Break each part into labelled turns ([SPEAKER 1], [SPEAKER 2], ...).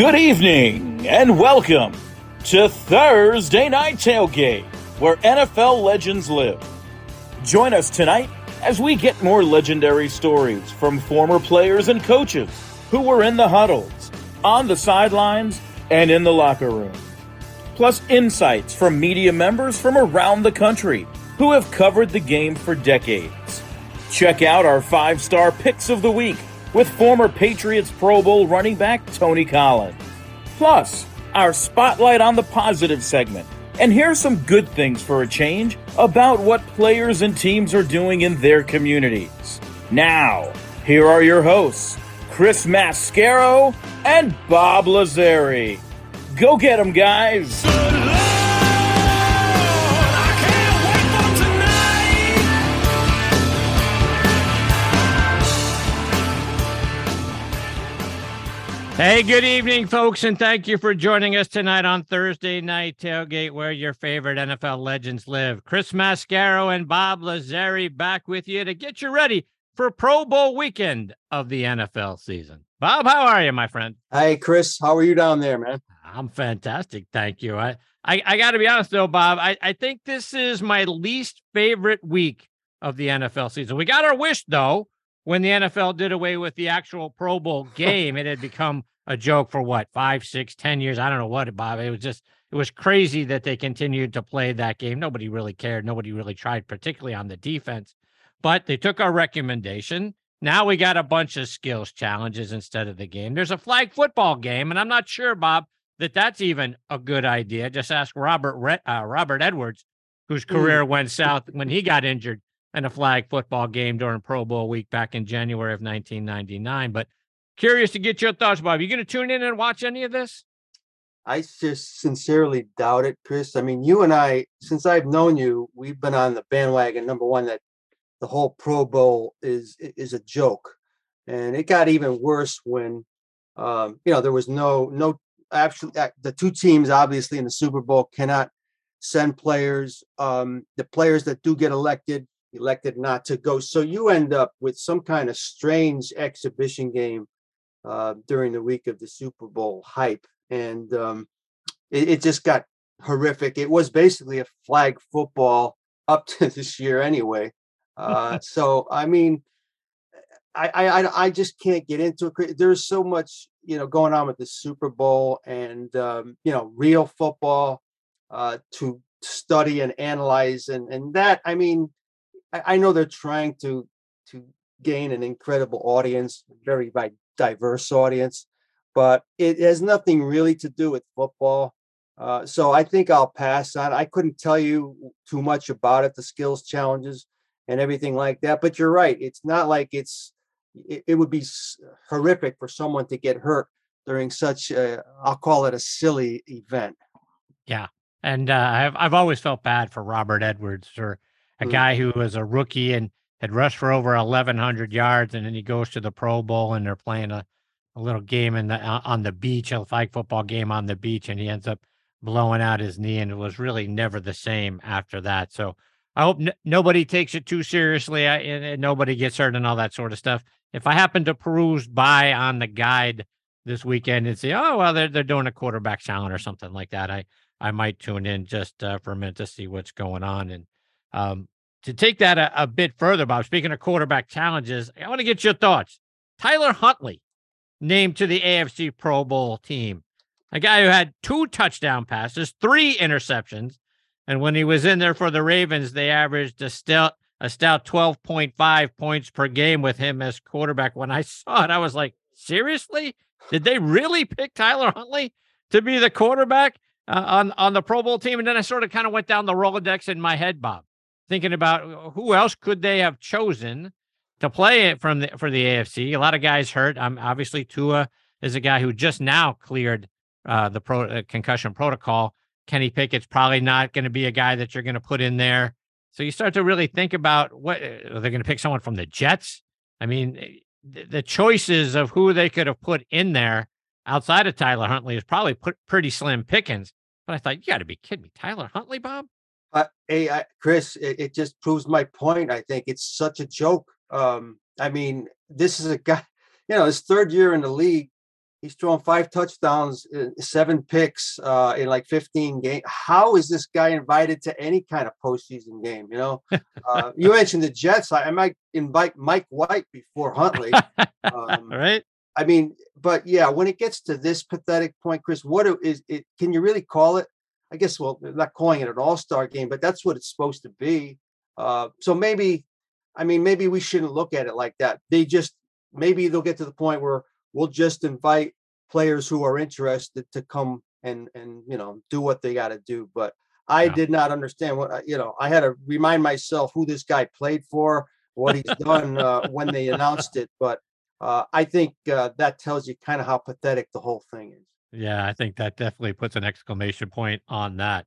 [SPEAKER 1] Good evening and welcome to Thursday Night Tailgate, where NFL legends live. Join us tonight as we get more legendary stories from former players and coaches who were in the huddles, on the sidelines, and in the locker room. Plus, insights from media members from around the country who have covered the game for decades. Check out our five star picks of the week with former Patriots Pro Bowl running back Tony Collins. Plus, our Spotlight on the Positive segment. And here's some good things for a change about what players and teams are doing in their communities. Now, here are your hosts, Chris Mascaro and Bob Lazari. Go get them, guys!
[SPEAKER 2] Hey, good evening, folks, and thank you for joining us tonight on Thursday Night Tailgate, where your favorite NFL legends live. Chris Mascaro and Bob Lazari back with you to get you ready for Pro Bowl weekend of the NFL season. Bob, how are you, my friend?
[SPEAKER 3] Hey, Chris, how are you down there, man?
[SPEAKER 2] I'm fantastic, thank you. I I, I got to be honest though, Bob. I, I think this is my least favorite week of the NFL season. We got our wish though when the NFL did away with the actual Pro Bowl game. it had become a joke for what five, six, ten years. I don't know what, Bob. It was just it was crazy that they continued to play that game. Nobody really cared. Nobody really tried, particularly on the defense. But they took our recommendation. Now we got a bunch of skills challenges instead of the game. There's a flag football game, and I'm not sure, Bob, that that's even a good idea. Just ask Robert uh, Robert Edwards, whose career went south when he got injured in a flag football game during Pro Bowl week back in January of 1999. But Curious to get your thoughts, Bob. Are You going to tune in and watch any of this?
[SPEAKER 3] I just sincerely doubt it, Chris. I mean, you and I, since I've known you, we've been on the bandwagon. Number one, that the whole Pro Bowl is is a joke, and it got even worse when, um, you know, there was no no actually the two teams obviously in the Super Bowl cannot send players. Um, the players that do get elected elected not to go, so you end up with some kind of strange exhibition game uh, during the week of the Super Bowl hype, and um, it, it, just got horrific. It was basically a flag football up to this year anyway. Uh, so I mean, I, I I just can't get into it. There's so much you know going on with the Super Bowl and um, you know real football uh, to study and analyze, and and that I mean, I, I know they're trying to to gain an incredible audience, very diverse audience, but it has nothing really to do with football. Uh, so I think I'll pass on. I couldn't tell you too much about it, the skills challenges and everything like that. But you're right. It's not like it's. It, it would be horrific for someone to get hurt during such. i I'll call it a silly event.
[SPEAKER 2] Yeah, and uh, I've I've always felt bad for Robert Edwards, or a mm. guy who was a rookie and had rushed for over 1,100 yards, and then he goes to the Pro Bowl, and they're playing a, a little game in the on the beach, a flag football game on the beach, and he ends up blowing out his knee, and it was really never the same after that. So I hope n- nobody takes it too seriously, I, and, and nobody gets hurt and all that sort of stuff. If I happen to peruse by on the guide this weekend and say, oh well, they're they're doing a quarterback challenge or something like that, I I might tune in just uh, for a minute to see what's going on. And um, to take that a, a bit further, Bob, speaking of quarterback challenges, I want to get your thoughts. Tyler Huntley named to the AFC Pro Bowl team, a guy who had two touchdown passes, three interceptions. And when he was in there for the Ravens, they averaged a stout, a stout 12.5 points per game with him as quarterback. When I saw it, I was like, seriously? Did they really pick Tyler Huntley to be the quarterback uh, on, on the Pro Bowl team? And then I sort of kind of went down the Rolodex in my head, Bob thinking about uh, who else could they have chosen to play it from the for the AFC. A lot of guys hurt. Um, obviously Tua is a guy who just now cleared uh, the pro, uh, concussion protocol. Kenny Pickett's probably not going to be a guy that you're going to put in there. So you start to really think about what uh, are they going to pick someone from the Jets? I mean, eh, the, the choices of who they could have put in there outside of Tyler Huntley is probably put pretty slim pickings. But I thought, you got to be kidding me, Tyler Huntley, Bob?
[SPEAKER 3] Uh, hey, I, Chris, it, it, just proves my point. I think it's such a joke. Um, I mean, this is a guy, you know, his third year in the league. He's thrown five touchdowns, uh, seven picks uh, in like 15 games. How is this guy invited to any kind of postseason game? You know, uh, you mentioned the Jets. I, I, might invite Mike White before Huntley.
[SPEAKER 2] Um, right.
[SPEAKER 3] I mean, but yeah, when it gets to this pathetic point, Chris, what is it? Can you really call it? I guess, well, not calling it an all star game, but that's what it's supposed to be. Uh, so maybe, I mean, maybe we shouldn't look at it like that. They just, maybe they'll get to the point where we'll just invite players who are interested to come and and you know do what they got to do but i yeah. did not understand what you know i had to remind myself who this guy played for what he's done uh, when they announced it but uh, i think uh, that tells you kind of how pathetic the whole thing is
[SPEAKER 2] yeah i think that definitely puts an exclamation point on that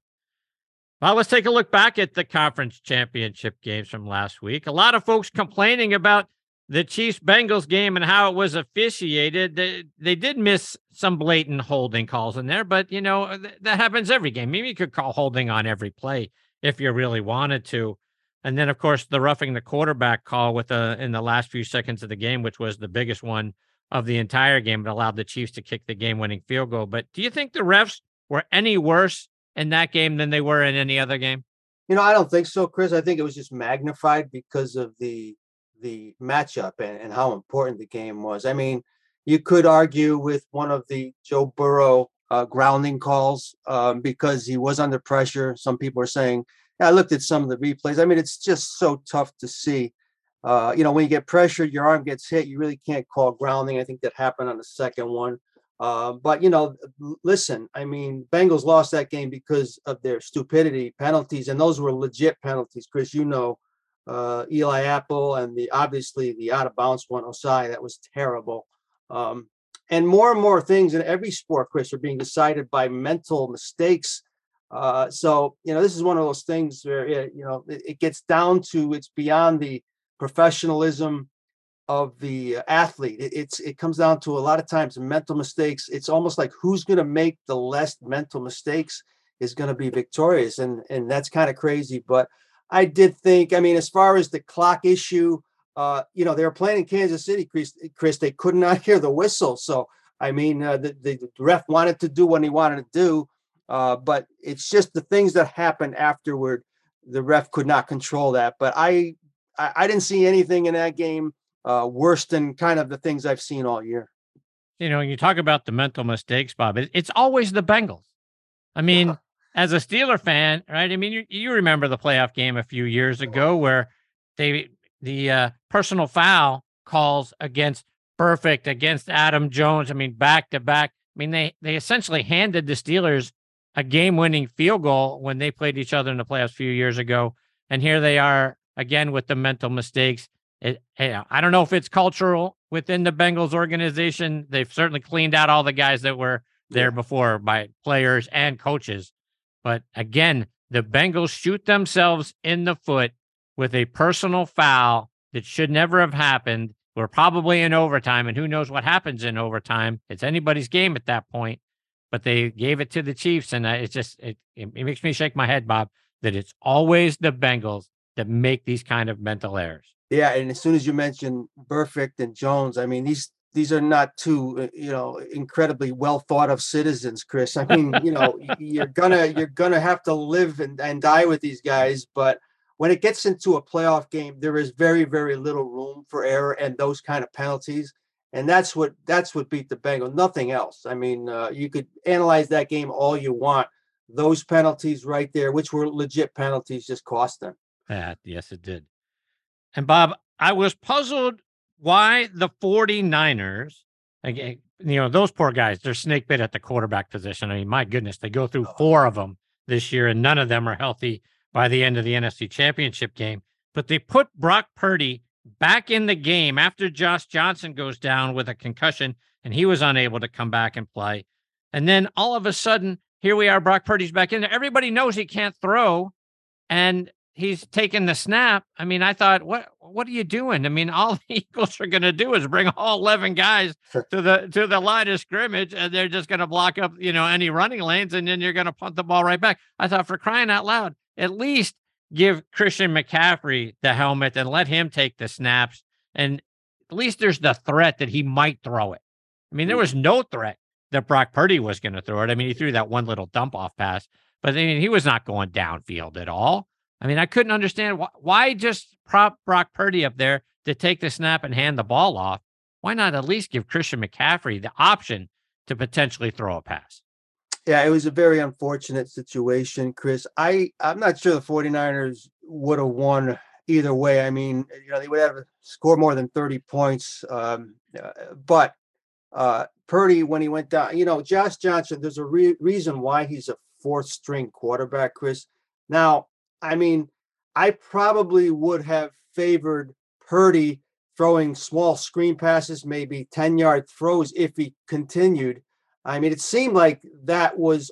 [SPEAKER 2] well, let's take a look back at the conference championship games from last week. A lot of folks complaining about the Chiefs Bengals game and how it was officiated, they, they did miss some blatant holding calls in there, but you know, uh, th- that happens every game. Maybe you could call holding on every play if you really wanted to. And then, of course, the roughing the quarterback call with the in the last few seconds of the game, which was the biggest one of the entire game, it allowed the Chiefs to kick the game-winning field goal. But do you think the refs were any worse in that game than they were in any other game?
[SPEAKER 3] You know, I don't think so, Chris. I think it was just magnified because of the the matchup and, and how important the game was. I mean, you could argue with one of the Joe Burrow uh, grounding calls um, because he was under pressure. Some people are saying, I looked at some of the replays. I mean, it's just so tough to see. Uh, you know, when you get pressured, your arm gets hit. You really can't call grounding. I think that happened on the second one. Uh, but you know, listen. I mean, Bengals lost that game because of their stupidity penalties, and those were legit penalties. Chris, you know, uh, Eli Apple and the obviously the out of bounds one Ossai that was terrible. Um, and more and more things in every sport, Chris, are being decided by mental mistakes. Uh, so you know this is one of those things where it, you know it, it, gets down to it's beyond the professionalism of the athlete. It, it's it comes down to a lot of times mental mistakes. It's almost like who's going to make the less mental mistakes is going to be victorious, and and that's kind of crazy, but. I did think, I mean, as far as the clock issue, uh, you know, they were playing in Kansas City, Chris, Chris they could not hear the whistle. So, I mean, uh, the, the, ref wanted to do what he wanted to do, uh, but it's just the things that happened afterward. The ref could not control that. But I, I, I didn't see anything in that game uh, worse than kind of the things I've seen all year.
[SPEAKER 2] You know, when you talk about the mental mistakes, Bob. it's always the Bengals. I mean, as a Steeler fan, right? I mean, you, you remember the playoff game a few years ago where they the uh, personal foul calls against Burfict against Adam Jones. I mean, back to back. I mean, they they essentially handed the Steelers a game-winning field goal when they played each other in the playoffs a few years ago, and here they are again with the mental mistakes. It, I don't know if it's cultural within the Bengals organization. They've certainly cleaned out all the guys that were there before by players and coaches. But again, the Bengals shoot themselves in the foot with a personal foul that should never have happened. We're probably in overtime, and who knows what happens in overtime? It's anybody's game at that point. But they gave it to the Chiefs, and it's just it, it makes me shake my head, Bob, that it's always the Bengals that make these kind of mental errors.
[SPEAKER 3] Yeah, and as soon as you mention Burfict and Jones, I mean these these are not two uh, you know incredibly well thought of citizens chris. I mean you know you're gonna you're gonna have to live and, and die with these guys but when it gets into a playoff game there is very very little room for error and those kind of penalties and that's what that's what beat the bengals. Nothing else. I mean uh, you could analyze that game all you want. Those penalties right there which were legit penalties just cost them
[SPEAKER 2] yeah yes it did and bob i was puzzled why the 49ers, again, eh, you know, those poor guys, they're snake bit at the quarterback position. I mean, my goodness, they go through oh. four of them this year, and none of them are healthy by the end of the NFC championship game. But they put Brock Purdy back in the game after Josh Johnson goes down with a concussion and he was unable to come back and play. And then all of a sudden, here we are, Brock Purdy's back in there. Everybody knows he can't throw. And he's taking the snap. I mean, I thought, what what are you doing? I mean, all the Eagles are going to do is bring all eleven guys to the to the line of scrimmage, and they're just going to block up, you know, any running lanes, and then you're going to punt the ball right back. I thought, for crying out loud, at least give Christian McCaffrey the helmet and let him take the snaps, and at least there's the threat that he might throw it. I mean, there mm. was no threat that Brock Purdy was going to throw it. I mean, he threw that one little dump off pass, but I mean, he was not going downfield at all. I mean, I couldn't understand why, why just prop Brock Purdy up there to take the snap and hand the ball off. Why not at least give Christian McCaffrey the option to potentially throw a pass?
[SPEAKER 3] Yeah, it was a very unfortunate situation, Chris. I I'm not sure the 49ers would have won either way. I mean, you know, they would have scored more than 30 points. Um, uh, but uh, Purdy, when he went down, you know, Josh Johnson, there's a re- reason why he's a fourth string quarterback, Chris. Now, I mean, I probably would have favored Purdy throwing small screen passes, maybe 10 yard throws if he continued. I mean, it seemed like that was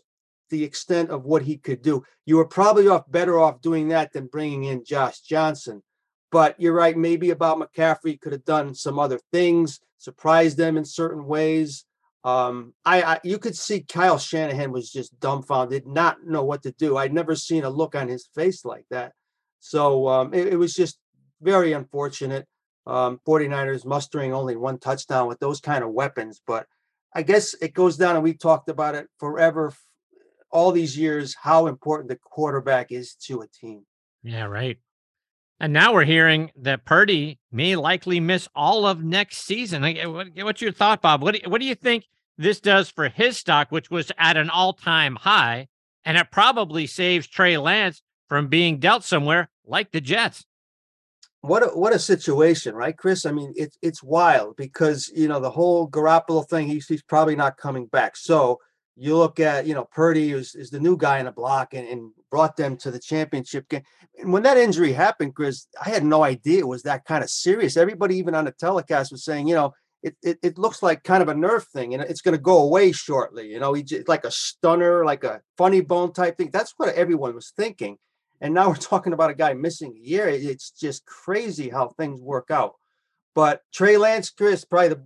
[SPEAKER 3] the extent of what he could do. You were probably off better off doing that than bringing in Josh Johnson. But you're right, maybe about McCaffrey could have done some other things, surprised them in certain ways. Um, I, I you could see Kyle Shanahan was just dumbfounded, not know what to do. I'd never seen a look on his face like that. So um, it, it was just very unfortunate. Um, 49ers mustering only one touchdown with those kind of weapons. But I guess it goes down, and we talked about it forever, all these years, how important the quarterback is to a team.
[SPEAKER 2] Yeah, right. And now we're hearing that Purdy may likely miss all of next season. Eh, what's your thought, Bob? What do, you, what do you think this does for his stock, which was at an all time high? And it probably saves Trey Lance from being dealt somewhere like the Jets.
[SPEAKER 3] What a, what a situation, right, Chris? I mean, it's it's wild because you know the whole Garoppolo thing. He's, he's probably not coming back. So you look at you know Purdy is, is the new guy in the block and, and brought them to the championship game. And when that injury happened, Chris, I had no idea it was that kind of serious. Everybody, even on the telecast, was saying, you know, it it, it looks like kind of a nerve thing, and it's going to go away shortly. You know, he just, like a stunner, like a funny bone type thing. That's what everyone was thinking. And now we're talking about a guy missing a year. It's just crazy how things work out. But Trey Lance, Chris, probably the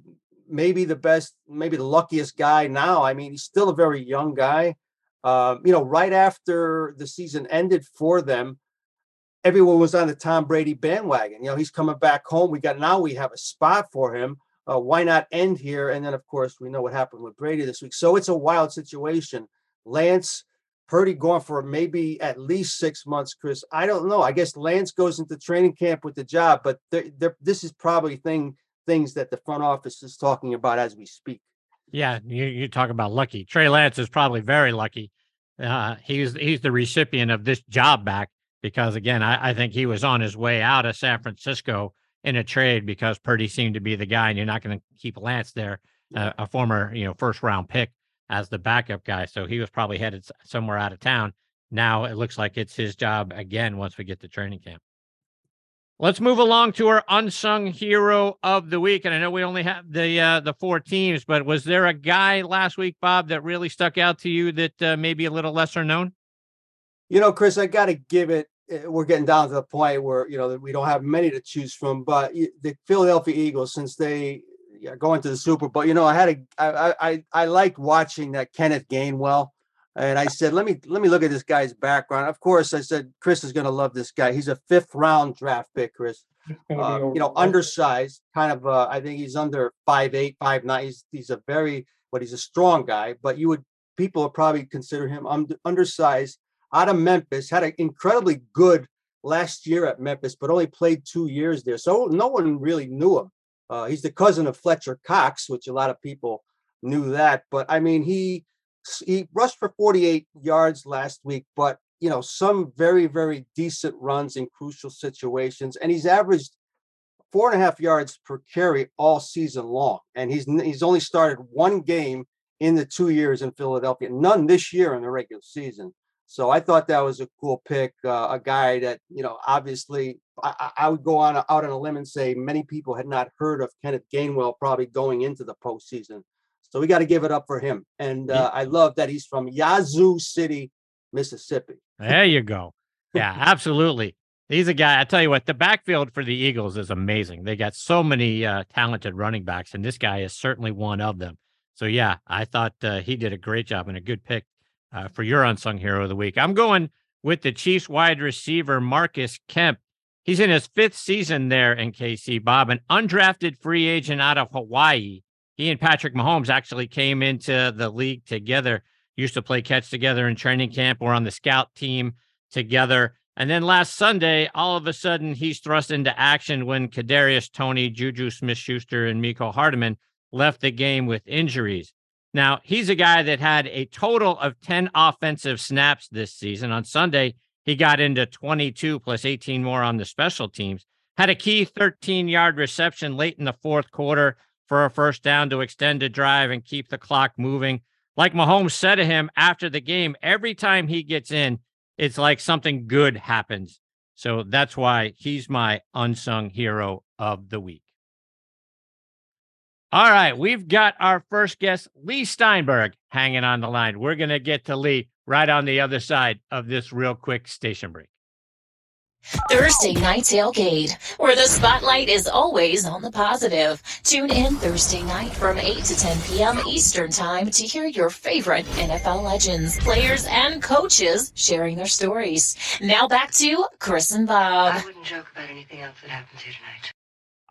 [SPEAKER 3] maybe the best, maybe the luckiest guy now. I mean, he's still a very young guy. Um, you know, right after the season ended for them, everyone was on the Tom Brady bandwagon. You know, he's coming back home. We got now we have a spot for him. Uh, why not end here? And then, of course, we know what happened with Brady this week. So it's a wild situation. Lance, Purdy gone for maybe at least six months, Chris. I don't know. I guess Lance goes into training camp with the job, but they're, they're, this is probably thing things that the front office is talking about as we speak.
[SPEAKER 2] Yeah, you, you talk about lucky. Trey Lance is probably very lucky. Uh, he's he's the recipient of this job back because again, I, I think he was on his way out of San Francisco in a trade because Purdy seemed to be the guy, and you're not going to keep Lance there, uh, a former you know first round pick as the backup guy. So he was probably headed somewhere out of town. Now it looks like it's his job again once we get to training camp. Let's move along to our unsung hero of the week. And I know we only have the uh, the four teams, but was there a guy last week, Bob, that really stuck out to you that uh, maybe a little lesser known?
[SPEAKER 3] You know, Chris, I got to give it. Eh, we're getting down to the point where you know we don't have many to choose from, but the Philadelphia Eagles, since they are going to the Super Bowl, you know, I had a I I I liked watching that Kenneth Gainwell and I said, let me let me look at this guy's background. Of course, I said Chris is going to love this guy. He's a fifth round draft pick, Chris. Uh, you know, undersized, kind of. Uh, I think he's under five eight, five nine. He's he's a very, but he's a strong guy. But you would people would probably consider him under, undersized. Out of Memphis, had an incredibly good last year at Memphis, but only played two years there, so no one really knew him. Uh, he's the cousin of Fletcher Cox, which a lot of people knew that. But I mean, he he rushed for 48 yards last week, but you know, some very, very decent runs in crucial situations. And he's averaged four and a half yards per carry all season long. And he's he's only started one game in the two years in Philadelphia, none this year in the regular season. So I thought that was a cool pick, uh, a guy that you know obviously I, I, would go on out on a limb and say many people had not heard of Kenneth Gainwell probably going into the postseason. So we got to give it up for him. And uh, I love that he's from Yazoo City, Mississippi.
[SPEAKER 2] There you go. Yeah, absolutely. He's a guy. I tell you what, the backfield for the Eagles is amazing. They got so many uh, talented running backs, and this guy is certainly one of them. So yeah, I thought uh, he did a great job and a good pick uh, for your unsung hero of the week. I'm going with the Chiefs wide receiver Marcus Kemp. He's in his fifth season there in KC, Bob, an undrafted free agent out of Hawaii he and Patrick Mahomes actually came into the league together, used to play catch together in training camp or on the scout team together. And then last Sunday, all of a sudden, he's thrust into action when Kadarius Toney, Juju Smith-Schuster, and Mecole Hardman left the game with injuries. Now, he's a guy that had a total of 10 offensive snaps this season. On Sunday, he got into 22 plus 18 more on the special teams. Had a key 13 yard reception late in the fourth quarter for a first down to extend the drive and keep the clock moving. Like Mahomes said to him after the game, every time he gets in, it's like something good happens. So that's why he's my unsung hero of the week. All right, we've got our first guest, Leigh Steinberg, hanging on the line. We're going to get to Leigh right on the other side of this real quick station break.
[SPEAKER 4] Thursday Night Tailgate, where the spotlight is always on the positive. Tune in Thursday night from 8 to 10 p.m. Eastern Time to hear your favorite NFL legends, players, and coaches sharing their stories. Now back to Chris and Bob.
[SPEAKER 5] I wouldn't joke about anything else that happens here tonight.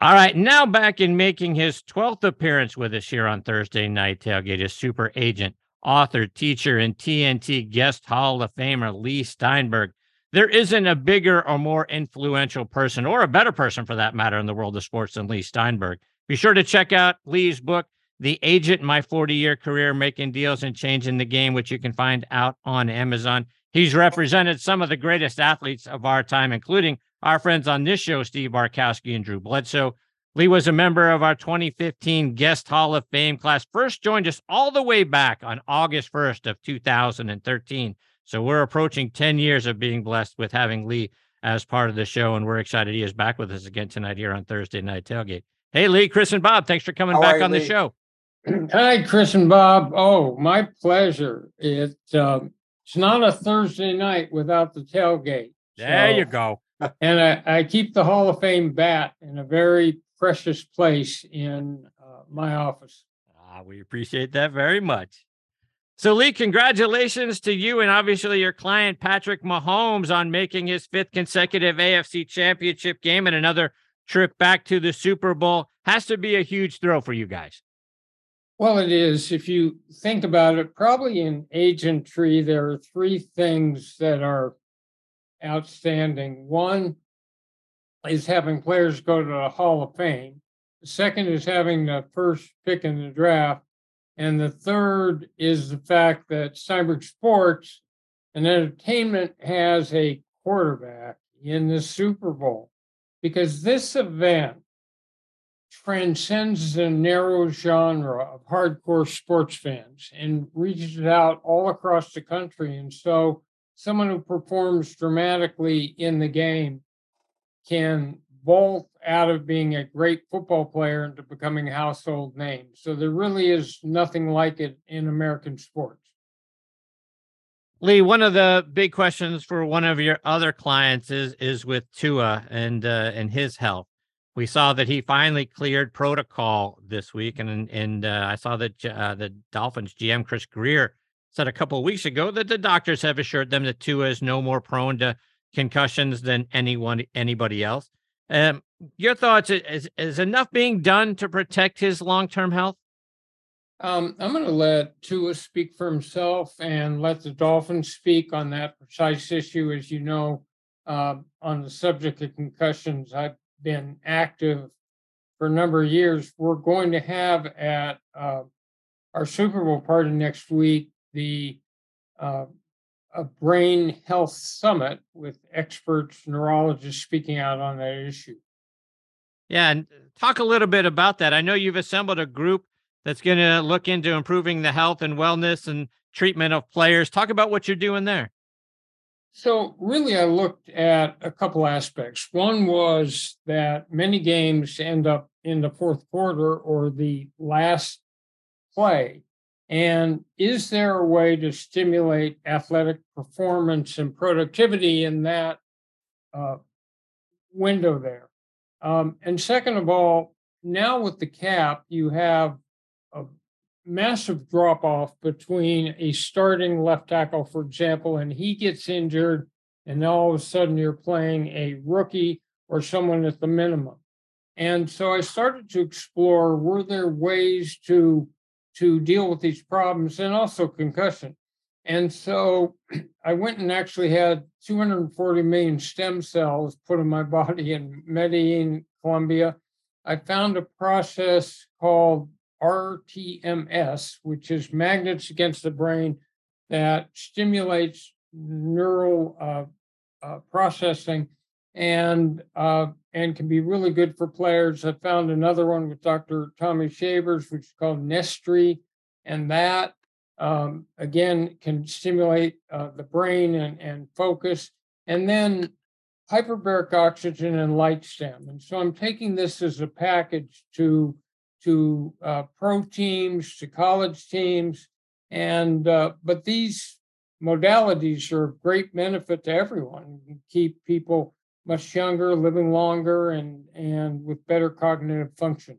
[SPEAKER 2] All right, now back in making his 12th appearance with us here on Thursday Night Tailgate is super agent, author, teacher, and TNT guest Hall of Famer Leigh Steinberg there isn't a bigger or more influential person, or a better person for that matter, in the world of sports than Leigh Steinberg. Be sure to check out Leigh's book, The Agent My 40 Year Career Making Deals and Changing the Game, which you can find out on Amazon. He's represented some of the greatest athletes of our time, including our friends on this show, Steve Bartkowski and Drew Bledsoe. Leigh was a member of our 2015 Guest Hall of Fame class, first joined us all the way back on August 1st of 2013. So we're approaching 10 years of being blessed with having Leigh as part of the show. And we're excited he is back with us again tonight here on Thursday Night Tailgate. Hey, Leigh, Chris, and Bob, thanks for coming
[SPEAKER 3] How
[SPEAKER 2] back
[SPEAKER 3] are you,
[SPEAKER 2] on the
[SPEAKER 3] Leigh?
[SPEAKER 2] show.
[SPEAKER 6] Hi, Chris and Bob. Oh, my pleasure. It um, it's not a Thursday night without the tailgate.
[SPEAKER 2] There
[SPEAKER 6] So-
[SPEAKER 2] you go.
[SPEAKER 6] And I, I keep the Hall of Fame bat in a very precious place in uh, my office.
[SPEAKER 2] Ah, we appreciate that very much. So, Leigh, congratulations to you and obviously your client, Patrick Mahomes, on making his fifth consecutive AFC championship game and another trip back to the Super Bowl. Has to be a huge thrill for you guys.
[SPEAKER 6] Well, it is. If you think about it, probably in agentry, there are three things that are outstanding. One is having players go to the Hall of Fame. The second is having the first pick in the draft. And the third is the fact that Steinberg Sports and Entertainment has a quarterback in the Super Bowl. Because this event transcends the narrow genre of hardcore sports fans and reaches out all across the country. And so, someone who performs dramatically in the game can vault out of being a great football player into becoming a household name. So, there really is nothing like it in American sports.
[SPEAKER 2] Leigh, one of the big questions for one of your other clients is is with Tua and uh, and his health. We saw that he finally cleared protocol this week, and and uh, I saw that uh, the Dolphins GM Chris Grier said a couple of weeks ago that the doctors have assured them that Tua is no more prone to concussions than anyone anybody else. Um, your thoughts is is enough being done to protect his long term health?
[SPEAKER 6] Um, I'm going to let Tua speak for himself and let the Dolphins speak on that precise issue. As you know, uh, on the subject of concussions, I've been active for a number of years. We're going to have at uh, our Super Bowl party next week the uh, a brain health summit with experts, neurologists speaking out on that issue.
[SPEAKER 2] Yeah, and uh, talk a little bit about that. I know you've assembled a group that's going to look into improving the health and wellness and treatment of players. Talk about what you're doing there.
[SPEAKER 6] So, really, I looked at a couple aspects. One was that many games end up in the fourth quarter or the last play. And is there a way to stimulate athletic performance and productivity in that uh, window there? Um, and second of all, now with the cap, you have a massive drop off between a starting left tackle, for example, and he gets injured, and all of a sudden you're playing a rookie or someone at the minimum. and so I started to explore were there ways to to deal with these problems and also concussion. And so I went and actually had 240 million stem cells put in my body in Medellin, Colombia. I found a process called RTMS, which is magnets against the brain that stimulates neural uh, uh, processing and uh, and can be really good for players. I found another one with Dr. Tommy Shavers, which is called Nestri, and that um, again can stimulate uh, the brain and, and focus. And then hyperbaric oxygen and light stem. And so I'm taking this as a package to to uh, pro teams, to college teams, and uh, but these modalities are of great benefit to everyone. Keep people much younger, living longer, and and with better cognitive function.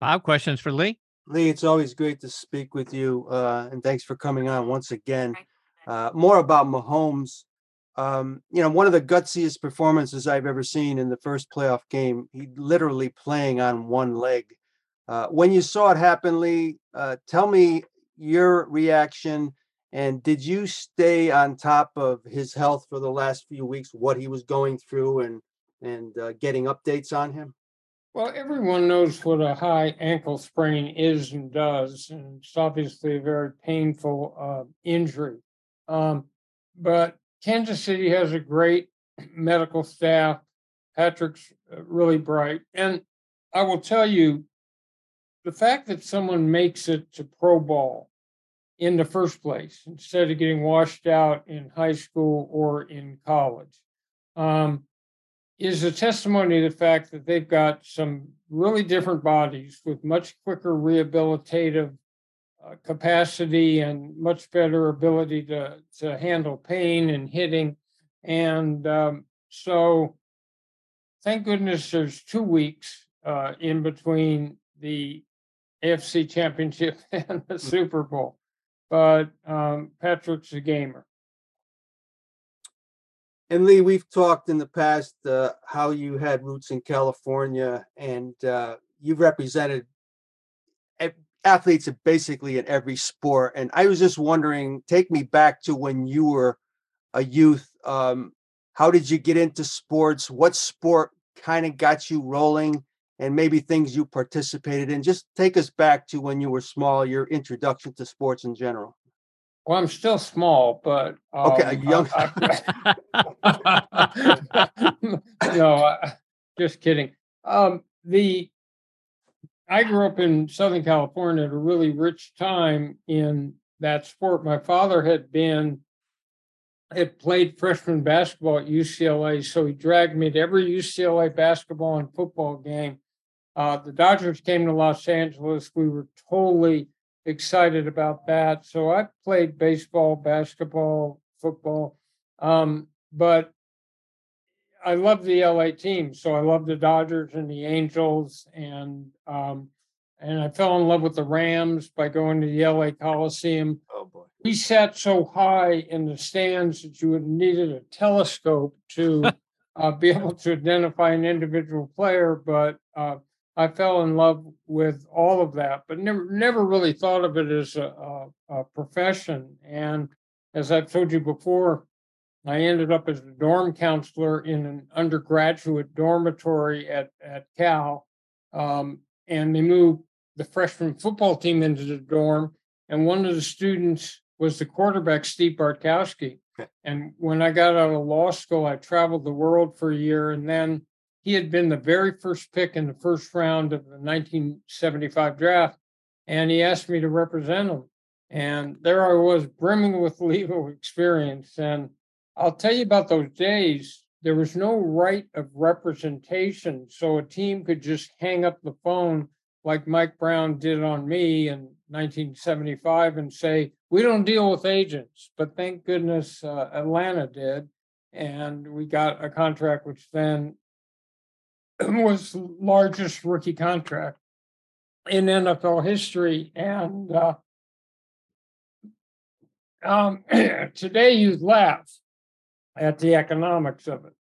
[SPEAKER 2] Five questions for Leigh.
[SPEAKER 3] Leigh, it's always great to speak with you, uh, and thanks for coming on once again. Uh, more about Mahomes. Um, you know, one of the gutsiest performances I've ever seen in the first playoff game. He literally playing on one leg. Uh, when you saw it happen, Leigh, uh, tell me your reaction and did you stay on top of his health for the last few weeks, what he was going through, and and uh, getting updates on him?
[SPEAKER 6] Well, everyone knows what a high ankle sprain is and does, and it's obviously a very painful uh, injury. Um, but Kansas City has a great medical staff. Patrick's uh, really bright, and I will tell you, the fact that someone makes it to pro ball in the first place instead of getting washed out in high school or in college. Um, is a testimony to the fact that they've got some really different bodies with much quicker rehabilitative uh, capacity and much better ability to, to handle pain and hitting. And um, so, thank goodness there's two weeks uh, in between the AFC Championship and the Super Bowl but um, Patrick's a gamer.
[SPEAKER 3] And Leigh, we've talked in the past uh, how you had roots in California, and uh, you've represented athletes basically in every sport. And I was just wondering, take me back to when you were a youth. Um, how did you get into sports? What sport kind of got you rolling? And maybe things you participated in. Just take us back to when you were small, your introduction to sports in general.
[SPEAKER 6] Well, I'm still small, but
[SPEAKER 3] um, okay, young.
[SPEAKER 6] I, I, no, just kidding. Um, the I grew up in Southern California at a really rich time in that sport. My father had been had played freshman basketball at UCLA, so he dragged me to every UCLA basketball and football game. Uh, the Dodgers came to Los Angeles. We were totally excited about that. So I played baseball, basketball, football, um, but I love the LA team. So I love the Dodgers and the Angels, and um, and I fell in love with the Rams by going to the LA Coliseum.
[SPEAKER 3] Oh boy!
[SPEAKER 6] We sat so high in the stands that you would needed a telescope to uh, be able to identify an individual player, but uh, I fell in love with all of that, but never never really thought of it as a, a, a profession. And as I've told you before, I ended up as a dorm counselor in an undergraduate dormitory at at Cal, um, and they moved the freshman football team into the dorm, and one of the students was the quarterback Steve Bartkowski. And when I got out of law school, I traveled the world for a year, and then he had been the very first pick in the first round of the 1975 draft, and he asked me to represent him. And there I was, brimming with legal experience. And I'll tell you about those days. There was no right of representation, so a team could just hang up the phone like Mike Brown did on me in 1975 and say, We don't deal with agents. But thank goodness uh, Atlanta did. And we got a contract which then was largest rookie contract in NFL history. And uh, um, today you laugh at the economics of it.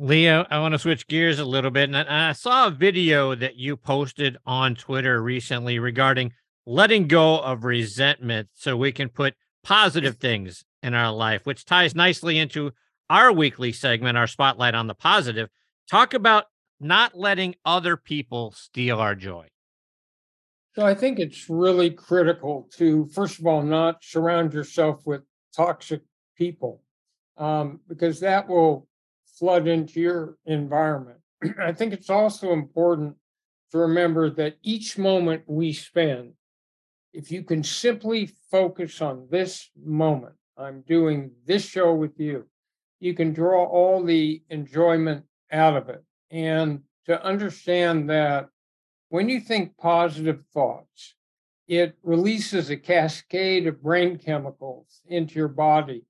[SPEAKER 2] Leo, I want to switch gears a little bit. And I saw a video that you posted on Twitter recently regarding letting go of resentment so we can put positive things in our life, which ties nicely into our weekly segment, our spotlight on the positive. Talk about not letting other people steal our joy.
[SPEAKER 6] So I think it's really critical to, first of all, not surround yourself with toxic people um, because that will flood into your environment. I think it's also important to remember that each moment we spend, if you can simply focus on this moment, I'm doing this show with you, you can draw all the enjoyment out of it. And to understand that when you think positive thoughts, it releases a cascade of brain chemicals into your body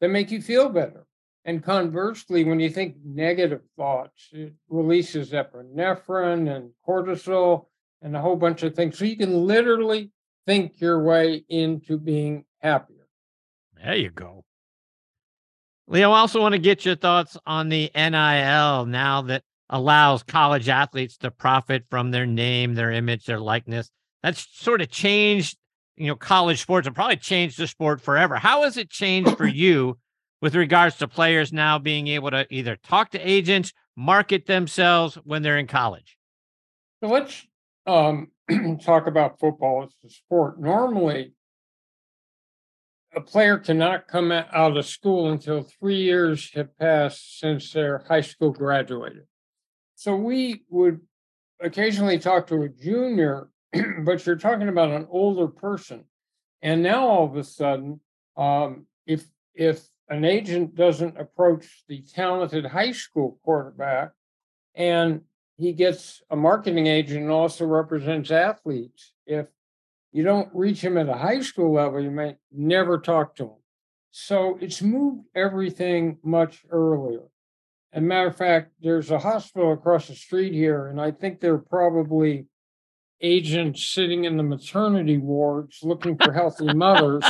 [SPEAKER 6] that make you feel better. And conversely, when you think negative thoughts, it releases epinephrine and cortisol and a whole bunch of things. So you can literally think your way into being happier.
[SPEAKER 2] There you go. Leo, I also want to get your thoughts on the NIL now that allows college athletes to profit from their name, their image, their likeness. That's sort of changed, you know, college sports and probably changed the sport forever. How has it changed for you with regards to players now being able to either talk to agents, market themselves when they're in college?
[SPEAKER 6] So let's um, talk about football as a sport. Normally, a player cannot come out of school until three years have passed since their high school graduated. So we would occasionally talk to a junior, but you're talking about an older person. And now all of a sudden, um, if if an agent doesn't approach the talented high school quarterback and he gets a marketing agent and also represents athletes, if you don't reach him at a high school level, you may never talk to him. So it's moved everything much earlier. As a matter of fact, there's a hospital across the street here, and I think they're probably agents sitting in the maternity wards looking for healthy mothers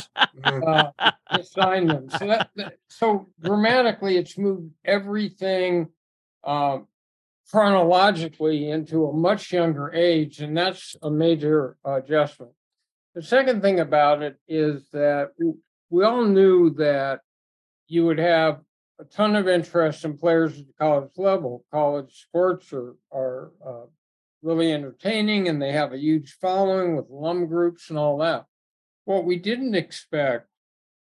[SPEAKER 6] uh, to sign them. So that, that, so dramatically, it's moved everything uh, chronologically into a much younger age, and that's a major uh, adjustment. The second thing about it is that we all knew that you would have a ton of interest in players at the college level. College sports are, are uh, really entertaining and they have a huge following with alum groups and all that. What we didn't expect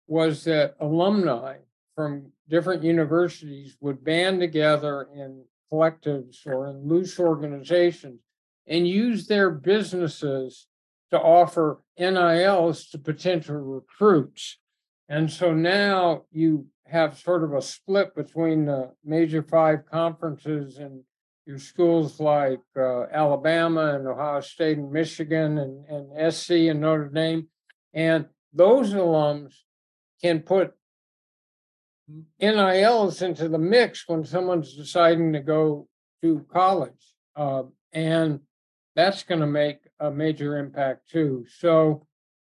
[SPEAKER 6] was that alumni from different universities would band together in collectives or in loose organizations and use their businesses to offer NILs to potential recruits. And so now you have sort of a split between the major five conferences and your schools like uh, Alabama and Ohio State and Michigan and, and SC and Notre Dame. And those alums can put NILs into the mix when someone's deciding to go to college. Uh, and that's going to make a major impact too. So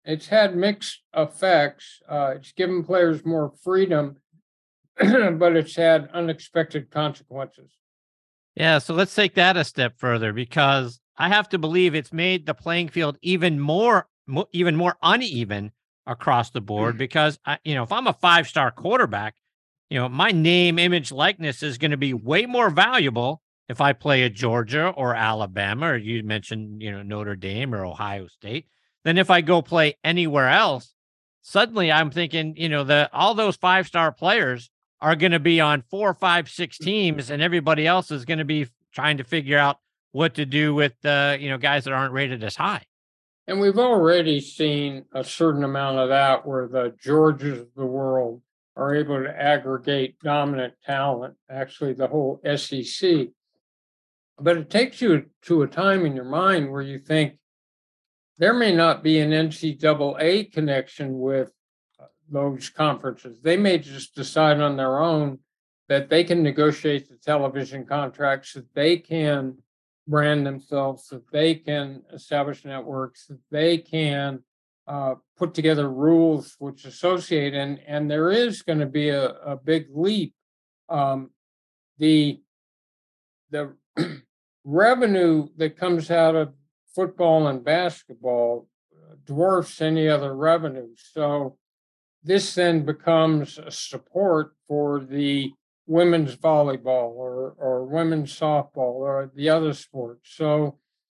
[SPEAKER 6] it's had mixed effects. Uh, it's given players more freedom, but it's had unexpected consequences.
[SPEAKER 2] Yeah, so let's take that a step further because I have to believe it's made the playing field even more, even more uneven across the board. Mm. Because I, you know, if I'm a five-star quarterback, you know, my name, image, likeness is going to be way more valuable if I play at Georgia or Alabama, or you mentioned, you know, Notre Dame or Ohio State then if I go play anywhere else. Suddenly, I'm thinking, you know, the all those five-star players are going to be on four, five, six teams, and everybody else is going to be trying to figure out what to do with uh, you know guys that aren't rated as high.
[SPEAKER 6] And we've already seen a certain amount of that where the Georges of the world are able to aggregate dominant talent, actually the whole SEC. But it takes you to a time in your mind where you think there may not be an NCAA connection with those conferences. They may just decide on their own that they can negotiate the television contracts, that they can brand themselves, that they can establish networks, that they can uh, put together rules which associate, and and there is going to be a, a big leap um, the the revenue that comes out of football and basketball uh, dwarfs any other revenue. So this then becomes a support for the women's volleyball or, or women's softball or the other sports. So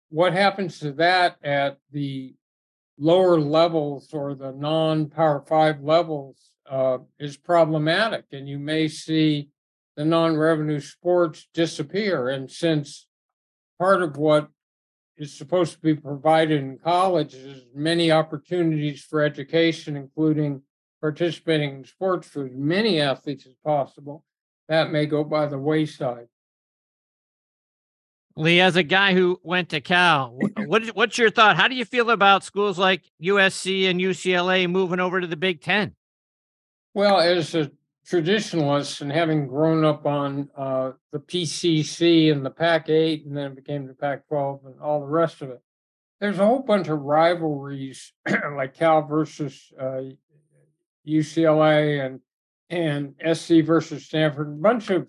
[SPEAKER 6] what happens to that at the lower levels or the non-power five levels uh, is problematic and you may see the non-revenue sports disappear and since part of what is supposed to be provided in college is many opportunities for education including participating in sports for as many athletes as possible that may go by the wayside
[SPEAKER 2] Leigh, as a guy who went to Cal, what, what's your thought? How do you feel about schools like USC and UCLA moving over to the Big Ten?
[SPEAKER 6] Well, as a traditionalist and having grown up on uh, the PCC and the Pac 8, and then it became the Pac 12 and all the rest of it, there's a whole bunch of rivalries like Cal versus uh, UCLA and and SC versus Stanford, a bunch of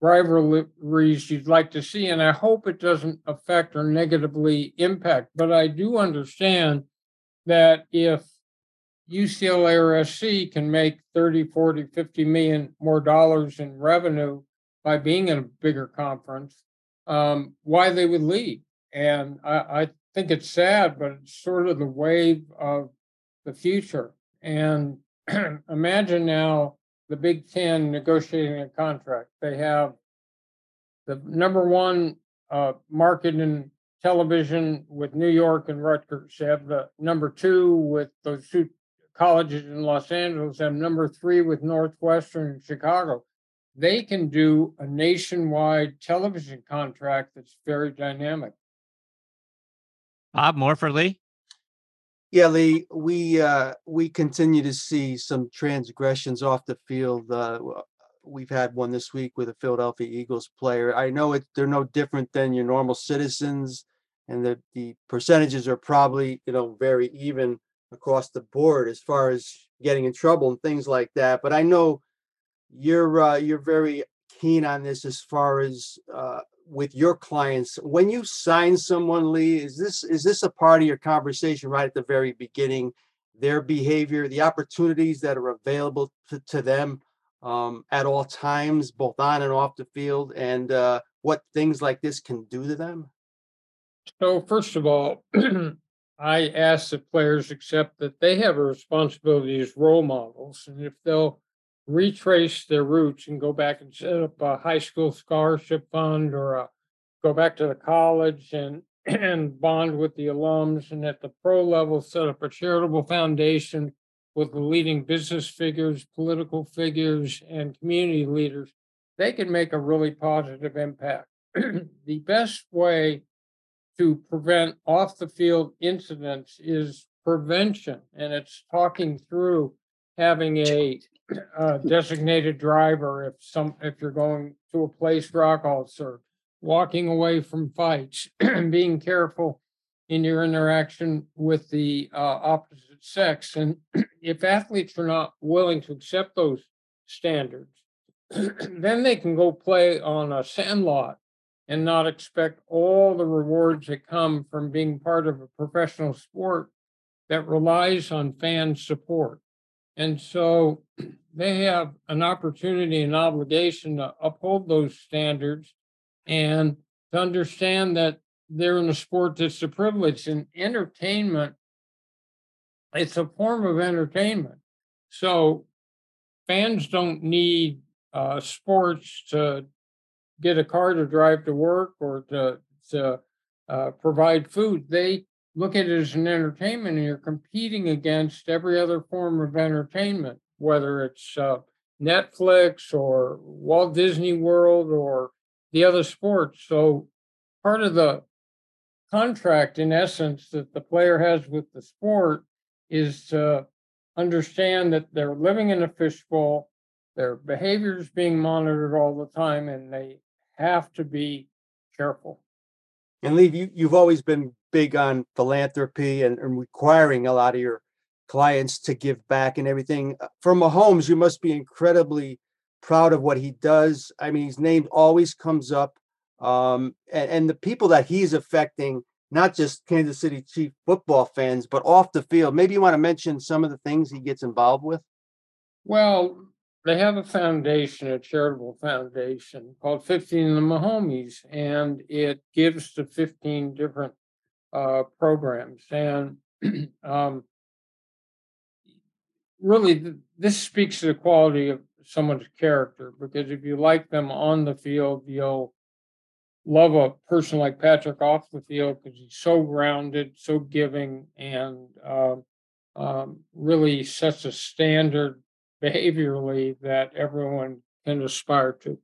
[SPEAKER 6] rivalries you'd like to see. And I hope it doesn't affect or negatively impact. But I do understand that if UCLA or SC can make 30, 40, 50 million more dollars in revenue by being in a bigger conference, um, why they would leave. And I, I think it's sad, but it's sort of the wave of the future. And imagine now the Big Ten negotiating a contract. They have the number one uh, market in television with New York and Rutgers. They have the number two with those two colleges in Los Angeles. They have number three with Northwestern and Chicago. They can do a nationwide television contract that's very dynamic.
[SPEAKER 2] Bob, more for Leigh?
[SPEAKER 3] Yeah, Leigh, we uh, we continue to see some transgressions off the field. Uh, we've had one this week with a Philadelphia Eagles player. I know it they're no different than your normal citizens, and the the percentages are probably you know very even across the board as far as getting in trouble and things like that. But I know you're uh, you're very keen on this as far as uh, with your clients when you sign someone Leigh is this is this a part of your conversation right at the very beginning their behavior the opportunities that are available to, to them um, at all times both on and off the field and uh, what things like this can do to them
[SPEAKER 6] so first of all i ask that players accept that they have a responsibility as role models and if they'll retrace their roots and go back and set up a high school scholarship fund or a, go back to the college and and bond with the alums and at the pro level set up a charitable foundation with the leading business figures, political figures, and community leaders, they can make a really positive impact. the best way to prevent off the field incidents is prevention, and it's talking through having a uh, designated driver if some if you're going to a place for alcohol served, walking away from fights, and being careful in your interaction with the uh, opposite sex, and if athletes are not willing to accept those standards, then they can go play on a sandlot and not expect all the rewards that come from being part of a professional sport that relies on fan support. And so they have an opportunity and obligation to uphold those standards and to understand that they're in a sport that's a privilege and entertainment. It's a form of entertainment. So fans don't need uh, sports to get a car to drive to work or to, to uh, provide food. They look at it as an entertainment and you're competing against every other form of entertainment whether it's uh, Netflix or Walt Disney World or the other sports. So part of the contract, in essence, that the player has with the sport is to understand that they're living in a fishbowl, their behavior is being monitored all the time, and they have to be careful.
[SPEAKER 3] And Leigh, you, you've always been big on philanthropy and, and requiring a lot of your clients to give back and everything. Uh, For Mahomes, you must be incredibly proud of what he does. I mean, his name always comes up. Um, and, and the people that he's affecting, not just Kansas City Chief football fans, but off the field. Maybe you want to mention some of the things he gets involved with.
[SPEAKER 6] Well, they have a foundation, a charitable foundation called 15 of the Mahomies, and it gives to 15 different uh, programs. And um, really, th- this speaks to the quality of someone's character because if you like them on the field, you'll love a person like Patrick off the field because he's so grounded, so giving, and uh, um, really sets a standard behaviorally that everyone can aspire to.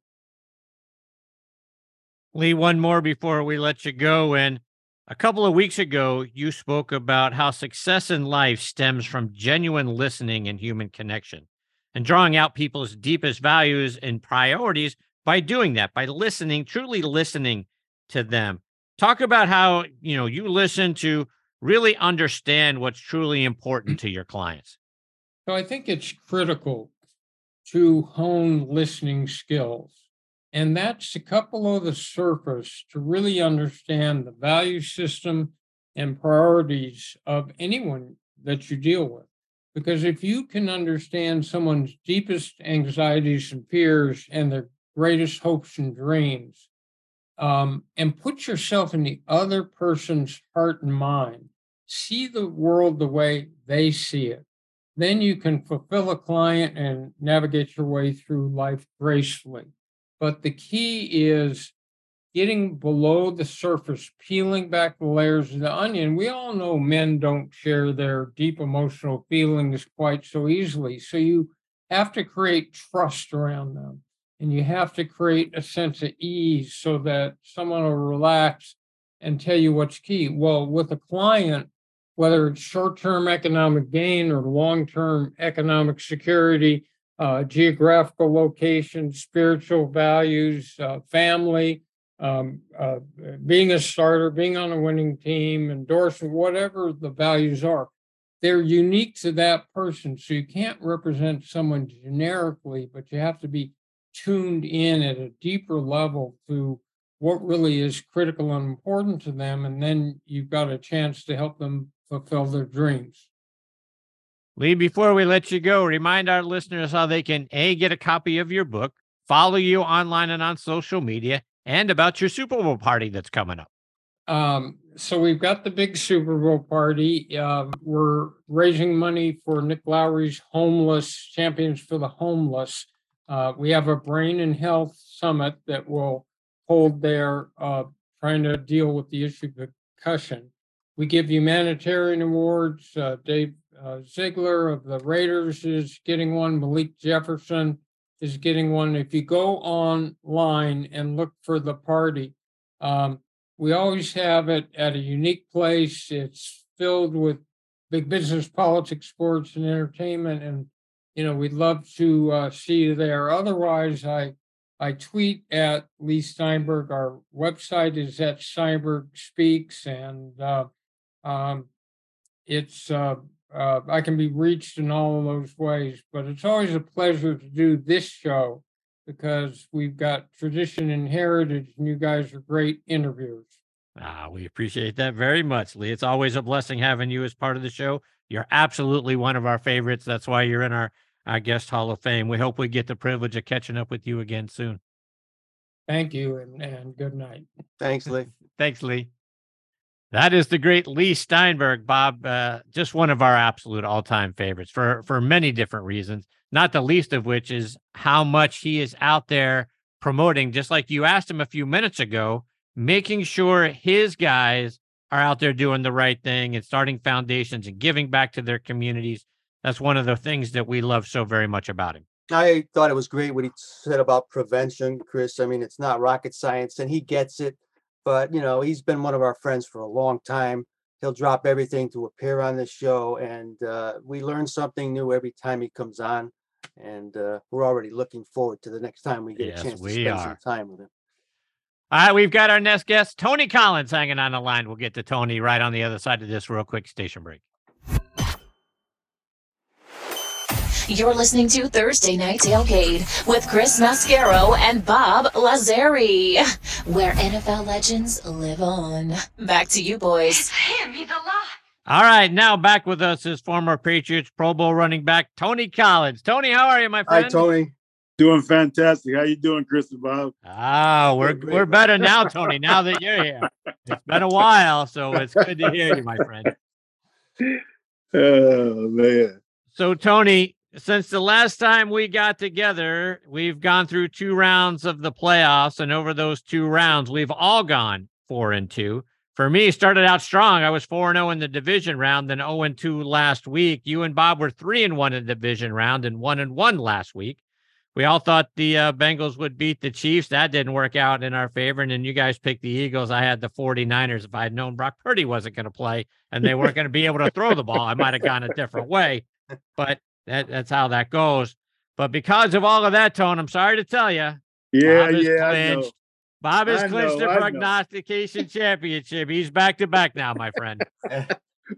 [SPEAKER 2] Leigh, one more before we let you go. And a couple of weeks ago, you spoke about how success in life stems from genuine listening and human connection and drawing out people's deepest values and priorities by doing that, by listening, truly listening to them. Talk about how, you know, you listen to really understand what's truly important to your clients.
[SPEAKER 6] So I think it's critical to hone listening skills. And that's a couple of the surface to really understand the value system and priorities of anyone that you deal with. Because if you can understand someone's deepest anxieties and fears and their greatest hopes and dreams, um, and put yourself in the other person's heart and mind, see the world the way they see it, then you can fulfill a client and navigate your way through life gracefully. But the key is getting below the surface, peeling back the layers of the onion. We all know men don't share their deep emotional feelings quite so easily. So you have to create trust around them and you have to create a sense of ease so that someone will relax and tell you what's key. Well, with a client, whether it's short term economic gain or long term economic security, uh, geographical location, spiritual values, uh, family, um, uh, being a starter, being on a winning team, endorsement, whatever the values are. They're unique to that person. So you can't represent someone generically, but you have to be tuned in at a deeper level to what really is critical and important to them. And then you've got a chance to help them fulfill their dreams.
[SPEAKER 2] Leigh, before we let you go, remind our listeners how they can A, get a copy of your book, follow you online and on social media, and about your Super Bowl party that's coming up.
[SPEAKER 6] Um, so we've got the big Super Bowl party. Uh, we're raising money for Nick Lowery's Homeless Champions for the Homeless. Uh, we have a brain and health summit that will hold there, uh, trying to deal with the issue of concussion. We give humanitarian awards. Uh, Dave uh, Ziegler of the Raiders is getting one. Malik Jefferson is getting one. If you go online and look for the party, um, we always have it at a unique place. It's filled with big business, politics, sports, and entertainment. And, you know, we'd love to uh, see you there. Otherwise, I I tweet at Leigh Steinberg. Our website is at Steinberg Speaks, and uh, um, it's uh, uh, I can be reached in all of those ways. But it's always a pleasure to do this show because we've got tradition and heritage, and you guys are great interviewers.
[SPEAKER 2] Ah, we appreciate that very much, Leigh. It's always a blessing having you as part of the show. You're absolutely one of our favorites. That's why you're in our, our guest hall of fame. We hope we get the privilege of catching up with you again soon.
[SPEAKER 6] Thank you and, and good night.
[SPEAKER 3] Thanks, Leigh.
[SPEAKER 2] Thanks, Leigh. That is the great Leigh Steinberg, Bob. Uh, just one of our absolute all-time favorites for for many different reasons. Not the least of which is how much he is out there promoting. Just like you asked him a few minutes ago, making sure his guys are out there doing the right thing and starting foundations and giving back to their communities. That's one of the things that we love so very much about him.
[SPEAKER 3] I thought it was great what he said about prevention, Chris. I mean, it's not rocket science and he gets it, but you know, he's been one of our friends for a long time. He'll drop everything to appear on this show, and uh, we learn something new every time he comes on. And uh, we're already looking forward to the next time we get
[SPEAKER 2] Yes,
[SPEAKER 3] a chance to spend some time with him.
[SPEAKER 2] All right, we've got our next guest, Tony Collins, hanging on the line. We'll get to Tony right on the other side of this real quick station break.
[SPEAKER 4] You're listening to Thursday Night Tailgate with Chris Mascaro and Bob Lazari, where NFL legends live on. Back to you, boys.
[SPEAKER 5] him. He's alive.
[SPEAKER 2] All right, now back with us is former Patriots Pro Bowl running back Tony Collins. Tony, how are you, my friend? Hi.
[SPEAKER 3] Tony.
[SPEAKER 7] Doing fantastic. How you doing, Chris and Bob?
[SPEAKER 2] Ah, we're
[SPEAKER 3] Great, great.
[SPEAKER 2] we're better now, Tony. Now that you're here, it's been a while, so it's good to hear you, my friend.
[SPEAKER 7] Oh man.
[SPEAKER 2] So, Tony, since the last time we got together, we've gone through two rounds of the playoffs, and over those two rounds, we've all gone four and two. For me, started out strong. I was four and zero in the division round, then zero and two last week. You and Bob were three and one in the division round, and one and one last week. We all thought the uh, Bengals would beat the Chiefs. That didn't work out in our favor. And then you guys picked the Eagles. I had the 49ers. If I had known Brock Purdy wasn't going to play and they weren't going to be able to throw the ball, I might have gone a different way. But that, that's how that goes. But because of all of that, Tone, I'm sorry to tell you,
[SPEAKER 7] Yeah, yeah,
[SPEAKER 2] clinched. Bob has
[SPEAKER 7] I
[SPEAKER 2] clinched
[SPEAKER 7] know,
[SPEAKER 2] the
[SPEAKER 7] I know.
[SPEAKER 2] prognostication championship. He's back to back now, my friend.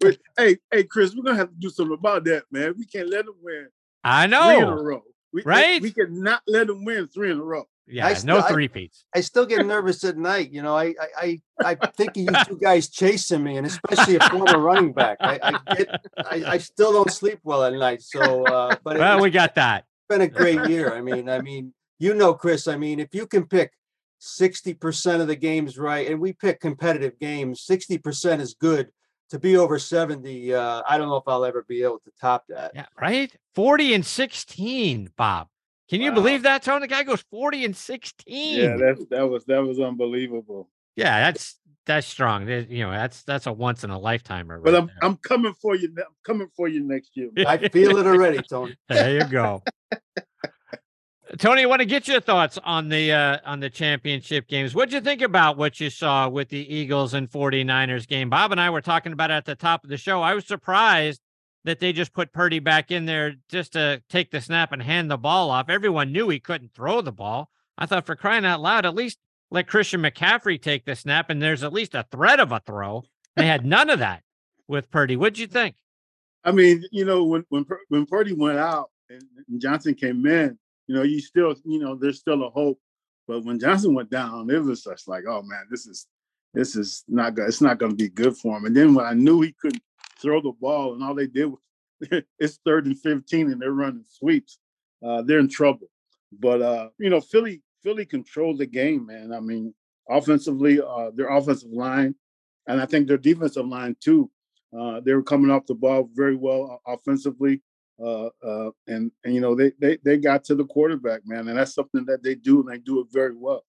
[SPEAKER 7] But, hey, hey, Chris, we're gonna have to do something about that, man. We can't let him win
[SPEAKER 2] I know.
[SPEAKER 7] three in a
[SPEAKER 2] know.
[SPEAKER 7] row. We,
[SPEAKER 2] Right?
[SPEAKER 7] We cannot let him win three in a row.
[SPEAKER 2] Yeah,
[SPEAKER 3] I
[SPEAKER 2] no
[SPEAKER 3] still- I-
[SPEAKER 2] three peats.
[SPEAKER 3] I still get nervous at night. You know, I I I, I think of you two guys chasing me, and especially a former running back. I, I get I, I still don't sleep well at night. So, uh, but it,
[SPEAKER 2] Well,
[SPEAKER 3] has
[SPEAKER 2] we got that.
[SPEAKER 3] been a great year. I mean, I mean, you know, Chris. I mean, if you can pick sixty percent of the games right, and we pick competitive games, sixty percent is good. To be over seventy, uh, I don't know if I'll ever be able to top that.
[SPEAKER 2] Yeah, right? 40 and 16, Bob. Can you
[SPEAKER 7] Wow.
[SPEAKER 2] believe that, Tony? The guy goes 40 and 16.
[SPEAKER 7] Yeah, that's that was that was unbelievable.
[SPEAKER 2] Yeah, that's that's strong. That- You know, that's that's a once in a lifetimer.
[SPEAKER 7] But I'm I'm coming for you. ne- I'm coming for you next year.
[SPEAKER 2] there.
[SPEAKER 3] I feel it already, Tony.
[SPEAKER 2] there you go. Tony, I want to get your thoughts on the uh, on the championship games. What'd you think about what you saw with the Eagles and 49ers game? Bob and I were talking about it at the top of the show. I was surprised that they just put Purdy back in there just to take the snap and hand the ball off. Everyone knew he couldn't throw the ball. I thought for crying out loud, at least let Christian McCaffrey take the snap and there's at least a threat of a throw. They had none of that with Purdy. What'd you think?
[SPEAKER 7] I mean, you know, when when when Purdy went out and, Johnson came in, you know, you still, you know, there's still a hope. But when Johnson went down, it was just like, oh man, this is this is not good. It's not going to be good for him. And then when I knew he couldn't throw the ball, and all they did was it's third and fifteen, and they're running sweeps, uh, they're in trouble. But uh, you know, Philly Philly controlled the game, man. I mean, offensively, uh, their offensive line, and I think their defensive line too. Uh, they were coming off the ball very well uh, offensively, uh, uh, and and you know they they they got to the quarterback, man, and that's something that they do, and they do it very well.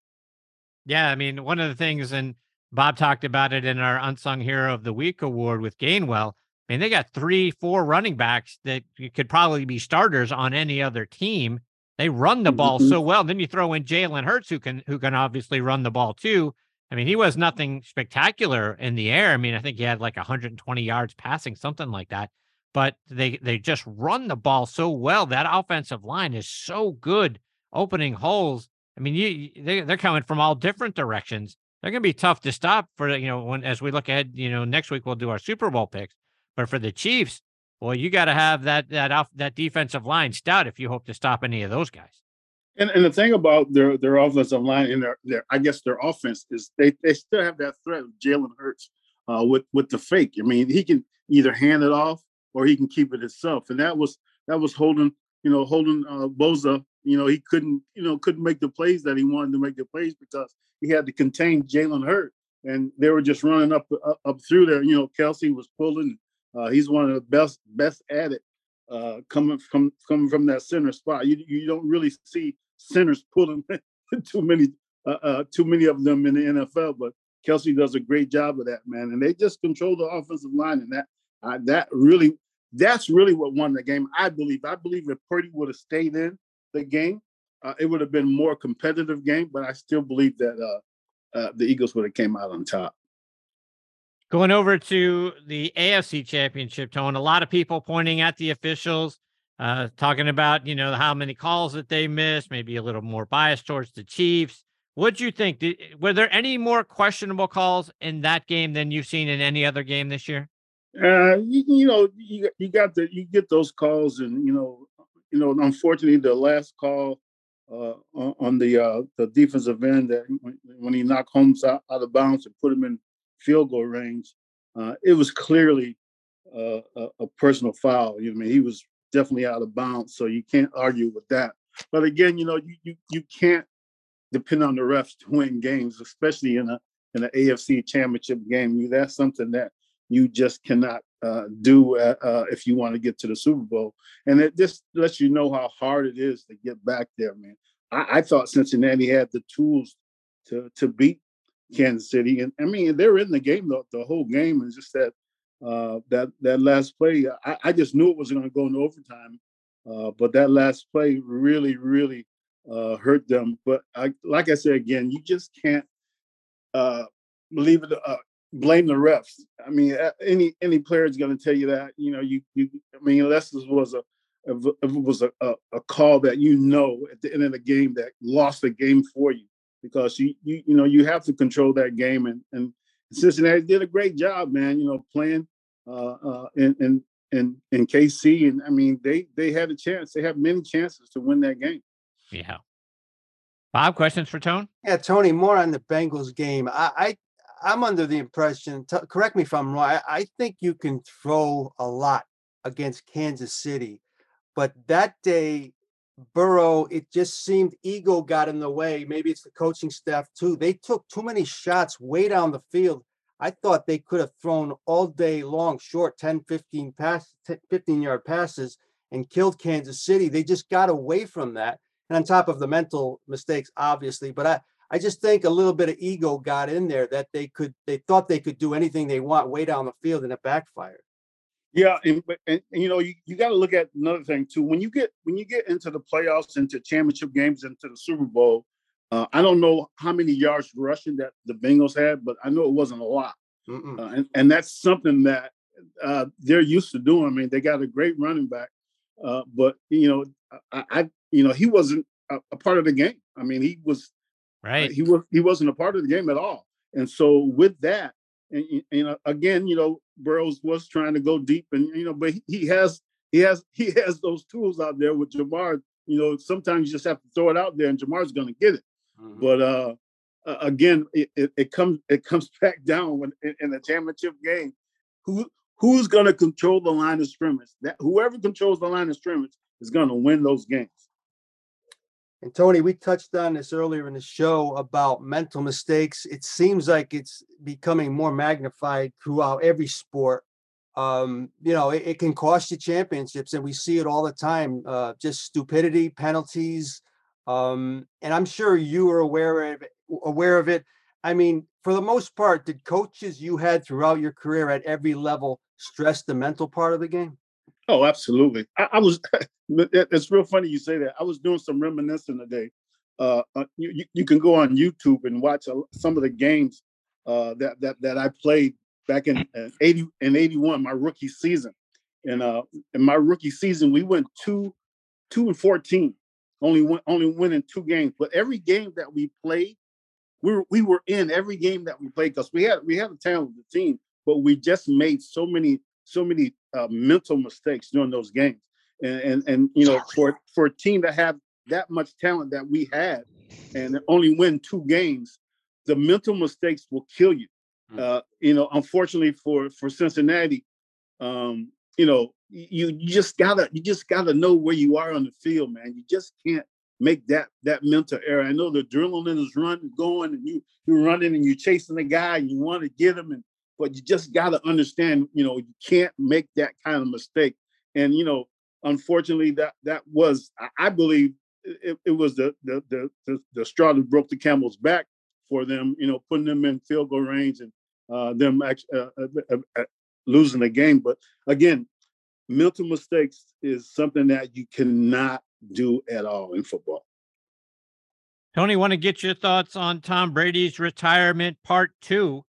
[SPEAKER 2] Yeah, I mean, one of the things, and Bob talked about it in our Unsung Hero of the Week award with Gainwell. I mean, they got three, four running backs that could probably be starters on any other team. They run the ball
[SPEAKER 7] Mhm.
[SPEAKER 2] so well. Then you throw in Jalen Hurts, who can who can obviously run the ball too. I mean, he was nothing spectacular in the air. I mean, I think he had like 120 yards passing, something like that. But they they just run the ball so well. That offensive line is so good, opening holes. I mean, you- they they're coming from all different directions. They're going to be tough to stop for you know when as we look ahead. You know, next week we'll do our Super Bowl picks. But for the Chiefs, well you got to have that that off that defensive line stout if you hope to stop any of those guys.
[SPEAKER 7] And and the thing about their their offensive line and their their I guess their offense is they they still have that threat of Jalen Hurts uh, with with the fake. I mean, he can either hand it off or he can keep it himself, and that was that was holding you know holding uh, Bosa. You know, he couldn't you know couldn't make the plays that he wanted to make the plays because he had to contain Jalen Hurt, and they were just running up up, up through there. You know, Kelce was pulling. Uh, he's one of the best best at it uh, coming from coming from that center spot. You you don't really see centers pulling too many uh, uh, too many of them in the NFL, but Kelce does a great job of that, man. And they just control the offensive line, and that uh, that really that's really what won the game. I believe. I believe if Purdy would have stayed in the game, uh, it would have been more competitive game. But I still believe that uh, uh, the Eagles would have came out on top.
[SPEAKER 2] Going over to the AFC Championship, Tone, a lot of people pointing at the officials, uh, talking about, you know, how many calls that they missed, maybe a little more bias towards the Chiefs. What do you think? Did, were there any more questionable calls in that game than you've seen in any other game this year?
[SPEAKER 7] Uh, you, you know, you, you got the you get those calls, and you know, you know, unfortunately, the last call uh, on, the uh, the defensive end that when, when he knocked Holmes out, out of bounds and put him in field goal range, uh, it was clearly uh, a, a personal foul. You know, I mean, he was definitely out of bounds, so you can't argue with that. But again, you know, you you, you can't depend on the refs to win games, especially in a in an AFC Championship game. That's something that you just cannot uh, do uh, uh, if you want to get to the Super Bowl. And it just lets you know how hard it is to get back there, man. I, I thought Cincinnati had the tools to to beat Kansas City, and I mean they're in the game the, the whole game, and just that uh, that that last play, I, I just knew it was going to go into overtime, uh, but that last play really, really uh, hurt them. But I, like I said again, you just can't believe it blame the refs. I mean, any any player is going to tell you that. You know, you you. I mean, unless this was a if it was a, a, a, call that you know at the end of the game that lost the game for you because you you you know you have to control that game and and Cincinnati did a great job, man. You know, playing uh, uh, in in in in KC, and I mean they they had a chance. They have many chances to win that game.
[SPEAKER 2] Yeah. Bob, questions for Tone?
[SPEAKER 3] Yeah, Tony, more on the Bengals game. I, I I'm under the impression, t- correct me if I'm wrong, I, I think you can throw a lot against Kansas City. But that day, Burrow, it just seemed ego got in the way. Maybe it's the coaching staff too. They took too many shots way down the field. I thought they could have thrown all day long, short 10, 15 pass, 10, 15 yard passes and killed Kansas City. They just got away from that. And on top of the mental mistakes, obviously. But I, I just think a little bit of ego got in there that they could they thought they could do anything they want way down the field and it backfired.
[SPEAKER 7] Yeah, and, and, and you know you, you got to look at another thing too. When you get when you get into the playoffs, into championship games, into the Super Bowl, uh, I don't know how many yards rushing that the Bengals had, but I know it wasn't a lot, uh, and and that's something that uh, they're used to doing. I mean, they got a great running back, uh, but you know, I, I, you know he wasn't a, a part of the game. I mean, he was
[SPEAKER 2] Right.
[SPEAKER 7] he was he wasn't a part of the game at all. And so with that, and you know, again, you know, Burrows was trying to go deep, and you know, but he has he has he has those tools out there with Ja'Marr. You know, sometimes you just have to throw it out there, and Ja'Marr's going to get it. Mm-hmm. But uh, again, it, it, it, comes it comes back down when in, in a championship game, who who's going to control the line of scrimmage? That whoever controls the line of scrimmage is going to win those games.
[SPEAKER 3] And Tony, we touched on this earlier in the show about mental mistakes. It seems like it's becoming more magnified throughout every sport. Um, you know, it, it, can cost you championships, and we see it all the time. Uh, just stupidity, penalties, um, and I'm sure you are aware of aware of it. I mean, for the most part, did coaches you had throughout your career at every level stress the mental part of the game?
[SPEAKER 7] Oh, absolutely. I, I was. it's real funny you say that. I was doing some reminiscing today. Uh, uh you, you can go on YouTube and watch some of the games uh, that that that I played back in uh, eighty and eighty one, my rookie season. And uh, in my rookie season, we went two two and fourteen, only win, only winning two games. But every game that we played, we were we were in every game that we played because we had we had a talented team, but we just made so many so many uh, mental mistakes during those games. And, and and you know, for for a team to have that much talent that we had and only win two games, the mental mistakes will kill you. Hmm. Uh, you know, unfortunately for for Cincinnati, um, you know, you, you just gotta you just gotta know where you are on the field, man. You just can't make that that mental error. I know the adrenaline is running, going, and you you're running and you're chasing the guy, and you want to get him, and but you just got to understand, you know, you can't make that kind of mistake. And you know, unfortunately, that that was, I believe, it, it was the, the the the the straw that broke the camel's back for them. You know, putting them in field goal range and uh, them actually, uh, uh, uh, losing the game. But again, mental mistakes is something that you cannot do at all in football.
[SPEAKER 2] Tony, want to get your thoughts on Tom Brady's retirement part two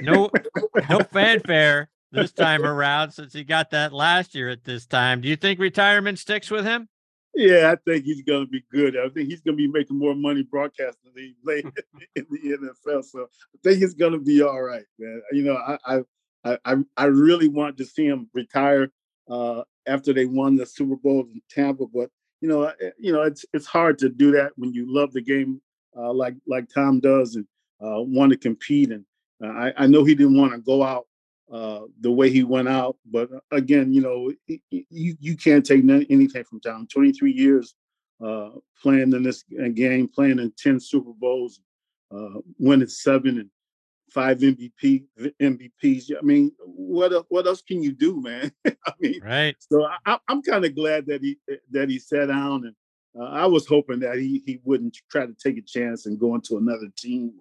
[SPEAKER 2] no, no fanfare this time around since he got that last year at this time. Do you think retirement sticks with him?
[SPEAKER 7] Yeah, I think he's going to be good. I think he's going to be making more money broadcasting than he played in the NFL. So I think he's going to be all right, man. You know, I I I, I really want to see him retire uh, after they won the Super Bowl in Tampa. But you know, eh, you know, it's it's hard to do that when you love the game uh, like like Tom does and uh, want to compete. And I, I know he didn't want to go out uh, the way he went out, but uh, again, you know, you you can't take anything from Tom. Twenty three years uh, playing in this game, playing in ten Super Bowls, winning seven and five MVP MVPs. I mean, what what else can you do, man? I mean,
[SPEAKER 2] right.
[SPEAKER 7] So I, am kind of glad that he that he sat down, and uh, I was hoping that he he wouldn't try to take a chance and go into another team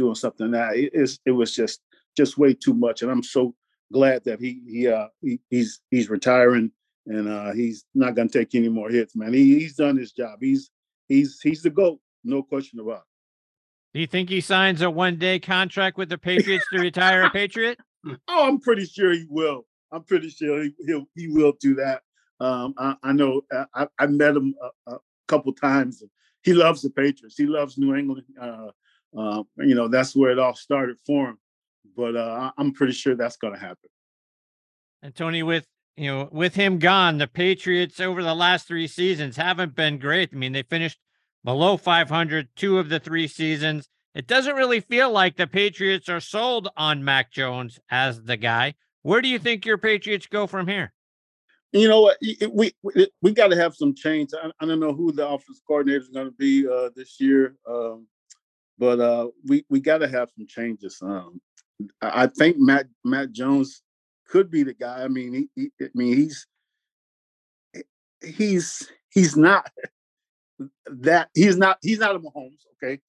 [SPEAKER 7] doing something that it, it was just just way too much. And I'm so glad that he he uh he, he's he's retiring and uh he's not gonna take any more hits, man. He, he's done his job. He's he's he's the goat, no question about it.
[SPEAKER 2] Do you think he signs a one day contract with the Patriots to retire a Patriot?
[SPEAKER 7] Oh, I'm pretty sure he will. I'm pretty sure he he'll, he will do that. Um, I, I know I, I met him a, a couple times. He loves the Patriots. He loves New England. Uh, uh, you know that's where it all started for him. But uh, I'm pretty sure that's going to happen.
[SPEAKER 2] And Tony, with you know, with him gone, the Patriots over the last three seasons haven't been great. I mean, they finished below 500 two of the three seasons. It doesn't really feel like the Patriots are sold on Mac Jones as the guy. Where do you think your Patriots go from here?
[SPEAKER 7] You know what? We we, we got to have some change. I, I, don't know who the offensive coordinator is going to be uh, this year, um, but uh, we we got to have some changes. Um, I think Matt Matt Jones could be the guy. I mean, he, he I mean he's he's he's not that he's not he's not a Mahomes, okay?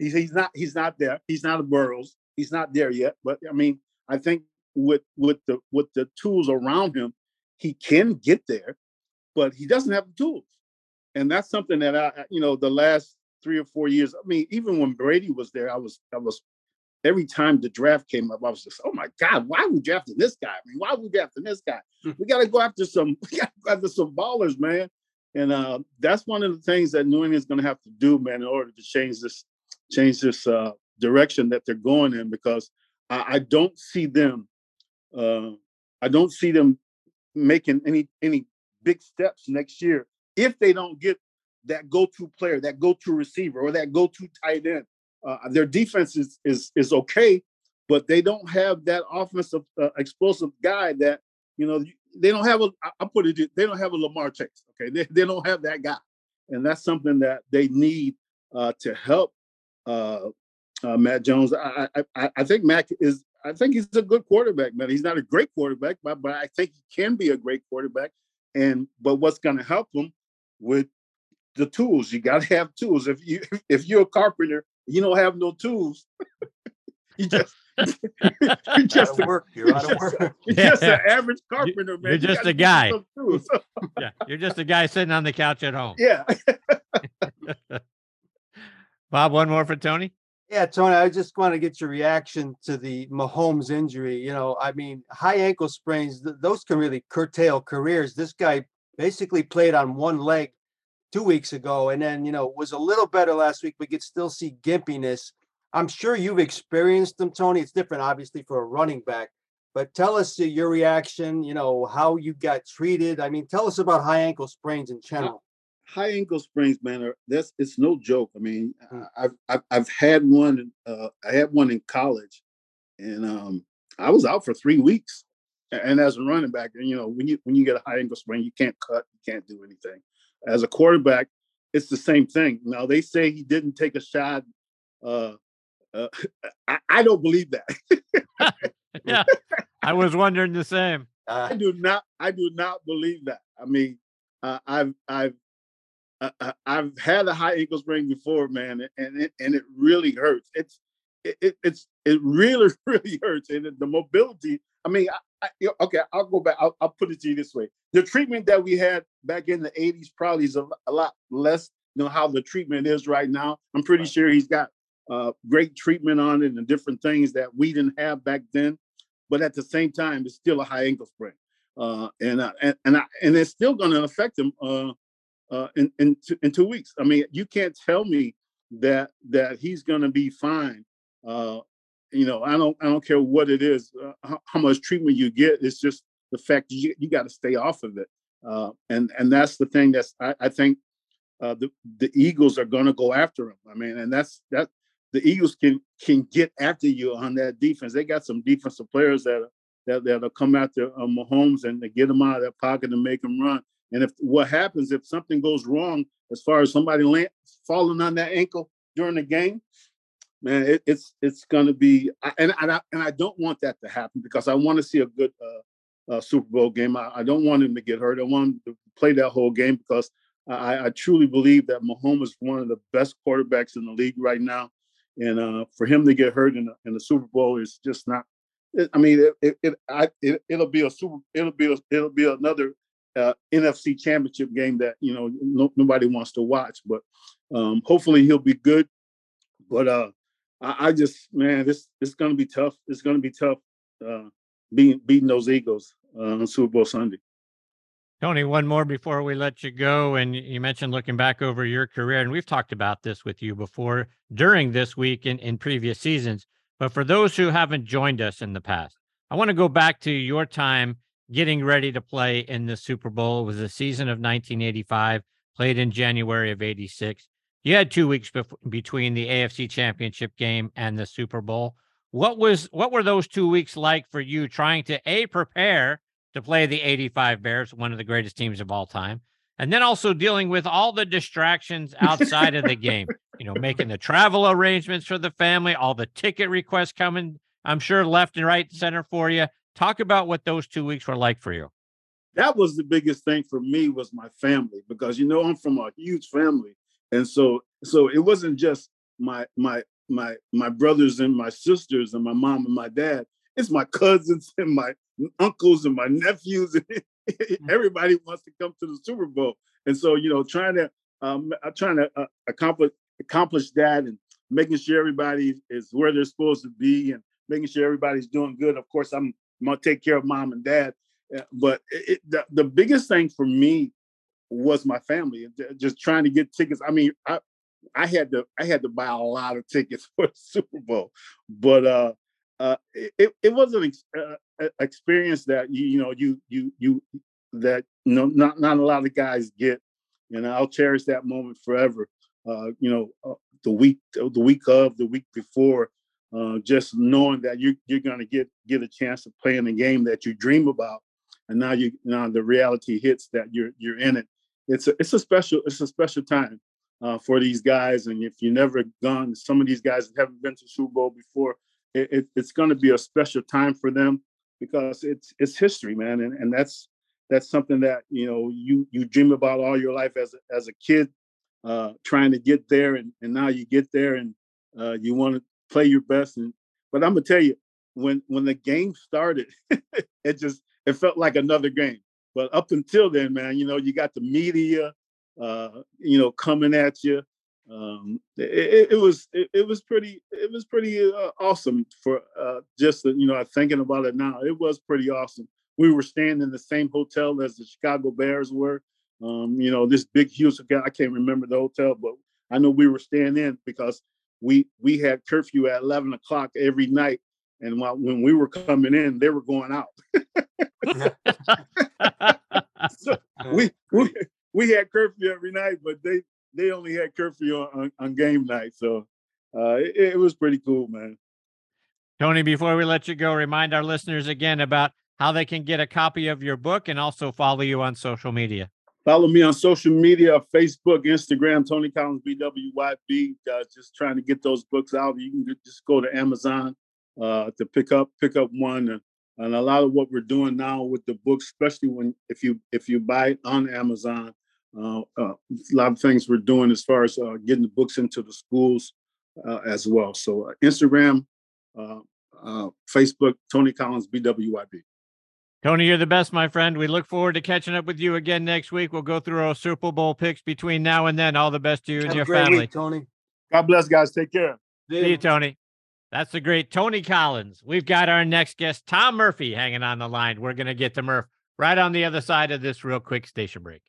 [SPEAKER 7] He's he's not he's not there. He's not a Burrows. He's not there yet. But I mean, I think with with the with the tools around him, he can get there, but he doesn't have the tools. And that's something that I you know the last three or four years. I mean, even when Brady was there, I was I was every time the draft came up, I was just, oh my God, why are we drafting this guy? I mean, why are we drafting this guy? Hmm. We got to go after some, we got to go after some ballers, man. And uh, that's one of the things that New England's going to have to do, man, in order to change this change this uh, direction that they're going in. Because I, I don't see them, uh, I don't see them making any any big steps next year if they don't get that go-to player, that go-to receiver, or that go-to tight end. Uh, their defense is is is okay, but they don't have that offensive uh, explosive guy that you know they don't have a. I put it. They don't have a Lamar Chase. Okay, they, they don't have that guy, and that's something that they need uh, to help uh, uh, Matt Jones. I, I I think Mac is. I think he's a good quarterback, man. He's not a great quarterback, but but I think he can be a great quarterback. And but what's going to help him with the tools? You got to have tools. If you if you're a carpenter, you don't have no tools. you just
[SPEAKER 3] you're just a, work. You're out of work.
[SPEAKER 7] You're just an average carpenter, man.
[SPEAKER 2] You're just you a guy. yeah, you're just a guy sitting on the couch at home.
[SPEAKER 7] Yeah.
[SPEAKER 2] Bob, one more for Tony.
[SPEAKER 3] Yeah, Tony, I just want to get your reaction to the Mahomes injury. You know, I mean, high ankle sprains, th- those can really curtail careers. This guy basically played on one leg two weeks ago and then, you know, was a little better last week, but could still see gimpiness. I'm sure you've experienced them, Tony. It's different, obviously, for a running back. But tell us your reaction. You know how you got treated. I mean, tell us about high ankle sprains in general.
[SPEAKER 7] High ankle sprains, man, are that's it's no joke. I mean, hmm. I've I've, I've had one. Uh, I had one in college, and um, I was out for three weeks. And as a running back, you know, when you when you get a high ankle sprain, you can't cut, you can't do anything. As a quarterback, it's the same thing. Now they say he didn't take a shot uh, uh, I, I, don't believe that.
[SPEAKER 2] yeah, I was wondering the same.
[SPEAKER 7] Uh, I do not. I do not believe that. I mean, uh, I've I've uh, uh, I've had a high ankle sprain before, man, and it and it really hurts. It's it, it it's it really really hurts, and the mobility. I mean, I, okay, I'll go back. I'll, I'll, put it to you this way: the treatment that we had back in the '80s probably is a, a lot less than how the treatment is right now. I'm pretty sure he's got uh, great treatment on it and different things that we didn't have back then. But at the same time, it's still a high ankle sprain, uh, and, uh, and and I, and it's still going to affect him uh, uh, in in, t- in two weeks. I mean, you can't tell me that that he's going to be fine. Uh, you know, I don't I don't care what it is, uh, how, how, much treatment you get. It's just the fact you you got to stay off of it. uh, and and that's the thing that's I, I think uh, the the Eagles are going to go after him. I mean, and that's that the Eagles can can get after you on that defense. They got some defensive players that that that'll come after uh, Mahomes and get him out of that pocket and make him run. And if what happens if something goes wrong as far as somebody land, falling on that ankle during the game, man, it, it's it's going to be and and I, and I don't want that to happen because I want to see a good uh, uh, Super Bowl game. I, I, don't want him to get hurt. I want him to play that whole game because I, I, truly believe that Mahomes is one of the best quarterbacks in the league right now, and uh, for him to get hurt in the, in the Super Bowl is just not. I mean, it it, it, I, it will be a super. It'll be a, it'll be another uh, NFC Championship game that you know no, nobody wants to watch. But um, hopefully he'll be good. But uh, I, I just man, this it's to be tough. It's to be tough uh, beating beating those Eagles uh, on Super Bowl Sunday.
[SPEAKER 2] Tony, one more before we let you go. And you mentioned looking back over your career, and we've talked about this with you before during this week in, in previous seasons. But for those who haven't joined us in the past, I want to go back to your time getting ready to play in the Super Bowl. It was the season of 1985, played in January of 86. You had two weeks bef- between the AFC Championship game and the Super Bowl. What was what were those two weeks like for you trying to a prepare to play the 85 Bears, one of the greatest teams of all time, and then also dealing with all the distractions outside of the game, you know, making the travel arrangements for the family, all the ticket requests coming, I'm sure left and right center for you. Talk about what those two weeks were like for you.
[SPEAKER 7] That was the biggest thing for me was my family because you know I'm from a huge family and so so it wasn't just my my my my brothers and my sisters and my mom and my dad. It's my cousins and my uncles and my nephews. And mm. everybody wants to come to the super bowl. And so you know trying to um uh, trying to uh, accomplish accomplish that and making sure everybody is where they're supposed to be and making sure everybody's doing good. Of course i'm, I'm gonna take care of mom and dad. But it, the, the biggest thing for me was my family just trying to get tickets. I mean, I I had to I had to buy a lot of tickets for Super Bowl, but uh, uh, it it was an ex- uh, experience that you you know you you you that you know not not a lot of guys get, and I'll cherish that moment forever. Uh, you know, uh, the week the week of the week before, uh, just knowing that you you're gonna get get a chance to play in a game that you dream about, and now you now the reality hits that you're you're in it it's a, it's a special it's a special time uh, for these guys. And if you've never gone, some of these guys haven't been to Super Bowl before, it, it, it's going to be a special time for them because it's it's history, man. And and that's that's something that you know you you dream about all your life as a, as a kid, uh, trying to get there, and and now you get there, and uh, you want to play your best. And but I'm gonna tell you, when when the game started, it just it felt like another game. But up until then, man, you know, you got the media, uh, you know, coming at you. Um, it, it, was it, it, was pretty it was pretty uh, awesome for uh, just you know thinking about it now. It was pretty awesome. We were staying in the same hotel as the Chicago Bears were. Um, you know, this big huge I can't remember the hotel, but I know we were staying in because we we had curfew at eleven o'clock every night, and while, when we were coming in, they were going out. so we, we we had curfew every night, but they they only had curfew on, on, game night. So uh, it, it was pretty cool, man.
[SPEAKER 2] Tony, before we let you go, remind our listeners again about how they can get a copy of your book and also follow you on social media.
[SPEAKER 7] Follow me on social media, Facebook, Instagram, Tony Collins BWYB. Uh, just trying to get those books out. You can just go to Amazon uh, to pick up pick up one. And and a lot of what we're doing now with the books, especially when if you if you buy it on Amazon, uh, uh, a lot of things we're doing as far as uh, getting the books into the schools uh, as well. So uh, Instagram, uh, Facebook, Tony Collins BWYB.
[SPEAKER 2] Tony, you're the best, my friend. We look forward to catching up with you again next week. We'll go through our Super Bowl picks between now and then. All the best to you Have and your family. Week,
[SPEAKER 3] Tony.
[SPEAKER 7] God bless, guys. Take care.
[SPEAKER 2] See you, Tony. That's the great Tony Collins. We've got our next guest, Tom Murphy, hanging on the line. We're going to get to Murph right on the other side of this real quick station break.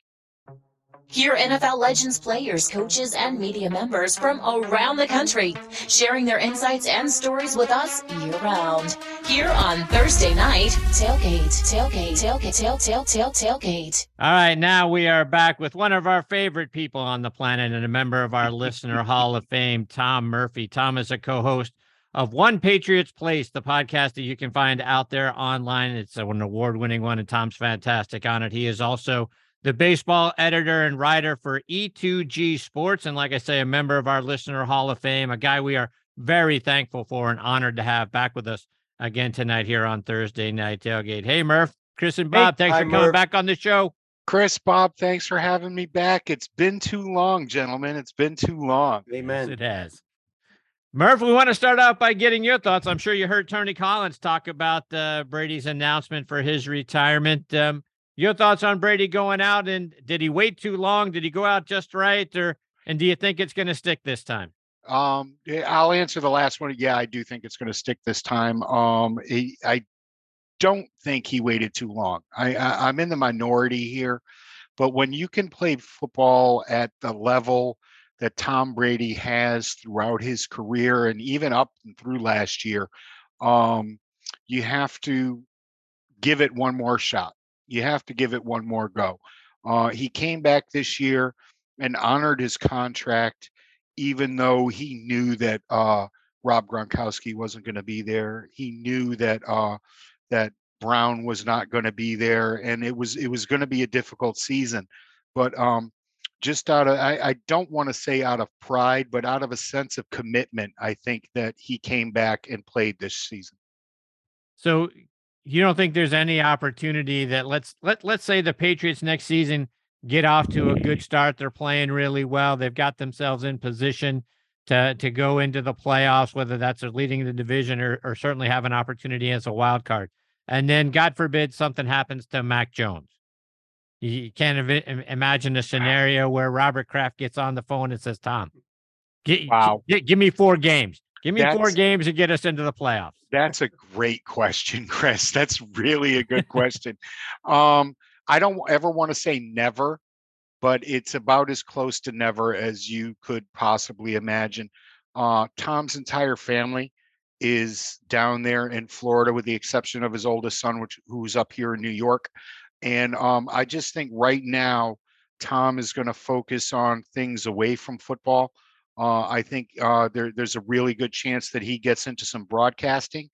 [SPEAKER 4] Hear NFL Legends players, coaches, and media members from around the country sharing their insights and stories with us year round. Here on Thursday night, Tailgate, Tailgate, Tailgate, Tail, Tail, Tail, Tailgate.
[SPEAKER 2] All right, now we are back with one of our favorite people on the planet and a member of our Listener Hall of Fame, Tom Murphy. Tom is a co host of One Patriots Place, the podcast that you can find out there online. It's an award winning one, and Tom's fantastic on it. He is also the baseball editor and writer for E2G Sports. And like I say, a member of our Listener Hall of Fame, a guy we are very thankful for and honored to have back with us again tonight here on Thursday Night Tailgate. Hey, Murph, Chris, and Bob, hey, thanks for coming Murph. back on the show.
[SPEAKER 8] Chris, Bob, thanks for having me back. It's been too long, gentlemen. It's been too long.
[SPEAKER 3] Amen.
[SPEAKER 2] Yes, it has. Murph, we want to start out by getting your thoughts. I'm sure you heard Tony Collins talk about uh, Brady's announcement for his retirement. Um, your thoughts on Brady going out, and did he wait too long? Did he go out just right, or and do you think it's going to stick this time?
[SPEAKER 8] Um, I'll answer the last one. Yeah, I do think it's going to stick this time. Um, he, I don't think he waited too long. I, I I'm in the minority here, but when you can play football at the level that Tom Brady has throughout his career and even up and through last year, um, you have to give it one more shot. You have to give it one more go. Uh, he came back this year and honored his contract, even though he knew that uh, Rob Gronkowski wasn't going to be there. He knew that uh, that Brown was not going to be there, and it was it was going to be a difficult season. But um, just out of I, I don't want to say out of pride, but out of a sense of commitment, I think that he came back and played this season.
[SPEAKER 2] So you don't think there's any opportunity that let's let let's say the Patriots next season get off to a good start. They're playing really well. They've got themselves in position to to go into the playoffs, whether that's leading the division or, or certainly have an opportunity as a wild card. And then, God forbid, something happens to Mac Jones. You can't Im- imagine a scenario where Robert Kraft gets on the phone and says, "Tom, get, wow. Give me four games. Give me that's, four games to get us into the playoffs."
[SPEAKER 8] That's a great question, Chris. That's really a good question. um, I don't ever want to say never, but it's about as close to never as you could possibly imagine. Uh, Tom's entire family is down there in Florida, with the exception of his oldest son, which who's up here in New York. And um, I just think right now, Tom is going to focus on things away from football. Uh, I think uh, there, there's a really good chance that he gets into some broadcasting.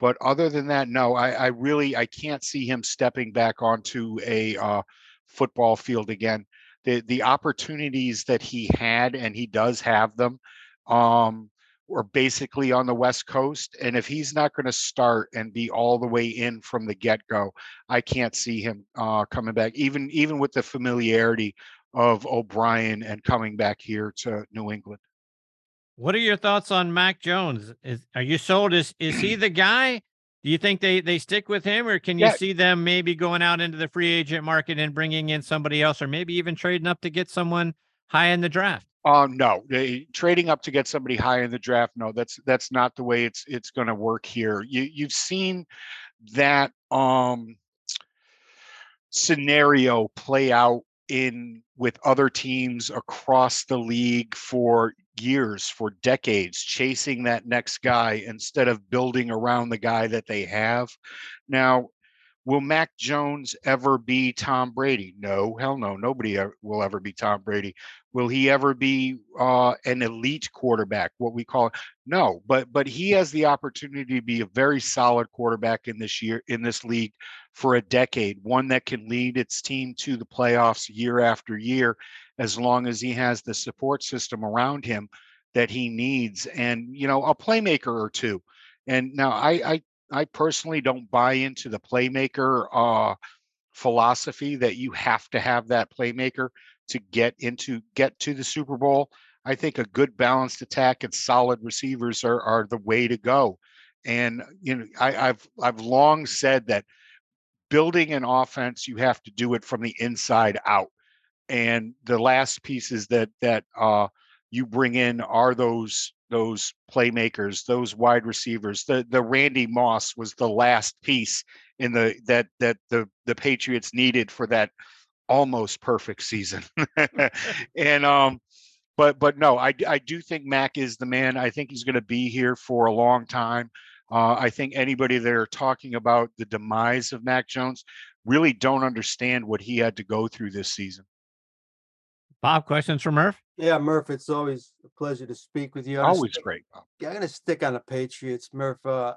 [SPEAKER 8] But other than that, no, I, I really I can't see him stepping back onto a uh, football field again. The the opportunities that he had, and he does have them, um, are basically on the West Coast. And if he's not going to start and be all the way in from the get go, I can't see him uh, coming back, even even with the familiarity of O'Brien and coming back here to New England.
[SPEAKER 2] What are your thoughts on Mac Jones? Is are you sold? Is is he the guy? Do you think they they stick with him, or can you yeah. see them maybe going out into the free agent market and bringing in somebody else, or maybe even trading up to get someone high in the draft?
[SPEAKER 8] Um, no, they, trading up to get somebody high in the draft. No, that's that's not the way it's it's going to work here. You you've seen that um scenario play out in with other teams across the league for years, for decades, chasing that next guy instead of building around the guy that they have. Now, Will Mac Jones ever be Tom Brady? No, hell no. Nobody will ever be Tom Brady. Will he ever be uh, an elite quarterback? What we call? No, but but he has the opportunity to be a very solid quarterback in this year in this league for a decade. One that can lead its team to the playoffs year after year, as long as he has the support system around him that he needs, and you know a playmaker or two. And now I, I I personally don't buy into the playmaker uh, philosophy that you have to have that playmaker to get into get to the Super Bowl. I think a good balanced attack and solid receivers are are the way to go. And you know, I, I've I've long said that building an offense, you have to do it from the inside out. And the last pieces that that uh, you bring in are those those playmakers, those wide receivers. The the Randy Moss was the last piece in the that that the the Patriots needed for that almost perfect season. and um, but but no, I I do think Mac is the man. I think he's going to be here for a long time. Uh, I think anybody that are talking about the demise of Mac Jones really don't understand what he had to go through this season.
[SPEAKER 2] Bob, questions for Murph?
[SPEAKER 3] Yeah, Murph, it's always a pleasure to speak with you. I'm
[SPEAKER 8] Always
[SPEAKER 3] stick-
[SPEAKER 8] great. Bob.
[SPEAKER 3] Yeah, I'm gonna stick on the Patriots, Murph, uh,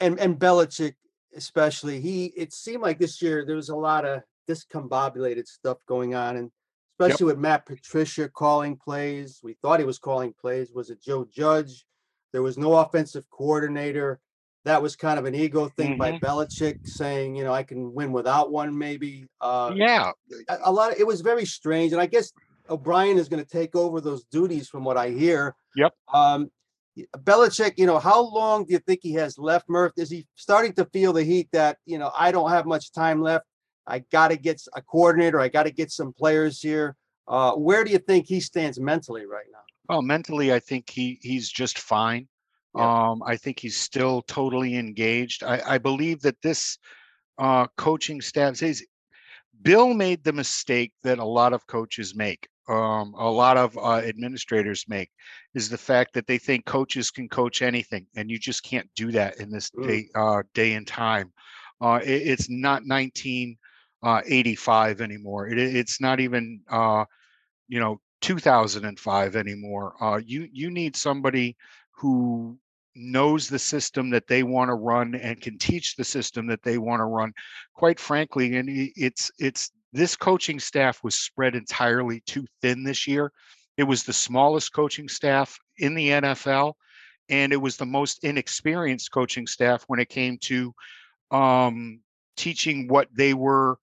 [SPEAKER 3] and and Belichick especially. He it seemed like this year there was a lot of discombobulated stuff going on, and especially with Matt Patricia calling plays. We thought he was calling plays. Was it Joe Judge? There was no offensive coordinator. That was kind of an ego thing by Belichick saying, you know, I can win without one, maybe. Uh,
[SPEAKER 8] Yeah,
[SPEAKER 3] a, a lot of it was very strange and i guess o'brien is going to take over those duties from what i hear
[SPEAKER 8] Yep.
[SPEAKER 3] um Belichick, you know, how long do you think he has left, Murph? Is he starting to feel the heat that, you know, I don't have much time left. I got to get a coordinator. I got to get some players here. Uh, where do you think he stands mentally right now?
[SPEAKER 8] Well, mentally, I think he he's just fine.
[SPEAKER 3] Yeah.
[SPEAKER 8] Um, I think he's still totally engaged. I, I believe that this uh, coaching staff says Bill made the mistake that a lot of coaches make, um, a lot of uh, administrators make, is the fact that they think coaches can coach anything, and you just can't do that in this
[SPEAKER 3] Mm.
[SPEAKER 8] day uh, day and time. Uh, it- it's not 1985 anymore. It, it's not even uh, you know 2005 anymore. Uh, you you need somebody who knows the system that they want to run and can teach the system that they want to run quite frankly and it's it's this coaching staff was spread entirely too thin this year it was the smallest coaching staff in the NFL and it was the most inexperienced coaching staff when it came to um, teaching what they were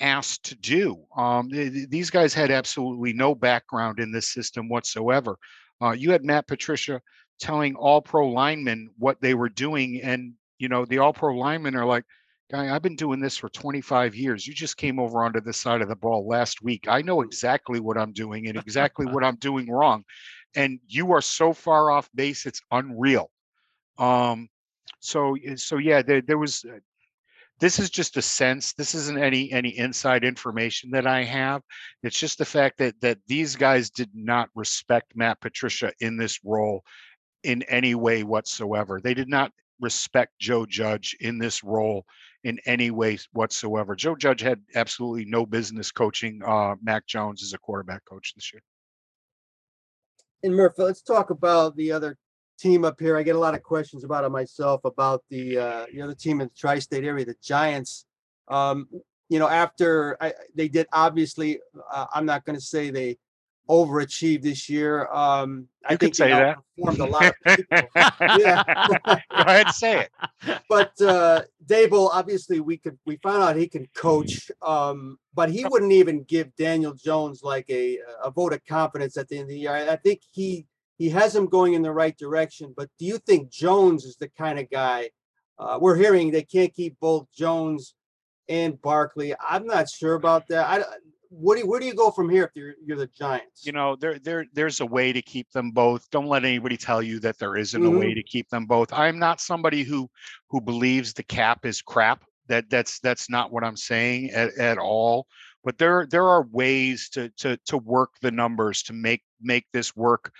[SPEAKER 8] asked to do. Um, th- th- these guys had absolutely no background in this system whatsoever. Uh, you had Matt Patricia telling all pro linemen what they were doing, and you know the all pro linemen are like, "Guy, I've been doing this for 25 years. You just came over onto this side of the ball last week. I know exactly what I'm doing and exactly what I'm doing wrong, and you are so far off base, it's unreal." Um, so so yeah, there there was uh, this is just a sense this isn't any any inside information that i have it's just the fact that that these guys did not respect matt patricia in this role in any way whatsoever they did not respect joe judge in this role in any way whatsoever joe judge had absolutely no business coaching uh mac jones as a quarterback coach this year
[SPEAKER 3] And Murph, let's talk about the other team up here. I get a lot of questions about it myself about the uh, the other team in the tri-state area, the Giants. Um, you know, after I, they did obviously, uh, I'm not going to say they overachieved this year. Um, I
[SPEAKER 8] You
[SPEAKER 3] think
[SPEAKER 8] say
[SPEAKER 3] they
[SPEAKER 8] that.
[SPEAKER 3] a lot of people. Yeah.
[SPEAKER 8] go ahead and say it
[SPEAKER 3] but uh Daboll, obviously we could we found out he can coach, um, but he wouldn't even give Daniel Jones like a a vote of confidence at the end of the year. I, I think he he has him going in the right direction. But do you think Jones is the kind of guy? Uh, we're hearing they can't keep both Jones and Barkley. I'm not sure about that. I what do you, where do you go from here if you're you're the Giants?
[SPEAKER 8] you know there there there's a way to keep them both. Don't let anybody tell you that there isn't a
[SPEAKER 3] Mm-hmm.
[SPEAKER 8] way to keep them both. I'm not somebody who who believes the cap is crap. That that's that's not what i'm saying at, at all. But there there are ways to to to work the numbers to make make this work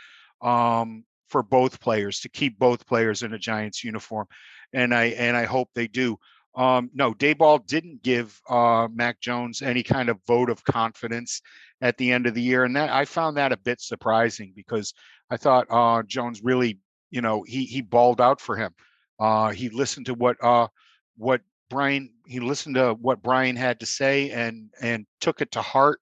[SPEAKER 8] um for both players to keep both players in a giants uniform. And i and i hope they do um, no, Daboll didn't give uh, Mac Jones any kind of vote of confidence at the end of the year, and that I found that a bit surprising because I thought uh, Jones really, you know, he he balled out for him. Uh, he listened to what uh, what Brian he listened to what Brian had to say and and took it to heart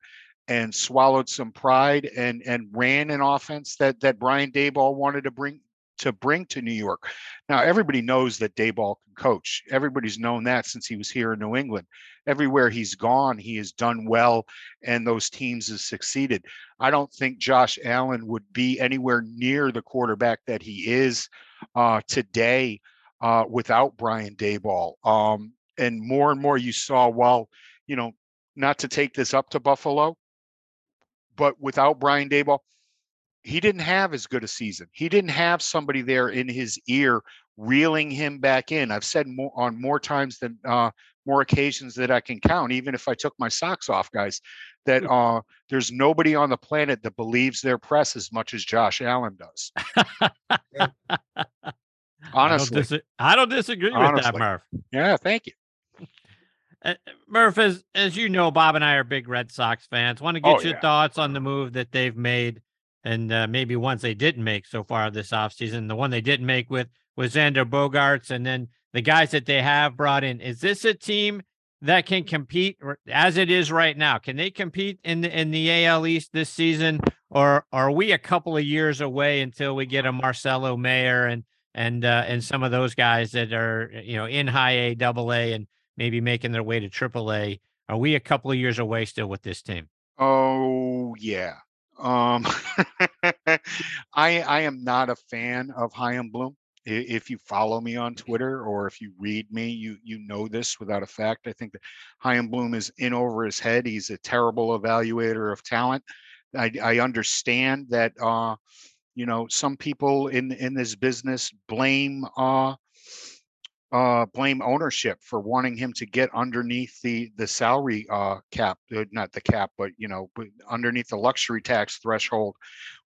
[SPEAKER 8] and swallowed some pride and and ran an offense that that Brian Daboll wanted to bring to bring to New York. Now everybody knows that Daboll can coach. Everybody's known that since he was here in New England. Everywhere he's gone, he has done well, and those teams have succeeded. I don't think Josh Allen would be anywhere near the quarterback that he is uh, today uh, without Brian Daboll. Um, and more and more you saw, while you know, not to take this up to Buffalo, but without Brian Daboll, he didn't have as good a season. He didn't have somebody there in his ear reeling him back in. I've said more on more times than uh, more occasions that I can count, even if I took my socks off, guys, that uh, there's nobody on the planet that believes their press as much as Josh Allen does. Honestly,
[SPEAKER 2] I don't, dis- I don't disagree with that, Murph.
[SPEAKER 8] yeah, thank you.
[SPEAKER 2] Uh, Murph, as as you know, Bob and I are big Red Sox fans. Want to get
[SPEAKER 8] Oh,
[SPEAKER 2] your
[SPEAKER 8] yeah.
[SPEAKER 2] thoughts on the move that they've made, and uh, maybe ones they didn't make so far this offseason. The one they didn't make with was Xander Bogaerts, and then the guys that they have brought in. Is this a team that can compete as it is right now? Can they compete in the in the AL East this season, or are we a couple of years away until we get a Marcelo Mayer and and uh, and some of those guys that are you know in high A, double A, and maybe making their way to triple A. Are we a couple of years away still with this team?
[SPEAKER 8] Oh yeah. Um, I I am not a fan of Chaim Bloom. If you follow me on Twitter or if you read me, you you know this without a fact. I think that Chaim Bloom is in over his head. He's a terrible evaluator of talent. I I understand that uh, you know, some people in in this business blame uh uh, blame ownership for wanting him to get underneath the the salary uh, cap, uh, not the cap, but you know, underneath the luxury tax threshold.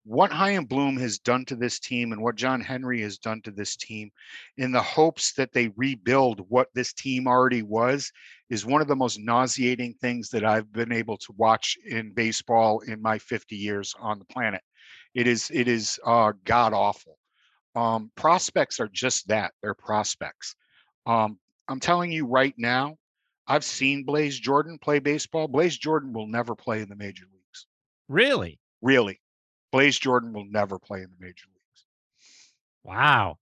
[SPEAKER 8] What Chaim Bloom has done to this team and what John Henry has done to this team, in the hopes that they rebuild what this team already was, is one of the most nauseating things that I've been able to watch in baseball in my 50 years on the planet. It is it is uh, god awful. Um, prospects are just that; they're prospects. Um, I'm telling you right now, I've seen Blaze Jordan play baseball. Blaze Jordan will never play in the major leagues.
[SPEAKER 2] Really?
[SPEAKER 8] Really. Blaze Jordan will never play in the major leagues.
[SPEAKER 2] Wow.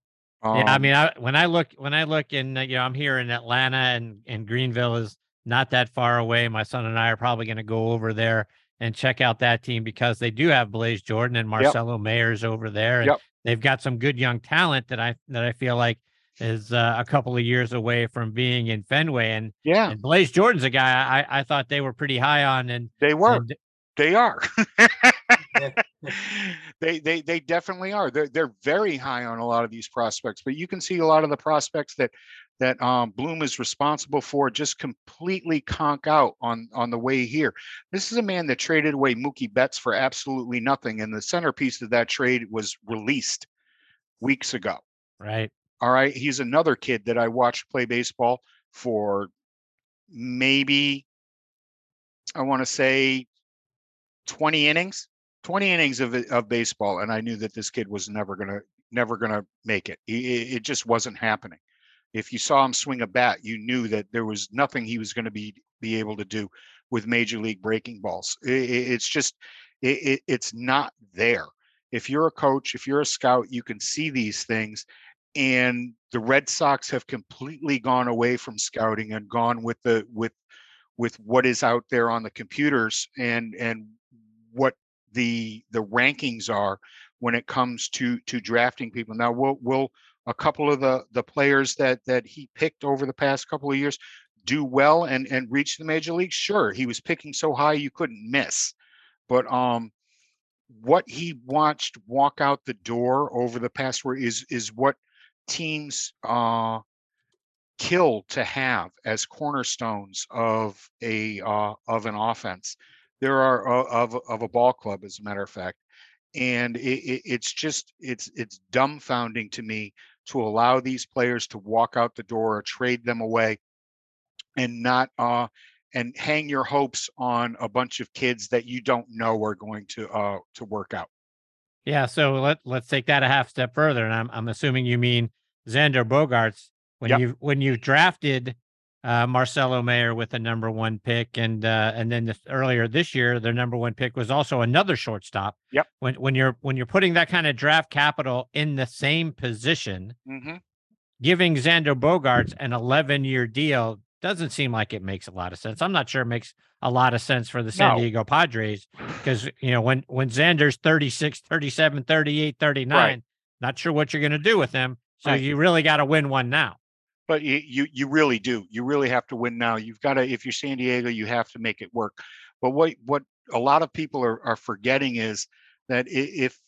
[SPEAKER 2] yeah, I
[SPEAKER 8] Um,
[SPEAKER 2] mean, I, when I look when I look in, uh, you know, I'm here in Atlanta, and and Greenville is not that far away. My son and I are probably going to go over there and check out that team because they do have Blaze Jordan and Marcelo Mayers over there, and
[SPEAKER 8] Yep.
[SPEAKER 2] they've got some good young talent that I that I feel like is uh, a couple of years away from being in Fenway. And,
[SPEAKER 8] yeah,
[SPEAKER 2] and Blaze Jordan's a guy I I thought they were pretty high on, and,
[SPEAKER 8] they were.
[SPEAKER 2] and
[SPEAKER 8] They are. they they they definitely are. They're they're very high on a lot of these prospects, but you can see a lot of the prospects that that um, Bloom is responsible for just completely conk out on on the way here. This is a man that traded away Mookie Betts for absolutely nothing, and the centerpiece of that trade was released weeks ago.
[SPEAKER 2] right.
[SPEAKER 8] All right. He's another kid that I watched play baseball for maybe, I want to say 20 innings, 20 innings of, of baseball. And I knew that this kid was never going to, never going to make it. It, it just wasn't happening. If you saw him swing a bat, you knew that there was nothing he was going to be, be able to do with major league breaking balls. I- I- it's just, it, it, it's not there. If you're a coach, if you're a scout, you can see these things and the Red Sox have completely gone away from scouting and gone with the with with what is out there on the computers and and what the the rankings are when it comes to to drafting people. Now, will will a couple of the the players that that he picked over the past couple of years do well and and reach the major leagues? Sure, he was picking so high you couldn't miss, but um what he watched walk out the door over the past year is is what teams uh, kill to have as cornerstones of a uh, of an offense. There are uh, of of a ball club, as a matter of fact, and it, it, it's just it's it's dumbfounding to me to allow these players to walk out the door or trade them away, and not uh, and hang your hopes on a bunch of kids that you don't know are going to uh, to work out.
[SPEAKER 2] Yeah, so let let's take that a half step further, and I'm I'm assuming you mean Xander Bogaerts when
[SPEAKER 8] Yep.
[SPEAKER 2] you when you drafted uh, Marcelo Mayer with the number one pick, and uh, and then this, earlier this year, their number one pick was also another shortstop.
[SPEAKER 8] Yep.
[SPEAKER 2] When when you're when you're putting that kind of draft capital in the same position,
[SPEAKER 8] Mm-hmm.
[SPEAKER 2] giving Xander Bogaerts an 11 year deal doesn't seem like it makes a lot of sense. I'm not sure it makes a lot of sense for the San
[SPEAKER 8] No.
[SPEAKER 2] Diego Padres because, you know, when, when Xander's 36, 37, 38, 39, not sure what you're going to do with him. So
[SPEAKER 8] Right.
[SPEAKER 2] you really got to win one now.
[SPEAKER 8] But you, you you really do. You really have to win now. You've got to if you're San Diego, you have to make it work. But what what a lot of people are, are forgetting is that if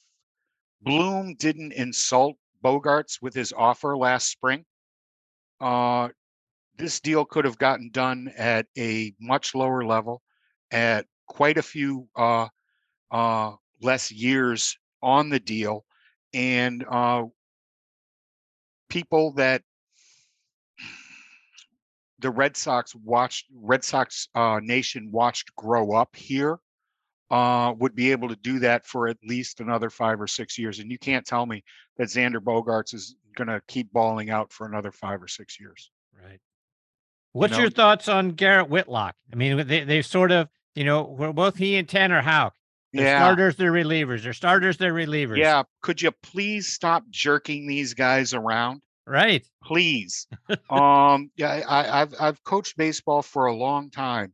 [SPEAKER 8] Bloom didn't insult Bogaerts with his offer last spring, uh, this deal could have gotten done at a much lower level, at quite a few uh, uh, less years on the deal, and uh, people that the Red Sox watched, Red Sox uh, Nation watched grow up here, uh, would be able to do that for at least another five or six years. And you can't tell me that Xander Bogaerts is going to keep balling out for another five or six years.
[SPEAKER 2] Right. What's
[SPEAKER 8] know-
[SPEAKER 2] your thoughts on Garrett Whitlock? I mean, they they sort of, you know, we're both he and Tanner Houck. They're
[SPEAKER 8] Yeah.
[SPEAKER 2] starters, they're relievers. They're starters, they're relievers.
[SPEAKER 8] Yeah. Could you please stop jerking these guys around?
[SPEAKER 2] Right.
[SPEAKER 8] please. um, yeah, I, I've I've coached baseball for a long time,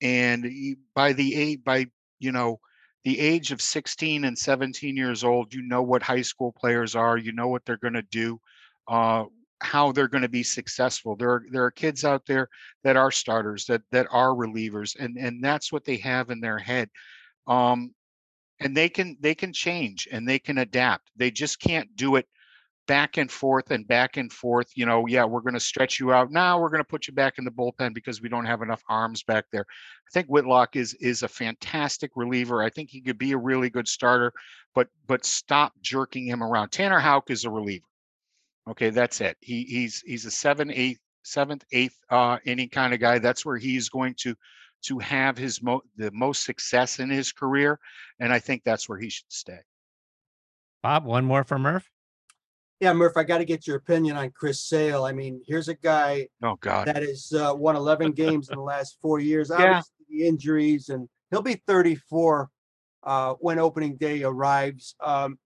[SPEAKER 8] and by the age by you know the age of 16 and 17 years old, you know what high school players are. You know what they're going to do, uh, how they're going to be successful. There are there are kids out there that are starters, that that are relievers, and and that's what they have in their head. Um, and they can they can change and they can adapt. They just can't do it back and forth and back and forth. You know, yeah, we're going to stretch you out. Now we're going to put you back in the bullpen because we don't have enough arms back there. I think Whitlock is is a fantastic reliever. I think he could be a really good starter, but but stop jerking him around. Tanner Houck is a reliever. Okay, that's it. He he's he's a seven, eighth, seventh, eighth uh, inning kind of guy. That's where he's going to to have his mo- the most success in his career, and I think that's where he should stay.
[SPEAKER 2] Bob, one more for Murph.
[SPEAKER 3] Yeah, Murph, I got to get your opinion on Chris Sale. I mean, here's a guy
[SPEAKER 8] Oh God.
[SPEAKER 3] that has uh, won 11 games in the last four years.
[SPEAKER 8] Yeah.
[SPEAKER 3] Obviously, the injuries, and he'll be 34 uh, when opening day arrives. Um,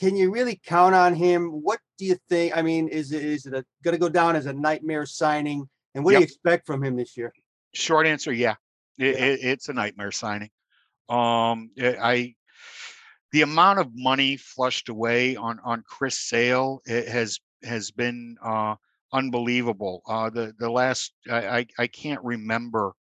[SPEAKER 3] can you really count on him? What do you think? I mean, is it is it going to go down as a nightmare signing? And what do you expect from him this year?
[SPEAKER 8] Short answer, yeah. It,
[SPEAKER 3] Yeah.
[SPEAKER 8] it, it's a nightmare signing. Um, I, I- the amount of money flushed away on on Chris Sale it has has been uh, unbelievable. Uh, the the last I, I I can't remember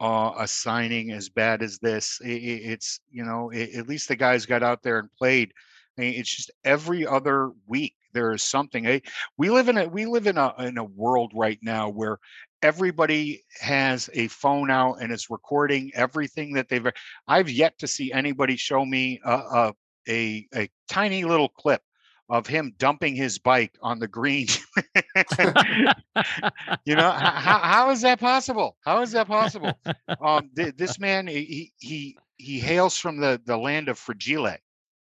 [SPEAKER 8] uh, a signing as bad as this. I- I- it's you know at least the guys got out there and played. It's just every other week there is something. Eh, We live in a we live in a in a world right now where everybody has a phone out and is recording everything that they've i've yet to see anybody show me a, a, a, a tiny little clip of him dumping his bike on the green you know how, how is that possible how is that possible um th- this man he he he hails from the the land of fragile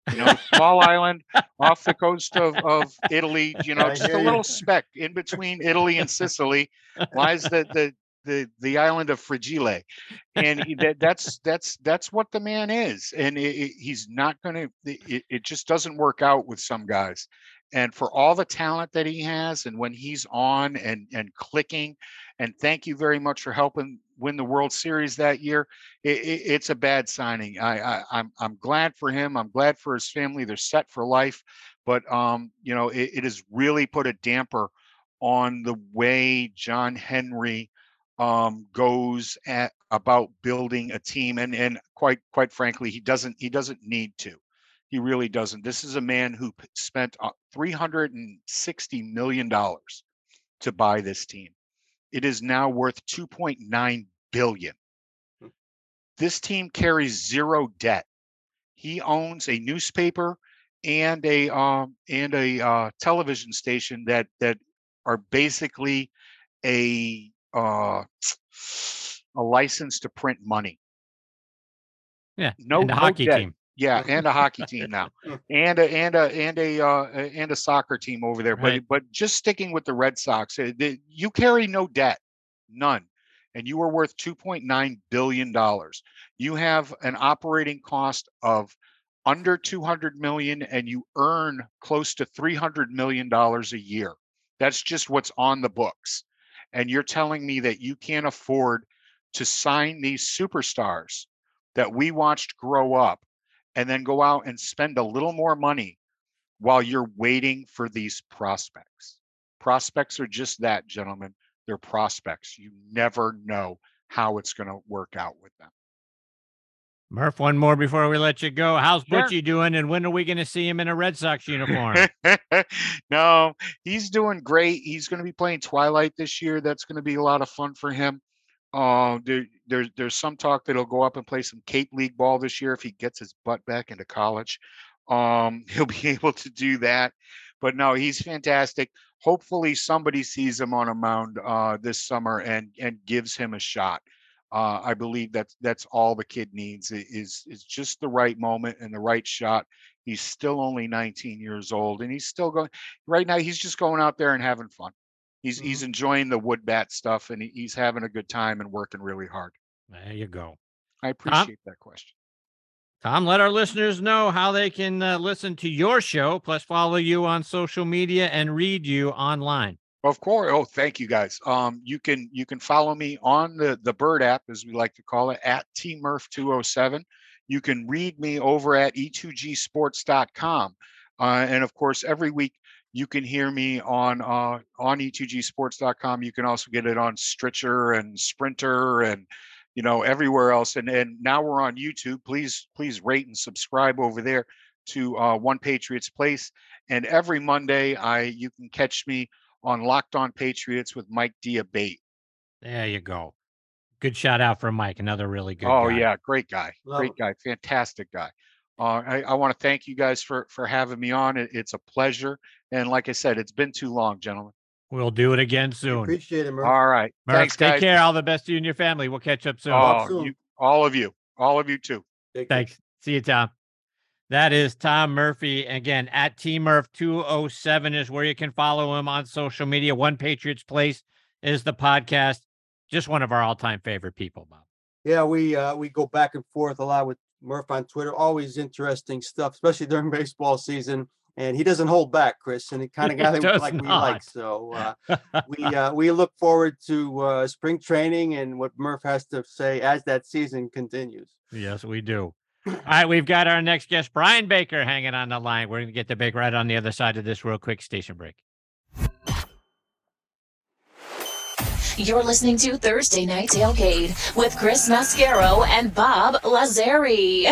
[SPEAKER 8] you know small island off the coast of of italy you know just a little speck in between italy and sicily lies the the the the island of fragile. And that, that's that's that's what the man is. And it, it- he's not going to it, it just doesn't work out with some guys and for all the talent that he has and when he's on and and clicking and thank you very much for helping win the world series that year it, it, it's a bad signing. I, I i'm i'm glad for him i'm glad for his family they're set for life but um you know it, it has really put a damper on the way john henry um, goes at about building a team and and quite quite frankly he doesn't he doesn't need to he really doesn't this is a man who spent uh, 360 million dollars to buy this team it is now worth 2.9 billion this team carries zero debt he owns a newspaper and a um and a uh, television station that that are basically a uh, a license to print money.
[SPEAKER 2] Yeah.
[SPEAKER 8] No- no
[SPEAKER 2] hockey
[SPEAKER 8] debt.
[SPEAKER 2] team.
[SPEAKER 8] Yeah, and a hockey team now, and a and a and a uh, and a soccer team over there.
[SPEAKER 2] Right.
[SPEAKER 8] But but just sticking with the Red Sox, the, you carry no debt, none, and you are worth two point nine billion dollars. You have an operating cost of under two hundred million, and you earn close to three hundred million dollars a year. That's just what's on the books, and you're telling me that you can't afford to sign these superstars that we watched grow up and then go out and spend a little more money while you're waiting for these prospects. Prospects are just that, gentlemen. They're prospects. You never know how it's going to work out with them.
[SPEAKER 2] Murph, one more before we let you go. How's
[SPEAKER 8] Sure.
[SPEAKER 2] Butchie doing, and when are we going to see him in a Red Sox uniform?
[SPEAKER 8] no, he's doing great. He's going to be playing Twilight this year. That's going to be a lot of fun for him. Uh, there, there's there's some talk that he'll go up and play some Cape League ball this year if he gets his butt back into college. Um, he'll be able to do that. But no, he's fantastic. Hopefully, somebody sees him on a mound uh, this summer and and gives him a shot. Uh, I believe that's that's all the kid needs is is just the right moment and the right shot. He's still only 19 years old, and he's still going. Right now, he's just going out there and having fun. He's he's enjoying the wood bat stuff, and he, he's having a good time and working really hard.
[SPEAKER 2] there you go.
[SPEAKER 8] I appreciate that question.
[SPEAKER 2] Tom, let our listeners know how they can uh, listen to your show, plus follow you on social media and read you online.
[SPEAKER 8] Of course. Oh, thank you guys. Um, you can you can follow me on the the Bird app, as we like to call it, at tmurf207. You can read me over at e e2gsports.com. Uh, and of course, every week you can hear me on uh, on e2gsports.com. You can also get it on Stitcher and Spreaker and you know everywhere else. And and now we're on YouTube. Please please rate and subscribe over there to uh, One Patriots Place. And every Monday, I you can catch me on Locked On Patriots with Mike D'Abate.
[SPEAKER 2] There you go. Good shout out from Mike, another really good.
[SPEAKER 8] Oh
[SPEAKER 2] guy.
[SPEAKER 8] yeah, great guy,
[SPEAKER 3] Love
[SPEAKER 8] great
[SPEAKER 3] him.
[SPEAKER 8] guy, fantastic guy. Uh, I, I want to thank you guys for for having me on. It, it's a pleasure, and like I said, it's been too long, gentlemen.
[SPEAKER 2] We'll do it again
[SPEAKER 3] We
[SPEAKER 2] soon.
[SPEAKER 3] Appreciate it, Murph.
[SPEAKER 8] All right,
[SPEAKER 2] Murph,
[SPEAKER 8] thanks,
[SPEAKER 2] take
[SPEAKER 8] guys.
[SPEAKER 2] care. All the best to you and your family. We'll catch up soon.
[SPEAKER 3] Talk
[SPEAKER 8] Oh,
[SPEAKER 3] soon.
[SPEAKER 8] you, all of you, all of you too.
[SPEAKER 3] Take care.
[SPEAKER 2] Thanks. See you, Tom. That is Tom Murphy. Again, at TMurph207 is where you can follow him on social media. One Patriots Place is the podcast. Just one of our all time favorite people, Bob.
[SPEAKER 3] Yeah, we uh we go back and forth a lot with Murph on Twitter. Always interesting stuff, especially during baseball season. And he doesn't hold back, Chris, and it kind of got
[SPEAKER 2] does
[SPEAKER 3] like we like. So uh, we uh, we look forward to uh, spring training and what Murph has to say as that season continues.
[SPEAKER 2] Yes, we do. All right, we've got our next guest, Brian Baker, hanging on the line. We're going to get the Baker right on the other side of this real quick station break.
[SPEAKER 4] You're listening to Thursday Night Tailgate with Chris Mascaro and Bob Lazari,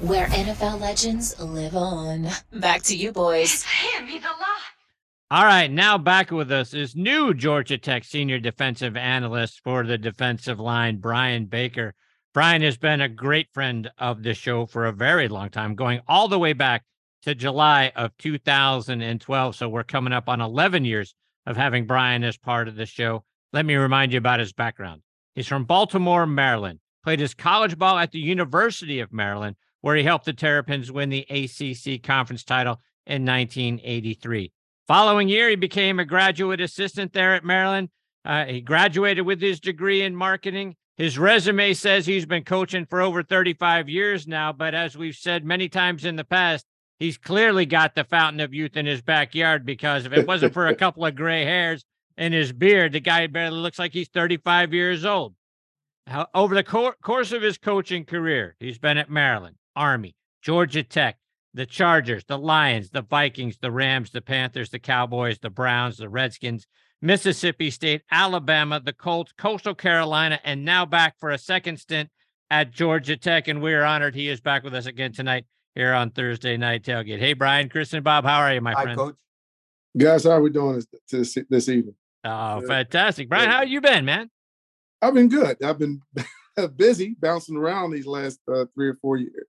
[SPEAKER 4] where NFL legends live on. Back to you, boys.
[SPEAKER 5] Him, he's alive.
[SPEAKER 2] All right, now back with us is new Georgia Tech senior defensive analyst for the defensive line, Brian Baker. Brian has been a great friend of the show for a very long time, going all the way back to July of 2012. So we're coming up on 11 years of having Brian as part of the show. Let me remind you about his background. He's from Baltimore, Maryland, played his college ball at the University of Maryland, where he helped the Terrapins win the ACC conference title in 1983. Following year, he became a graduate assistant there at Maryland. Uh, he graduated with his degree in marketing. His resume says he's been coaching for over 35 years now, but as we've said many times in the past, he's clearly got the fountain of youth in his backyard because if it wasn't for a couple of gray hairs in his beard, the guy barely looks like he's 35 years old. How, over the cour course of his coaching career, he's been at Maryland, Army, Georgia Tech, the Chargers, the Lions, the Vikings, the Rams, the Panthers, the Cowboys, the Browns, the Redskins, Mississippi State, Alabama, the Colts, Coastal Carolina, and now back for a second stint at Georgia Tech. And we're honored he is back with us again tonight here on Thursday Night Tailgate. Hey, Brian, Chris, and Bob, how are you, my
[SPEAKER 3] Hi,
[SPEAKER 2] friend?
[SPEAKER 3] Coach.
[SPEAKER 9] Guys, how are we doing this this, this evening?
[SPEAKER 2] Oh, fantastic. Brian, how you been, man?
[SPEAKER 9] I've been good. I've been busy bouncing around these last uh, three or four years,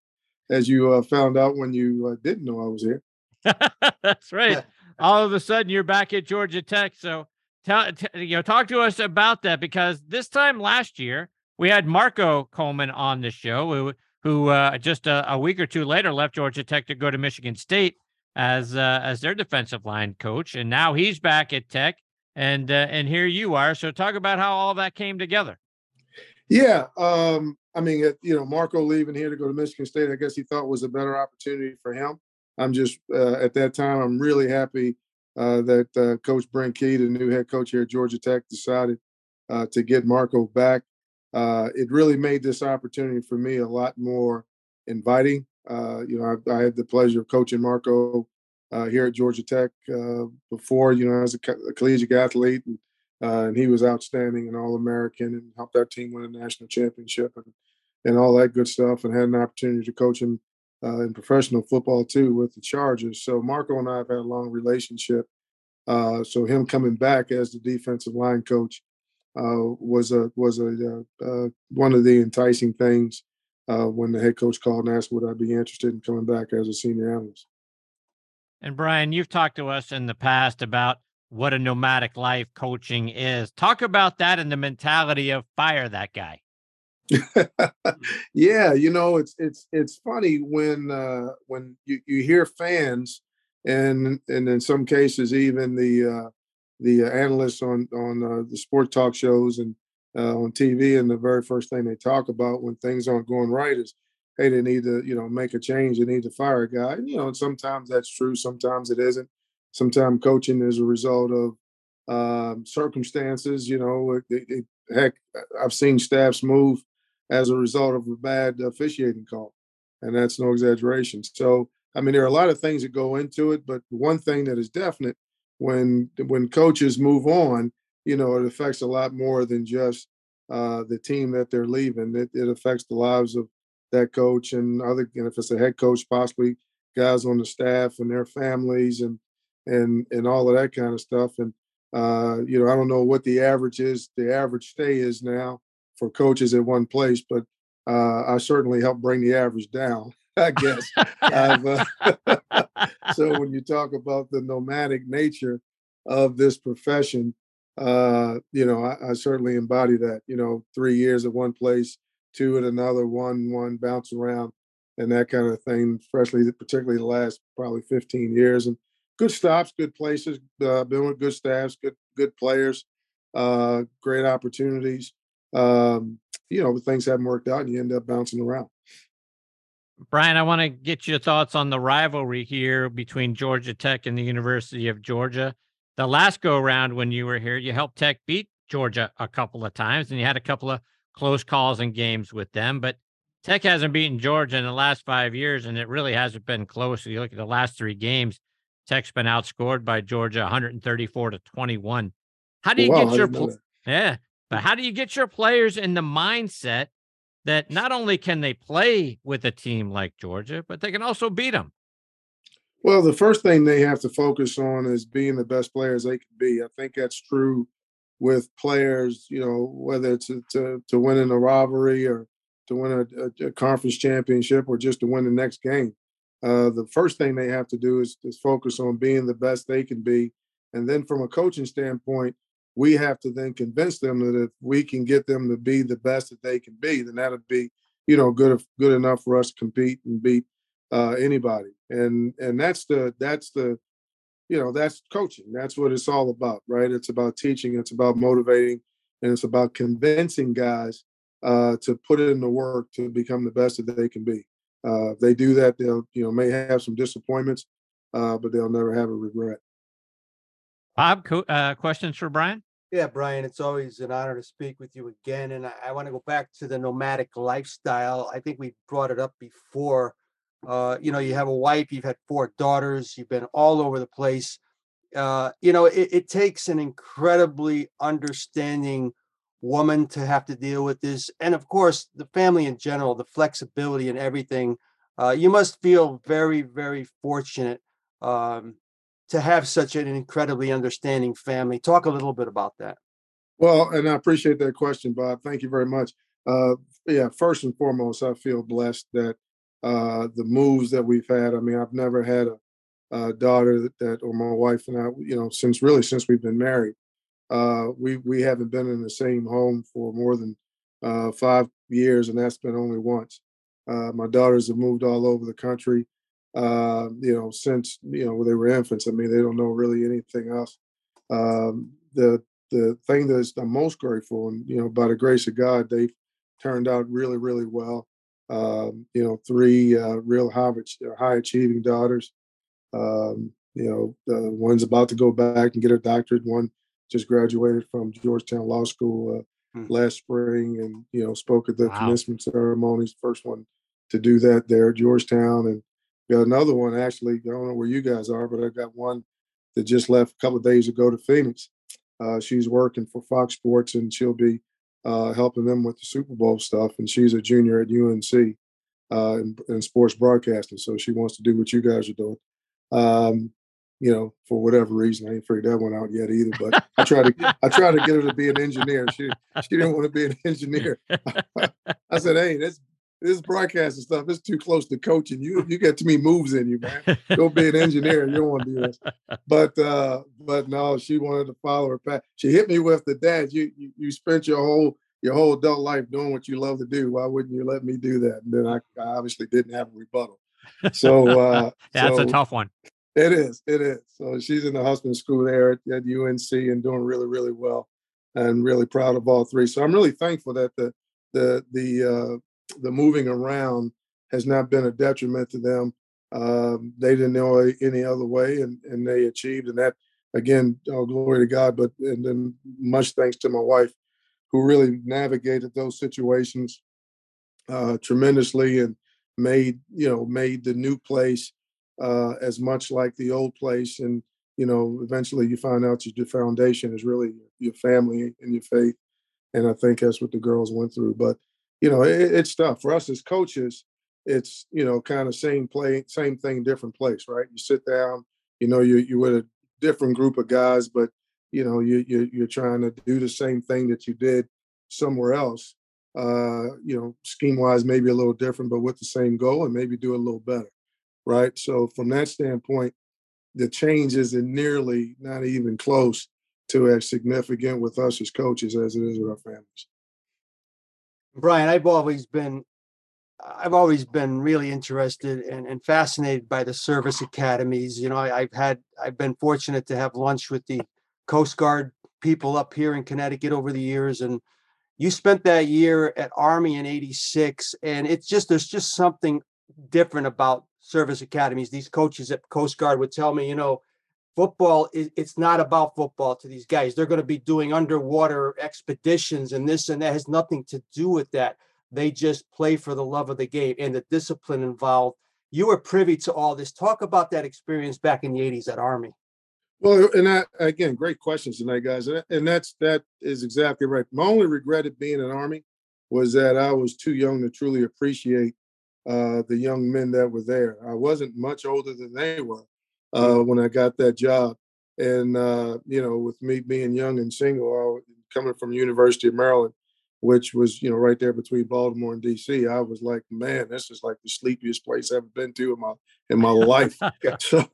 [SPEAKER 9] as you uh, found out when you uh, didn't know I was here.
[SPEAKER 2] That's right. All of a sudden, you're back at Georgia Tech. So, tell t- you know, talk to us about that because this time last year we had Marco Coleman on the show, who who uh, just a, a week or two later left Georgia Tech to go to Michigan State as uh, as their defensive line coach, and now he's back at Tech, and uh, and here you are. So, talk about how all that came together.
[SPEAKER 9] Yeah, um, I mean, you know, Marco leaving here to go to Michigan State, I guess he thought was a better opportunity for him. I'm just uh, at that time, I'm really happy uh, that uh, Coach Brent Key, the new head coach here at Georgia Tech, decided uh, to get Marco back. Uh, it really made this opportunity for me a lot more inviting. You know, I, I had the pleasure of coaching Marco uh, here at Georgia Tech uh, before, you know, as a, co- a collegiate athlete. And, uh, and he was outstanding and all American and helped our team win a national championship. And and all that good stuff, and had an opportunity to coach him uh, in professional football too with the Chargers. So Marco and I have had a long relationship. Uh, so him coming back as the defensive line coach uh, was a was a one of the enticing things when the head coach called and asked would I be interested in coming back as a senior analyst.
[SPEAKER 2] And Brian, you've talked to us in the past about what a nomadic life coaching is. Talk about that and the mentality of fire that guy.
[SPEAKER 9] yeah, you know, it's it's it's funny when uh when you, you hear fans and and in some cases even the uh the analysts on on uh, the sport talk shows and uh, on TV and the very first thing they talk about when things aren't going right is hey they need to you know make a change they need to fire a guy and, you know sometimes that's true sometimes it isn't sometimes coaching is a result of um, circumstances you know it, it, heck I've seen staffs move as a result of a bad officiating call. And that's no exaggeration. So, I mean, there are a lot of things that go into it, but one thing that is definite when when coaches move on, you know, it affects a lot more than just uh, the team that they're leaving. It, it affects the lives of that coach and other, and if it's a head coach, possibly guys on the staff and their families and and and all of that kind of stuff. And uh, you know, I don't know what the average is. The average stay is now for coaches at one place, but uh, I certainly help bring the average down. I guess. uh, so when you talk about the nomadic nature of this profession, uh, you know, I, I, certainly embody that. You know, three years at one place, two at another, one one bounce around, and that kind of thing. Especially, particularly the last probably 15 years, and good stops, good places. Uh, been with good staffs, good good players, uh, great opportunities um, you know, things haven't worked out and you end up bouncing around.
[SPEAKER 2] Brian, I want to get your thoughts on the rivalry here between Georgia Tech and the University of Georgia. The last go around when you were here, you helped Tech beat Georgia a couple of times and you had a couple of close calls and games with them. But Tech hasn't beaten Georgia in the last five years, and it really hasn't been close. If you look at the last three games, Tech's been outscored by Georgia 134 to 21. How do you wow, get your yeah? But how do you get your players in the mindset that not only can they play with a team like Georgia, but they can also beat them?
[SPEAKER 9] Well, the first thing they have to focus on is being the best players they can be. I think that's true with players, you know, whether it's to, to, to win in a rivalry or to win a, a, a, conference championship or just to win the next game. Uh, the first thing they have to do is, is focus on being the best they can be. And then from a coaching standpoint, we have to then convince them that if we can get them to be the best that they can be, then that'll be, you know, good good enough for us to compete and beat uh, anybody. And and that's the that's the, you know, that's coaching. That's what it's all about, right? It's about teaching. It's about motivating, and it's about convincing guys uh, to put in the work to become the best that they can be. Uh, if they do that, they'll you know may have some disappointments, uh, but they'll never have a regret.
[SPEAKER 2] Bob, uh, questions for Brian?
[SPEAKER 3] Yeah, Brian, it's always an honor to speak with you again. And I, I want to go back to the nomadic lifestyle. I think we brought it up before. Uh, you know, you have a wife, you've had four daughters, you've been all over the place. Uh, you know, it, it takes an incredibly understanding woman to have to deal with this. And of course, the family in general, the flexibility and everything. Uh, you must feel very, very fortunate um, to have such an incredibly understanding family. Talk a little bit about that.
[SPEAKER 9] Well, and I appreciate that question, Bob. Thank you very much. Uh, yeah, first and foremost, I feel blessed that uh, the moves that we've had. I mean, I've never had a, a daughter that, that, or my wife and I, you know, since really since we've been married, uh, we we haven't been in the same home for more than uh, five years, and that's been only once. Uh, my daughters have moved all over the country uh, you know, since you know they were infants. I mean, they don't know really anything else. Um, the the thing that's I'm most grateful, and you know, by the grace of God, they've turned out really, really well. Um, you know, three uh, real high, high achieving daughters. Um, you know, the one's about to go back and get her doctorate. One just graduated from Georgetown Law School uh, hmm. last spring, and you know, spoke at the wow. commencement ceremonies. First one to do that there at Georgetown, and Got another one actually. I don't know where you guys are, but I've got one that just left a couple of days ago to Phoenix. Uh, she's working for Fox Sports, and she'll be uh, helping them with the Super Bowl stuff. And she's a junior at UNC uh, in, in, sports broadcasting, so she wants to do what you guys are doing. Um, you know, for whatever reason, I ain't figured that one out yet either. But I try to I try to get her to be an engineer. She she didn't want to be an engineer. I said, hey, this this broadcasting stuff is too close to coaching. You you get too many moves in you, man. Go be an engineer. You don't want to do this. But uh, but no, she wanted to follow her path. She hit me with the dad. You, you you spent your whole your whole adult life doing what you love to do. Why wouldn't you let me do that? And then I, I obviously didn't have a rebuttal. So uh,
[SPEAKER 2] that's
[SPEAKER 9] so
[SPEAKER 2] a tough one.
[SPEAKER 9] It is. It is. So she's in the Hussman school there at, at UNC and doing really really well, and really proud of all three. So I'm really thankful that the the the uh, the moving around has not been a detriment to them. Um, they didn't know any other way, and and they achieved. And that again, oh, glory to God. But and then much thanks to my wife, who really navigated those situations uh, tremendously and made you know made the new place uh, as much like the old place. And you know, eventually you find out your foundation is really your family and your faith. And I think that's what the girls went through. But you know, it, it's tough for us as coaches. It's you know, kind of same play, same thing, different place, right? You sit down, you know, you you with a different group of guys, but you know, you, you you're trying to do the same thing that you did somewhere else. Uh, you know, scheme wise, maybe a little different, but with the same goal, and maybe do it a little better, right? So from that standpoint, the change isn't nearly, not even close to as significant with us as coaches as it is with our families.
[SPEAKER 3] Brian, I've always been I've always been really interested and, and fascinated by the service academies. You know, I, have had I've been fortunate to have lunch with the Coast Guard people up here in Connecticut over the years, and you spent that year at Army in '86, and it's just there's just something different about service academies. These coaches at Coast Guard would tell me, you know, football it's not about football to these guys. They're going to be doing underwater expeditions and this and that has nothing to do with that. They just play for the love of the game and the discipline involved. You were privy to all this. Talk about that experience back in the 80s at army.
[SPEAKER 9] Well and that again great questions tonight guys and that's that is exactly right. My only regret at being in army was that i was too young to truly appreciate uh, the young men that were there. I wasn't much older than they were uh, when I got that job. And uh, you know, with me being young and single, I, coming from University of Maryland, which was you know right there between Baltimore and DC, I was like, man, this is like the sleepiest place I've ever been to in my in my life. so,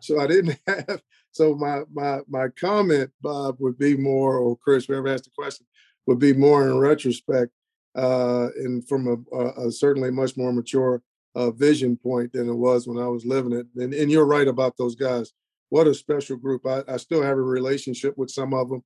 [SPEAKER 9] so I didn't have. So my my my comment, Bob, would be more, or Chris, whoever asked the question, would be more in retrospect, uh, and from a, a, a certainly much more mature uh, vision point than it was when I was living it. And, and you're right about those guys. What a special group. I, I still have a relationship with some of them.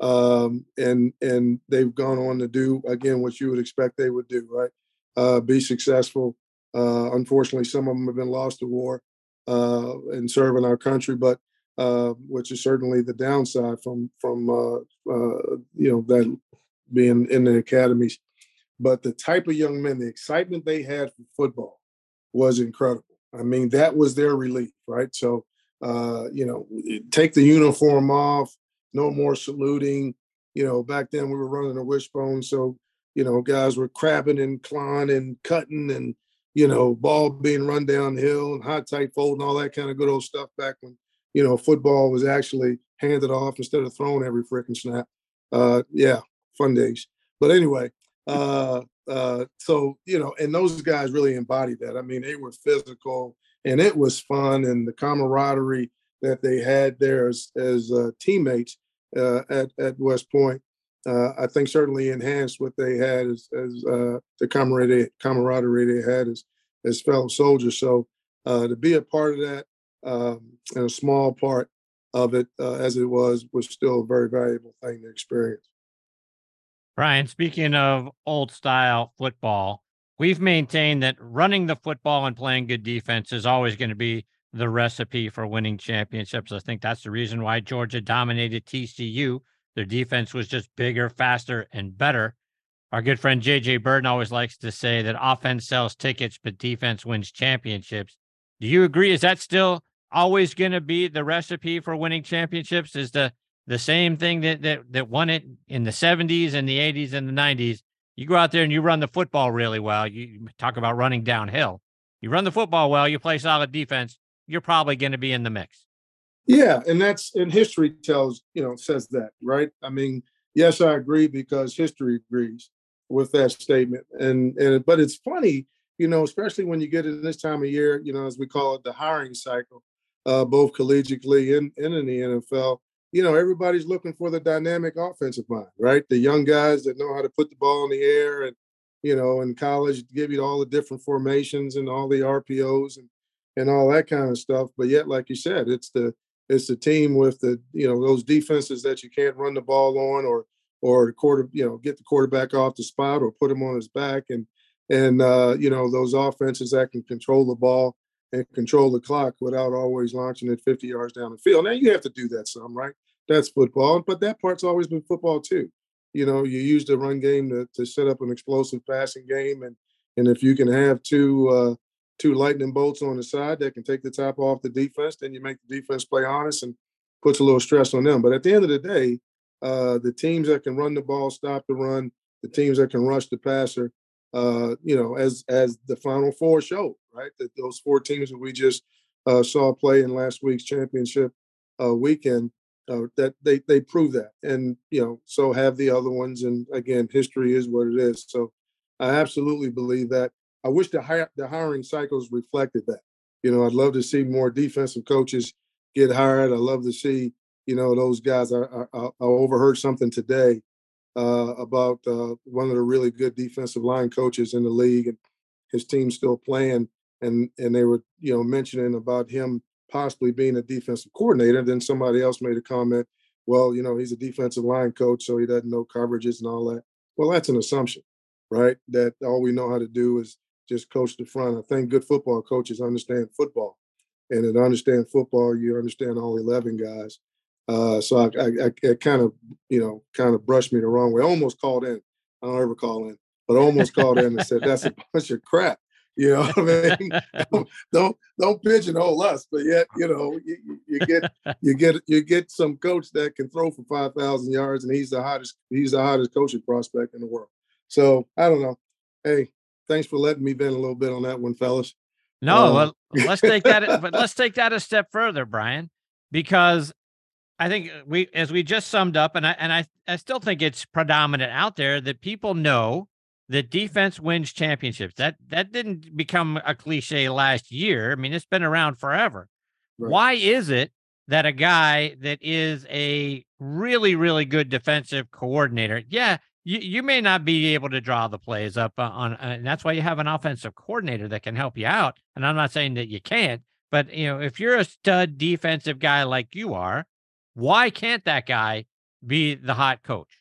[SPEAKER 9] Um, and and they've gone on to do again what you would expect they would do, right? Uh, be successful. Uh, unfortunately, some of them have been lost to war uh, and serving our country, but uh, which is certainly the downside from from uh, uh, you know that being in the academies. But the type of young men, the excitement they had for football, was incredible. I mean, that was their relief, right? So, uh, you know, take the uniform off, no more saluting. You know, back then we were running a wishbone, so you know, guys were crabbing and clawing and cutting and you know, ball being run downhill and hot tight fold and all that kind of good old stuff back when you know football was actually handed off instead of thrown every freaking snap. Uh, yeah, fun days. But anyway, uh, uh, so you know, and those guys really embodied that. I mean, they were physical, and it was fun, and the camaraderie that they had there as, as uh, teammates uh, at at West Point, uh, I think certainly enhanced what they had as, as uh, the camaraderie camaraderie they had as as fellow soldiers. So uh, to be a part of that um, and a small part of it as it was was still a very valuable thing to experience.
[SPEAKER 2] Brian, speaking of old style football, we've maintained that running the football and playing good defense is always going to be the recipe for winning championships. I think that's the reason why Georgia dominated TCU. Their defense was just bigger, faster, and better. Our good friend JJ Bird always likes to say that offense sells tickets, but defense wins championships. Do you agree? Is that still always going to be the recipe for winning championships? Is the the same thing that that that won it in the 70s and the 80s and the 90s. You go out there and you run the football really well. You talk about running downhill. You run the football well, you play solid defense, you're probably going to be in the mix.
[SPEAKER 9] Yeah, and that's and history tells, you know, says that, right? I mean, yes, I agree because history agrees with that statement. And and but it's funny, you know, especially when you get in this time of year, you know, as we call it the hiring cycle, uh, both collegiately and, and in the NFL, you know, everybody's looking for the dynamic offensive mind, right? The young guys that know how to put the ball in the air and, you know, in college give you all the different formations and all the RPOs and and all that kind of stuff. But yet, like you said, it's the it's the team with the you know those defenses that you can't run the ball on or or quarter you know get the quarterback off the spot or put him on his back and and uh, you know those offenses that can control the ball and control the clock without always launching it 50 yards down the field. Now you have to do that some, right? That's football, but that part's always been football too. You know, you use the run game to, to set up an explosive passing game, and and if you can have two uh, two lightning bolts on the side that can take the top off the defense, then you make the defense play honest and puts a little stress on them. But at the end of the day, uh, the teams that can run the ball, stop the run, the teams that can rush the passer, uh, you know, as as the Final Four showed, right? That those four teams that we just uh, saw play in last week's championship uh, weekend, uh, that they they prove that, and you know, so have the other ones. And again, history is what it is. So I absolutely believe that. I wish the the hiring cycles reflected that. You know, I'd love to see more defensive coaches get hired. I love to see you know those guys. I, I, I overheard something today uh, about uh, one of the really good defensive line coaches in the league, and his team still playing. And and they were you know mentioning about him possibly being a defensive coordinator. Then somebody else made a comment. Well, you know, he's a defensive line coach, so he doesn't know coverages and all that. Well, that's an assumption, right? That all we know how to do is just coach the front. I think good football coaches understand football, and to understand football, you understand all eleven guys. Uh, so I, I, I kind of, you know, kind of brushed me the wrong way. I almost called in. I don't ever call in, but I almost called in and said that's a bunch of crap. You know what I mean? don't, don't don't pigeonhole us, but yet you know you, you get you get you get some coach that can throw for five thousand yards, and he's the hottest he's the hottest coaching prospect in the world. So I don't know. Hey, thanks for letting me vent a little bit on that one, fellas.
[SPEAKER 2] No, um, well, let's take that, but let's take that a step further, Brian, because I think we, as we just summed up, and I and I, I still think it's predominant out there that people know that defense wins championships. That that didn't become a cliche last year. I mean, it's been around forever. Right. Why is it that a guy that is a really, really good defensive coordinator, yeah, you, you may not be able to draw the plays up uh, on, uh, and that's why you have an offensive coordinator that can help you out. And I'm not saying that you can't, but you know, if you're a stud defensive guy like you are, why can't that guy be the hot coach?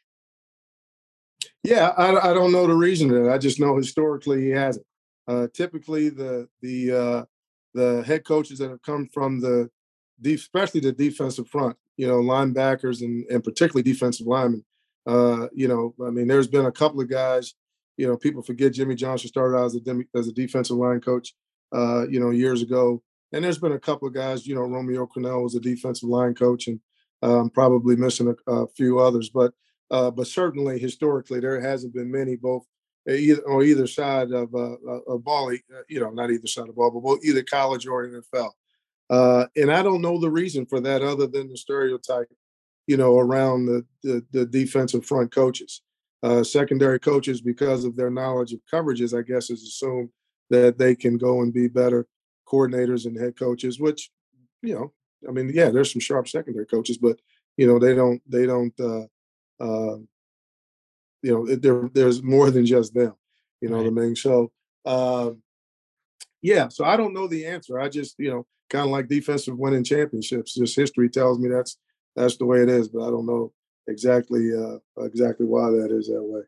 [SPEAKER 9] Yeah, I, I don't know the reason that. I just know historically he hasn't. Uh, typically, the the uh, the head coaches that have come from the especially the defensive front, you know, linebackers and and particularly defensive linemen. Uh, you know, I mean, there's been a couple of guys. You know, people forget Jimmy Johnson started out as a as a defensive line coach. Uh, you know, years ago, and there's been a couple of guys. You know, Romeo Crennel was a defensive line coach, and um, probably missing a, a, few others, but uh, but certainly historically there hasn't been many both uh, either on either side of uh, uh a ball, uh, you know, not either side of ball, but both either college or NFL. Uh, and I don't know the reason for that other than the stereotype, you know, around the the, the defensive front coaches. secondary coaches, because of their knowledge of coverages, I guess is assumed that they can go and be better coordinators and head coaches, which you know I mean, yeah, there's some sharp secondary coaches, but you know, they don't they don't uh, uh, you know, there there's more than just them. You know right. what I mean? So um, yeah, so I don't know the answer. I just you know, kind of like defensive winning championships. Just history tells me that's that's the way it is, but I don't know exactly uh, exactly why that is that way.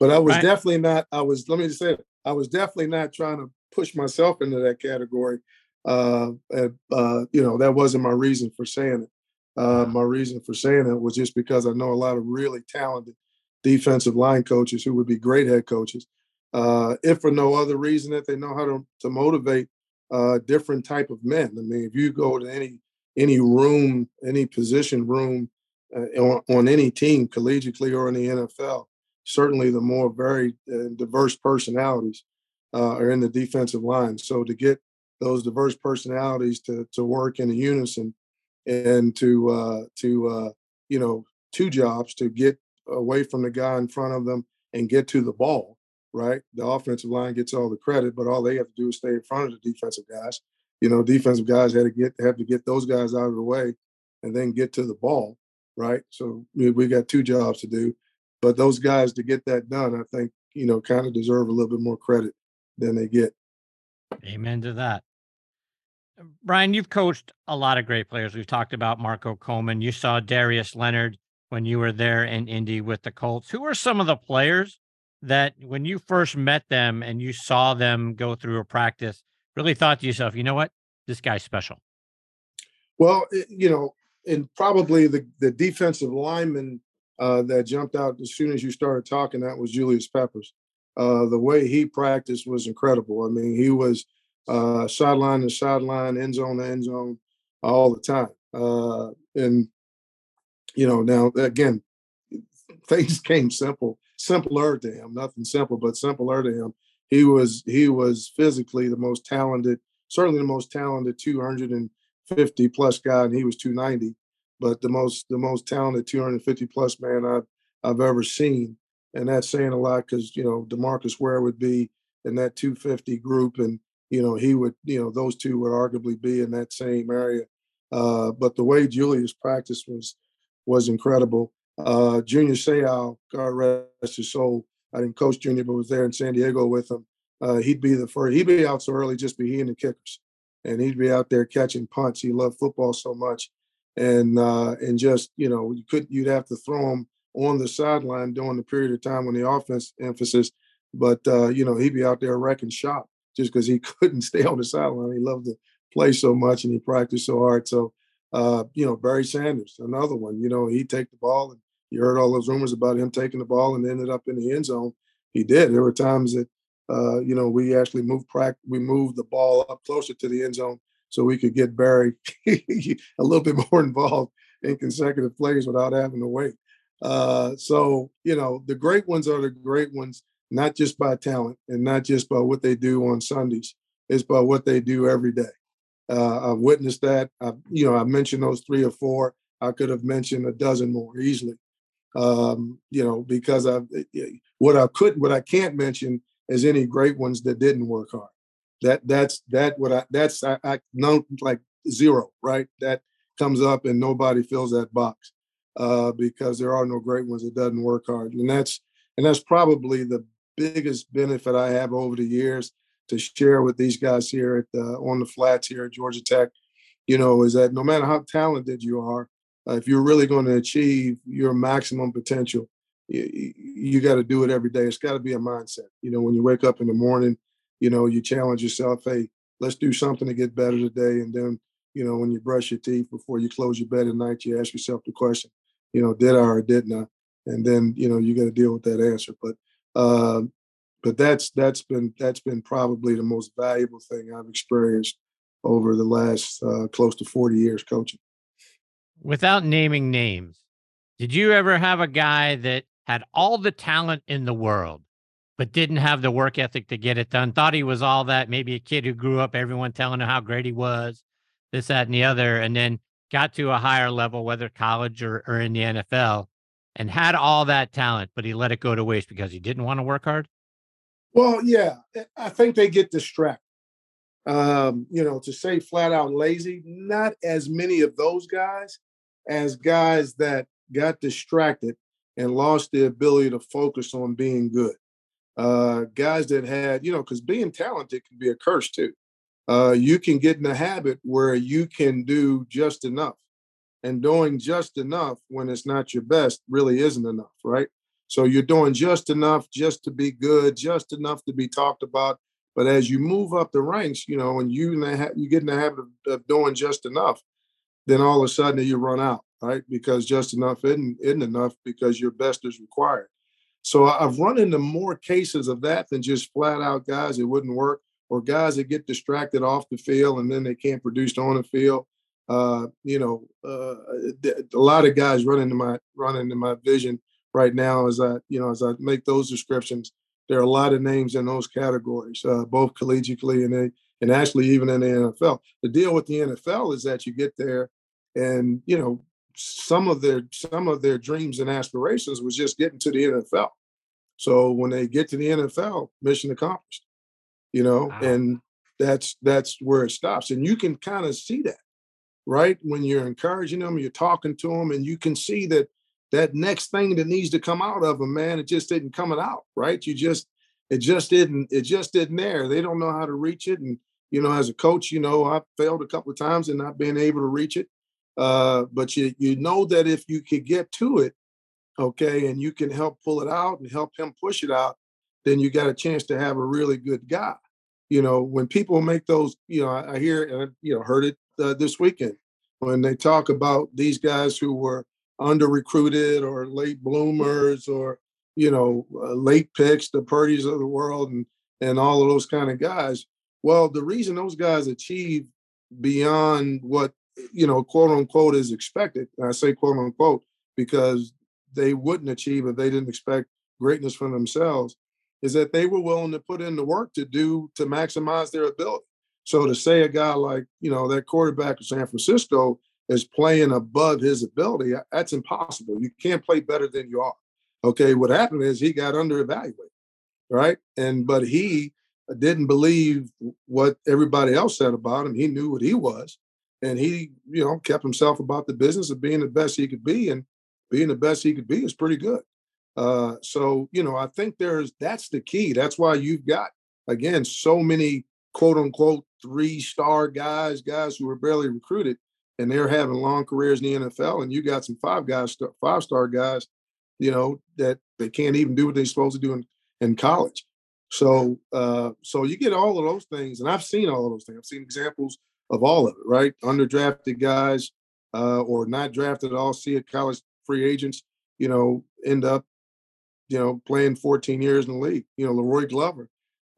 [SPEAKER 9] But I was right. definitely not. I was. Let me just say, I was definitely not trying to push myself into that category uh, and, uh, you know, that wasn't my reason for saying it. Uh, my reason for saying it was just because I know a lot of really talented defensive line coaches who would be great head coaches, uh, if for no other reason that they know how to, to motivate uh, different type of men. I mean, if you go to any any room, any position room uh, on, on any team, collegiately or in the NFL, certainly the more very uh, diverse personalities uh, are in the defensive line. So to get those diverse personalities to to work in a unison and to uh, to uh, you know two jobs to get away from the guy in front of them and get to the ball. Right, the offensive line gets all the credit, but all they have to do is stay in front of the defensive guys. You know, defensive guys had to get have to get those guys out of the way and then get to the ball. Right, so we, we got two jobs to do, but those guys to get that done, I think you know, kind of deserve a little bit more credit than they get.
[SPEAKER 2] Amen to that. Brian, you've coached a lot of great players. We've talked about Marco Coleman. You saw Darius Leonard when you were there in Indy with the Colts. Who are some of the players that when you first met them and you saw them go through a practice, really thought to yourself, you know what? This guy's special.
[SPEAKER 9] Well, you know, and probably the, the defensive lineman uh, that jumped out as soon as you started talking, that was Julius Peppers. Uh, the way he practiced was incredible. I mean, he was uh, sideline to sideline, end zone to end zone, all the time. Uh, and you know, now again, things came simple, simpler to him. Nothing simple, but simpler to him. He was he was physically the most talented, certainly the most talented 250 plus guy, and he was 290. But the most the most talented 250 plus man I've I've ever seen, and that's saying a lot because you know DeMarcus Ware would be in that 250 group, and you know, he would, you know, those two would arguably be in that same area. Uh, but the way Julius practiced was was incredible. Uh, Junior Seau, God rest his soul. I didn't coach Junior, but was there in San Diego with him. Uh, he'd be the first. He'd be out so early, just be he and the kickers, and he'd be out there catching punts. He loved football so much, and uh, and just you know, you could you'd have to throw him on the sideline during the period of time when the offense emphasis, but uh, you know, he'd be out there wrecking shop just because he couldn't stay on the sideline. He loved to play so much and he practiced so hard. So, uh, you know, Barry Sanders, another one. You know, he'd take the ball, and you heard all those rumors about him taking the ball and ended up in the end zone. He did. There were times that, uh, you know, we actually moved we moved the ball up closer to the end zone so we could get Barry a little bit more involved in consecutive plays without having to wait. Uh, so, you know, the great ones are the great ones not just by talent and not just by what they do on Sundays. It's by what they do every day. Uh, I've witnessed that. I, you know, I mentioned those three or four. I could have mentioned a dozen more easily. Um, you know, because I what I could what I can't mention is any great ones that didn't work hard. That that's that what I that's I, I know like zero right. That comes up and nobody fills that box uh, because there are no great ones that doesn't work hard, and that's and that's probably the biggest benefit I have over the years to share with these guys here at the, on the flats here at Georgia Tech, you know, is that no matter how talented you are, uh, if you're really going to achieve your maximum potential, you, you got to do it every day. It's got to be a mindset. You know, when you wake up in the morning, you know, you challenge yourself, hey, let's do something to get better today. And then, you know, when you brush your teeth before you close your bed at night, you ask yourself the question, you know, did I or didn't I? And then, you know, you got to deal with that answer. But uh, but that's that's been that's been probably the most valuable thing I've experienced over the last uh, close to 40 years coaching.
[SPEAKER 2] Without naming names, did you ever have a guy that had all the talent in the world, but didn't have the work ethic to get it done? Thought he was all that, maybe a kid who grew up, everyone telling him how great he was, this, that, and the other, and then got to a higher level, whether college or, or in the NFL, and had all that talent, but he let it go to waste because he didn't want to work hard?
[SPEAKER 9] Well, yeah, eh, I think they get distracted. Um, you know, to say flat out lazy, not as many of those guys as guys that got distracted and lost the ability to focus on being good. Uh, guys that had, you know, because being talented can be a curse too. Uh, you can get in a habit where you can do just enough and doing just enough when it's not your best really isn't enough, right? So you're doing just enough just to be good, just enough to be talked about. But as you move up the ranks, you know, and you you get in the habit of, doing just enough, then all of a sudden you run out, right? Because just enough isn't, isn't enough because your best is required. So I've run into more cases of that than just flat out guys it wouldn't work or guys that get distracted off the field and then they can't produce on the field Uh, you know, uh, a lot of guys running into my running into my vision right now as I, you know, as I make those descriptions. There are a lot of names in those categories, uh, both collegiately and they, and actually even in the NFL. The deal with the NFL is that you get there, and you know, some of their some of their dreams and aspirations was just getting to the NFL. So when they get to the NFL, mission accomplished. You know, wow. and that's that's where it stops. And you can kind of see that, right? When you're encouraging them, you're talking to them, and you can see that that next thing that needs to come out of them, man, it just isn't coming out, right? You just it just didn't it just didn't there. They don't know how to reach it. And you know, as a coach, you know, I failed a couple of times and not being able to reach it. Uh, but you you know that if you could get to it, okay, and you can help pull it out and help him push it out, then you got a chance to have a really good guy. You know, when people make those, you know, I, I hear and I, you know heard it uh, this weekend when they talk about these guys who were under recruited or late bloomers or you know uh, late picks, the Purdy's of the world, and and all of those kind of guys. Well, the reason those guys achieve beyond what you know, quote unquote, is expected. And I say quote unquote because they wouldn't achieve if they didn't expect greatness from themselves. Is that they were willing to put in the work to do to maximize their ability. So to say a guy like you know that quarterback of San Francisco is playing above his ability, that's impossible. You can't play better than you are. Okay, what happened is he got under evaluated, right? And but he didn't believe what everybody else said about him. He knew what he was, and he, you know, kept himself about the business of being the best he could be, and being the best he could be is pretty good. Uh, so, you know, I think there's that's the key. That's why you've got again so many quote unquote three star guys, guys who were barely recruited, and they're having long careers in the NFL, and you got some five guys, five star guys, you know, that they can't even do what they're supposed to do in, in college. So, uh, so you get all of those things, and I've seen all of those things. I've seen examples of all of it, right? Underdrafted guys uh, or not drafted at all, see it college free agents, you know, end up, you know, playing 14 years in the league. You know, Leroy Glover,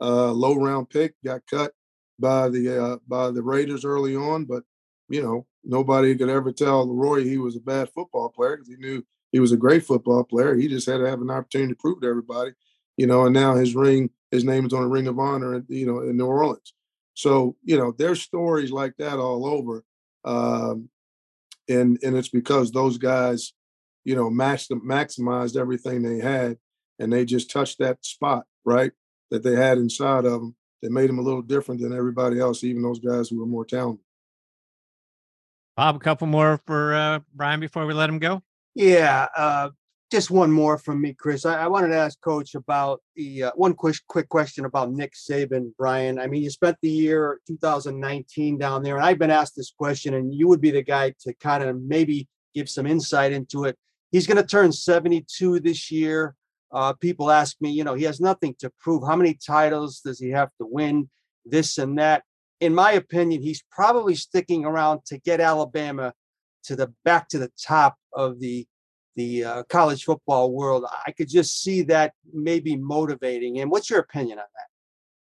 [SPEAKER 9] uh, low round pick, got cut by the uh, by the Raiders early on, but you know, nobody could ever tell Leroy he was a bad football player because he knew he was a great football player. He just had to have an opportunity to prove to everybody, you know, and now his ring, his name is on a ring of honor, you know, in New Orleans. So you know, there's stories like that all over, um, and and it's because those guys, you know, maxed maximized everything they had, and they just touched that spot right that they had inside of them that made them a little different than everybody else, even those guys who were more talented.
[SPEAKER 2] Bob, a couple more for uh, Brian before we let him go.
[SPEAKER 3] Yeah, uh, just one more from me, Chris. I, I wanted to ask Coach about the uh, one quick quick question about Nick Saban, Brian. I mean, you spent the year 2019 down there, and I've been asked this question, and you would be the guy to kind of maybe give some insight into it. He's going to turn 72 this year. Uh, people ask me, you know, he has nothing to prove. How many titles does he have to win? This and that. In my opinion, he's probably sticking around to get Alabama to the back to the top of the the uh, college football world. I could just see that maybe motivating. And what's your opinion on that?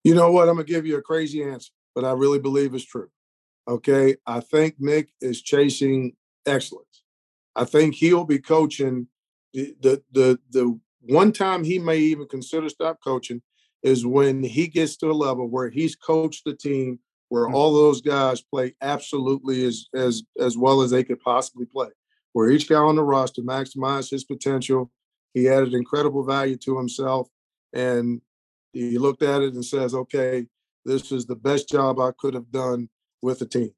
[SPEAKER 9] You know what? I'm gonna give you a crazy answer, but I really believe it's true. Okay, I think Nick is chasing excellence. I think he'll be coaching. The the the, the one time he may even consider stop coaching is when he gets to a level where he's coached the team where mm-hmm. all those guys play absolutely as as as well as they could possibly play where each guy on the roster maximized his potential. He added incredible value to himself. And he looked at it and says, okay, this is the best job I could have done with the team.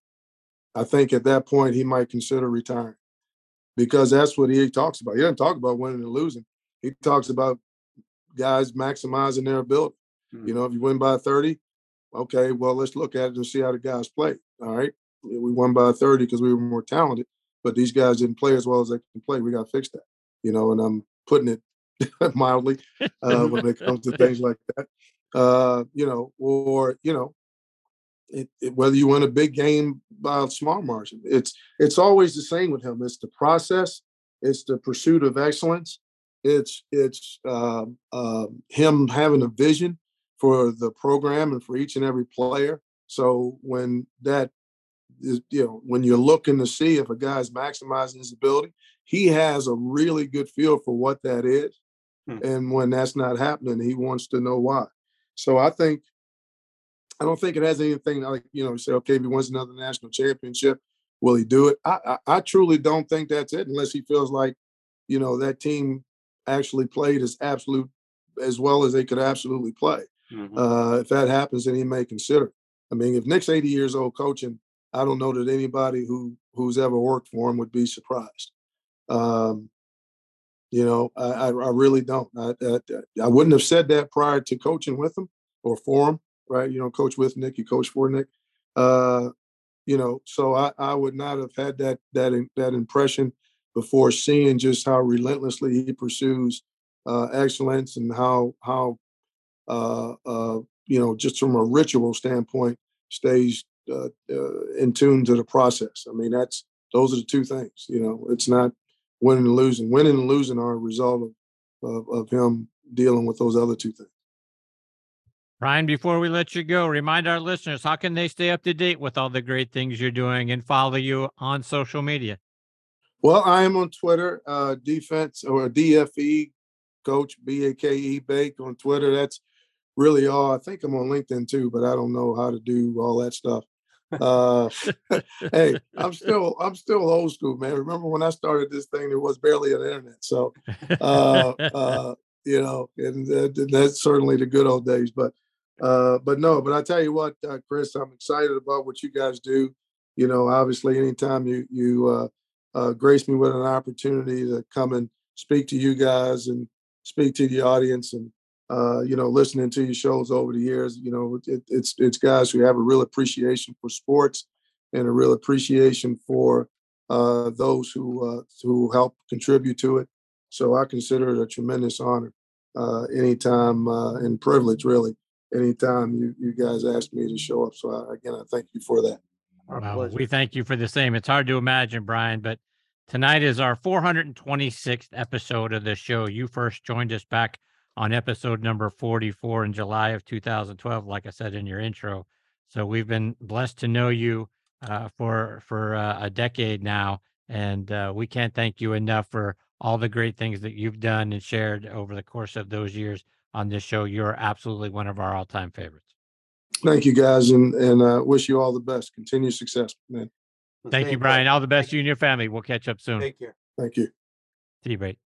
[SPEAKER 9] I think at that point he might consider retiring because that's what he talks about. He doesn't talk about winning and losing. He talks about guys maximizing their ability. Mm-hmm. You know, if you win by 30, okay, well, let's look at it and see how the guys play. All right. We won by 30 because we were more talented but these guys didn't play as well as they can play. We got to fix that, you know. And I'm putting it mildly uh, when it comes to things like that, uh, you know, or you know, it, it, whether you win a big game by a small margin, it's it's always the same with him. It's the process, it's the pursuit of excellence, it's it's uh, uh, him having a vision for the program and for each and every player. So when that is, you know, when you're looking to see if a guy's maximizing his ability, he has a really good feel for what that is.
[SPEAKER 3] Hmm.
[SPEAKER 9] And when that's not happening, he wants to know why. So I think, I don't think it has anything like, you know, say, okay, if he wins another national championship, will he do it? I, I, I truly don't think that's it unless he feels like, you know, that team actually played as absolute as well as they could absolutely play.
[SPEAKER 3] Mhm.
[SPEAKER 9] Uh, if that happens, then he may consider. I mean, if Nick's 80 years old coaching, I don't know that anybody who who's ever worked for him would be surprised. Um, you know, I, I, I really don't. I, I, I wouldn't have said that prior to coaching with him or for him, right? You know, coach with Nick, you coach for Nick. Uh, you know, so I, I would not have had that that that impression before seeing just how relentlessly he pursues uh, excellence and how how uh, uh, you know just from a ritual standpoint stays uh, uh, in tune to the process. I mean, that's those are the two things. You know, it's not winning and losing. Winning and losing are a result of of, of him dealing with those other two things.
[SPEAKER 2] Ryan, before we let you go, remind our listeners how can they stay up to date with all the great things you're doing and follow you on social media?
[SPEAKER 9] Well, I am on Twitter, uh, defense or DFE coach B A K E Bake on Twitter. That's really all. I think I'm on LinkedIn too, but I don't know how to do all that stuff. Uh, hey, I'm still I'm still old school, man. Remember when I started this thing, there was barely an internet, so uh, uh, you know, and that, that's certainly the good old days. But uh, but no, but I tell you what, uh, Chris, I'm excited about what you guys do. You know, obviously, anytime you you uh, uh, grace me with an opportunity to come and speak to you guys and speak to the audience and uh, you know listening to your shows over the years. You know it, it's it's guys who have a real appreciation for sports and a real appreciation for uh, those who uh, who help contribute to it. So i consider it a tremendous honor uh, anytime uh, and privilege really anytime you you guys ask me to show up. So I, again i thank you for that
[SPEAKER 3] Our
[SPEAKER 2] Well,
[SPEAKER 3] pleasure.
[SPEAKER 2] we thank you for the same. It's hard to imagine, Brian, but tonight is our 426th episode of the show. You first joined us back on episode number 44 in July of 2012, like I said in your intro. So we've been blessed to know you uh, for for uh, a decade now, and uh, we can't thank you enough for all the great things that you've done and shared over the course of those years on this show. You're absolutely one of our all-time favorites.
[SPEAKER 9] Thank you guys and and uh, wish you all the best continued success man
[SPEAKER 2] Thank you, Brian. All the best to you and your family. We'll catch up soon.
[SPEAKER 3] Take care.
[SPEAKER 9] thank you
[SPEAKER 2] See you, mate.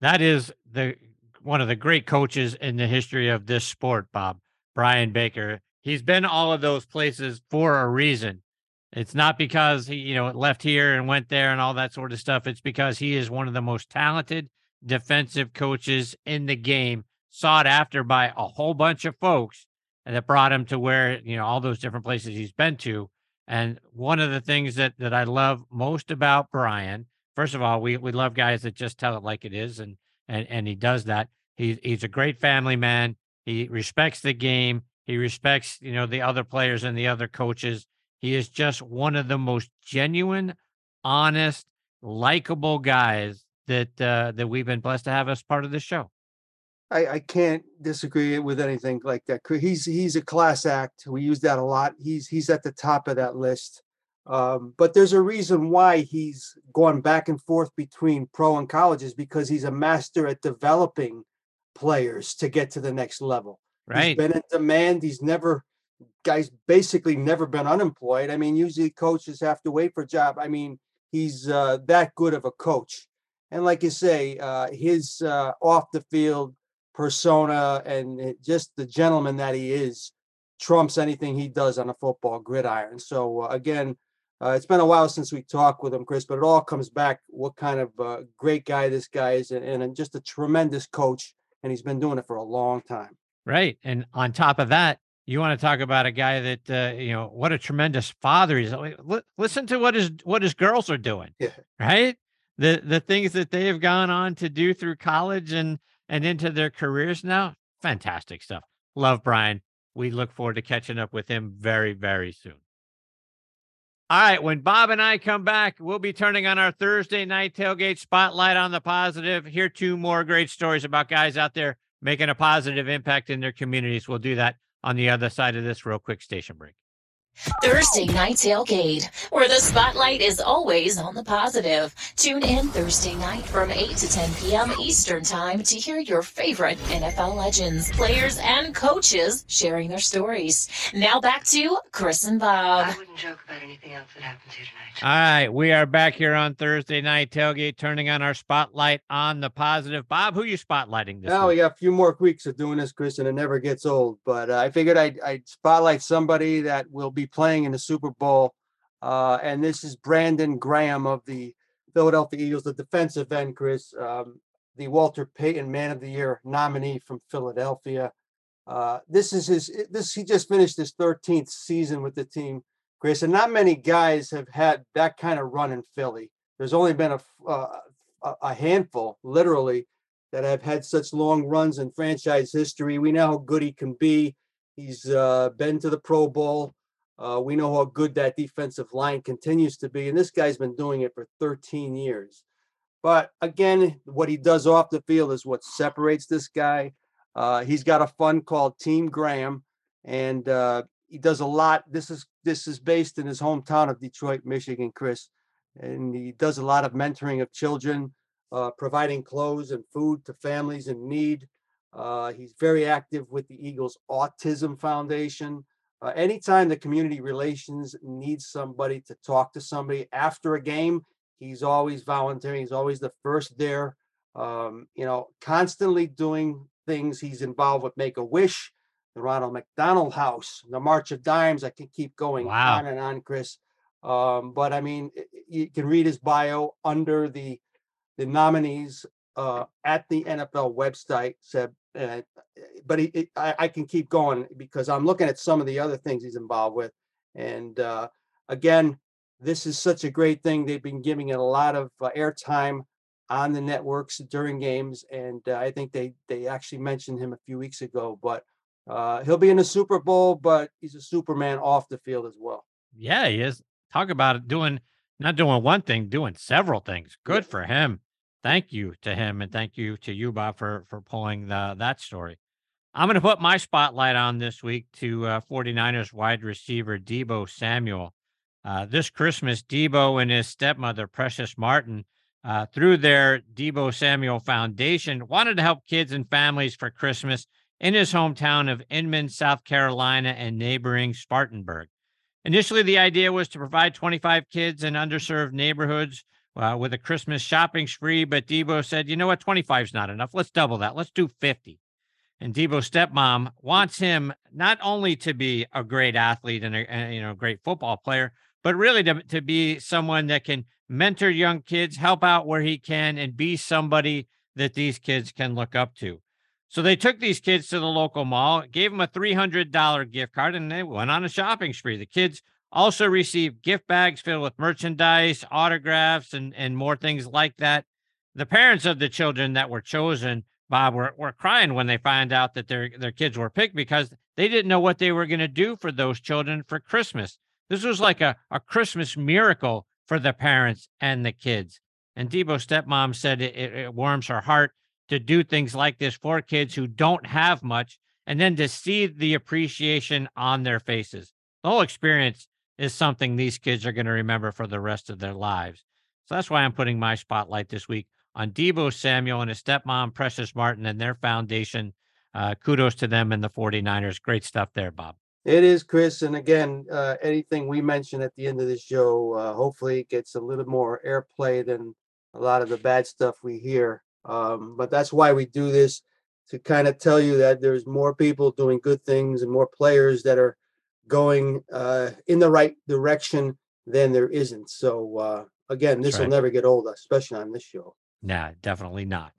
[SPEAKER 2] That is the one of the great coaches in the history of this sport, Bob. Brian Baker. He's been all of those places for a reason. It's not because he, you know, left here and went there and all that sort of stuff. It's because he is one of the most talented defensive coaches in the game, sought after by a whole bunch of folks, and that brought him to where, you know, all those different places he's been to. And one of the things that that I love most about Brian first of all, we we love guys that just tell it like it is, and and and he does that. He he's a great family man. He respects the game. He respects you know the other players and the other coaches. He is just one of the most genuine, honest, likable guys that uh, that we've been blessed to have as part of the show.
[SPEAKER 3] I, I can't disagree with anything like that. He's he's a class act. We use that a lot. He's he's at the top of that list. Um, but there's a reason why he's gone back and forth between pro and colleges because he's a master at developing players to get to the next level. He's
[SPEAKER 2] Right.
[SPEAKER 3] been in demand. He's never guys basically never been unemployed. I mean, usually coaches have to wait for a job. I mean, he's uh, that good of a coach. And like you say, uh, his uh, off the field persona and it- just the gentleman that he is trumps anything he does on a football gridiron. So uh, again, uh, it's been a while since we talked with him, Chris, but it all comes back what kind of uh, great guy this guy is and, and just a tremendous coach. And he's been doing it for a long time.
[SPEAKER 2] Right. And on top of that, you want to talk about a guy that uh, you know what a tremendous father he's. Li- li- Listen to what his what his girls are doing.
[SPEAKER 3] Yeah.
[SPEAKER 2] Right. The the things that they have gone on to do through college and and into their careers now. Fantastic stuff. Love Brian. We look forward to catching up with him very very soon. All right, when Bob and I come back, we'll be turning on our Thursday night tailgate spotlight on the positive. Hear two more great stories about guys out there making a positive impact in their communities. We'll do that on the other side of this real quick station break.
[SPEAKER 4] Thursday Night Tailgate, where the spotlight is always on the positive. Tune in Thursday night from 8 to 10 p.m. Eastern Time to hear your favorite NFL legends, players, and coaches sharing their stories. Now back to Chris and Bob.
[SPEAKER 5] I wouldn't joke about anything else that happens here tonight.
[SPEAKER 2] All right, we are back here on Thursday night tailgate, turning on our spotlight on the positive. Bob, who you spotlighting this
[SPEAKER 3] Now we got a few more weeks of doing this, Chris, and it never gets old. But uh, I figured I'd, I'd spotlight somebody that will be playing in the Super Bowl. Uh, and this is Brandon Graham of the Philadelphia Eagles, the defensive end, Chris, um, the Walter Payton Man of the Year nominee from Philadelphia. Uh, this is his. This he just finished his 13th season with the team, Chris, and not many guys have had that kind of run in Philly. There's only been a uh, a handful, literally, that have had such long runs in franchise history. We know how good he can be. He's uh, been to the Pro Bowl. Uh, we know how good that defensive line continues to be, and this guy's been doing it for 13 years. But again, what he does off the field is what separates this guy. Uh, he's got a fund called Team Graham, and uh, he does a lot. This is this is based in his hometown of Detroit, Michigan, Chris, and he does a lot of mentoring of children, uh, providing clothes and food to families in need. Uh, he's very active with the Eagles Autism Foundation. Uh, anytime the community relations needs somebody to talk to somebody after a game, he's always volunteering. He's always the first there. Um, you know, constantly doing things. He's involved with Make a Wish, the Ronald McDonald House, the March of Dimes. I can keep going
[SPEAKER 2] Wow.
[SPEAKER 3] on and on, Chris. Um, but I mean, you can read his bio under the the nominees uh, at the NFL website. Said, uh, but he, it, I, I can keep going because I'm looking at some of the other things he's involved with, and uh, again, this is such a great thing. They've been giving it a lot of uh, airtime on the networks during games, and uh, I think they they actually mentioned him a few weeks ago. But uh, he'll be in the Super Bowl, but he's a Superman off the field as well.
[SPEAKER 2] Yeah, he is. Talk about it doing not doing one thing, doing several things. Good for him. Thank you to him and thank you to you, Bob, for for pulling the that story. I'm going to put my spotlight on this week to uh, 49ers wide receiver Deebo Samuel. Uh, this Christmas, Deebo and his stepmother, Precious Martin, uh, through their Deebo Samuel Foundation, wanted to help kids and families for Christmas in his hometown of Inman, South Carolina, and neighboring Spartanburg. Initially, the idea was to provide 25 kids in underserved neighborhoods uh, with a Christmas shopping spree, but Deebo said, you know what, 25 is not enough. Let's double that. Let's do 50. And Deebo's stepmom wants him not only to be a great athlete and a, you know great football player, but really to, to be someone that can mentor young kids, help out where he can, and be somebody that these kids can look up to. So they took these kids to the local mall, gave them a $300 gift card, and they went on a shopping spree. The kids also received gift bags filled with merchandise, autographs, and, and more things like that. The parents of the children that were chosen, Bob, were, were crying when they find out that their, their kids were picked because they didn't know what they were going to do for those children for Christmas. This was like a, a Christmas miracle for the parents and the kids. And Deebo's stepmom said it, it, it warms her heart to do things like this for kids who don't have much and then to see the appreciation on their faces. The whole experience is something these kids are going to remember for the rest of their lives. So that's why I'm putting my spotlight this week on Deebo Samuel and his stepmom, Precious Martin, and their foundation. Uh, kudos to them and the 49ers. Great stuff there, Bob.
[SPEAKER 3] It is, Chris. And again, uh, anything we mention at the end of this show, uh, hopefully gets a little more airplay than a lot of the bad stuff we hear. Um, but that's why we do this to kind of tell you that there's more people doing good things and more players that are going uh, in the right direction than there isn't. So uh, again, this
[SPEAKER 2] That's
[SPEAKER 3] will never get old, especially on this show.
[SPEAKER 2] Nah, definitely not.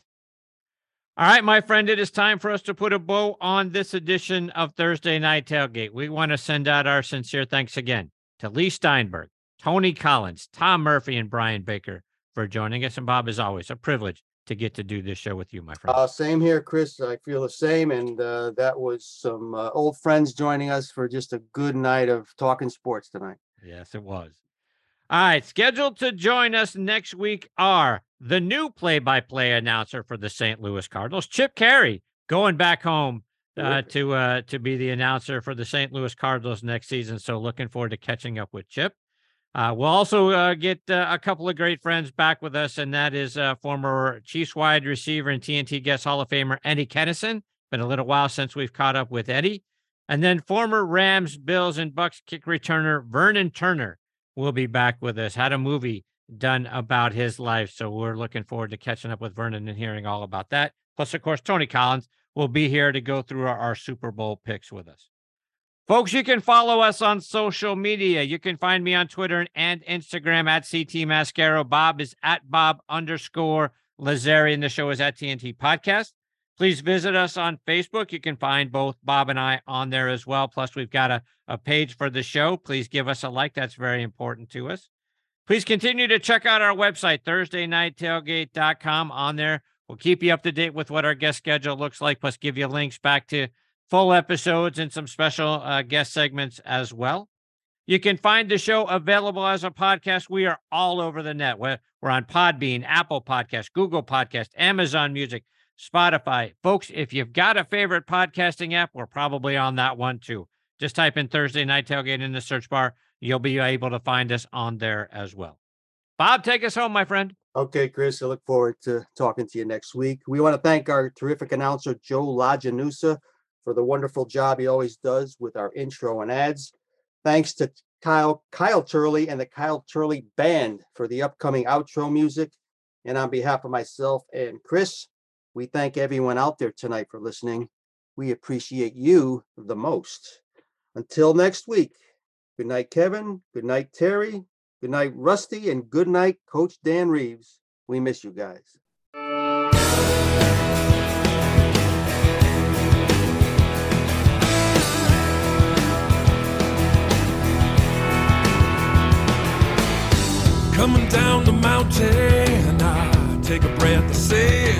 [SPEAKER 2] All right, my friend, it is time for us to put a bow on this edition of Thursday Night Tailgate. We want to send out our sincere thanks again to Leigh Steinberg, Tony Collins, Tom Murphy, and Brian Baker for joining us. And Bob, as always, a privilege to get to do this show with you, my friend.
[SPEAKER 3] Uh, same here, Chris. I feel the same. And uh, that was some uh, old friends joining us for just a good night of talking sports tonight.
[SPEAKER 2] Yes, it was. All right, scheduled to join us next week are the new play-by-play announcer for the St. Louis Cardinals, Chip Caray, going back home uh, to uh, to be the announcer for the St. Louis Cardinals next season. So looking forward to catching up with Chip. Uh, we'll also uh, get uh, a couple of great friends back with us, and that is uh, former Chiefs wide receiver and TNT guest Hall of Famer Eddie Kennison. Been a little while since we've caught up with Eddie. And then former Rams, Bills, and Bucks kick returner Vernon Turner will be back with us. Had a movie done about his life. So we're looking forward to catching up with Vernon and hearing all about that. Plus, of course, Tony Collins will be here to go through our, our Super Bowl picks with us. Folks, you can follow us on social media. You can find me on Twitter and Instagram at CT Mascaro. Bob is at Bob underscore Lazari, and the show is at TNT Podcast. Please visit us on Facebook. You can find both Bob and I on there as well. Plus, we've got a, a page for the show. Please give us a like. That's very important to us. Please continue to check out our website, ThursdayNightTailgate.com. On there, we'll keep you up to date with what our guest schedule looks like, plus give you links back to full episodes and some special uh, guest segments as well. You can find the show available as a podcast. We are all over the net. We're, we're on Podbean, Apple Podcast, Google Podcast, Amazon Music, Spotify. Folks, if you've got a favorite podcasting app, we're probably on that one too. Just type in Thursday Night Tailgate in the search bar. You'll be able to find us on there as well. Bob, take us home, my friend.
[SPEAKER 3] Okay, Chris, I look forward to talking to you next week. We want to thank our terrific announcer, Joe Lajanusa, for the wonderful job he always does with our intro and ads. Thanks to Kyle Kyle Turley and the Kyle Turley Band for the upcoming outro music. And on behalf of myself and Chris, we thank everyone out there tonight for listening. We appreciate you the most. Until next week, good night, Kevin. Good night, Terry. Good night, Rusty. And good night, Coach Dan Reeves. We miss you guys.
[SPEAKER 10] Coming down the mountain, I take a breath of sin.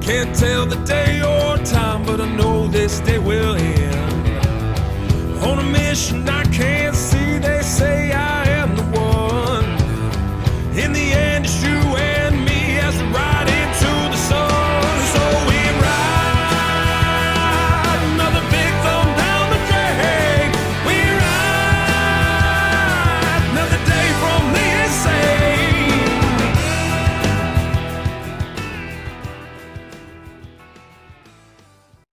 [SPEAKER 10] Can't tell the day or time, but I know this day will end. On a mission I can't see, they say I.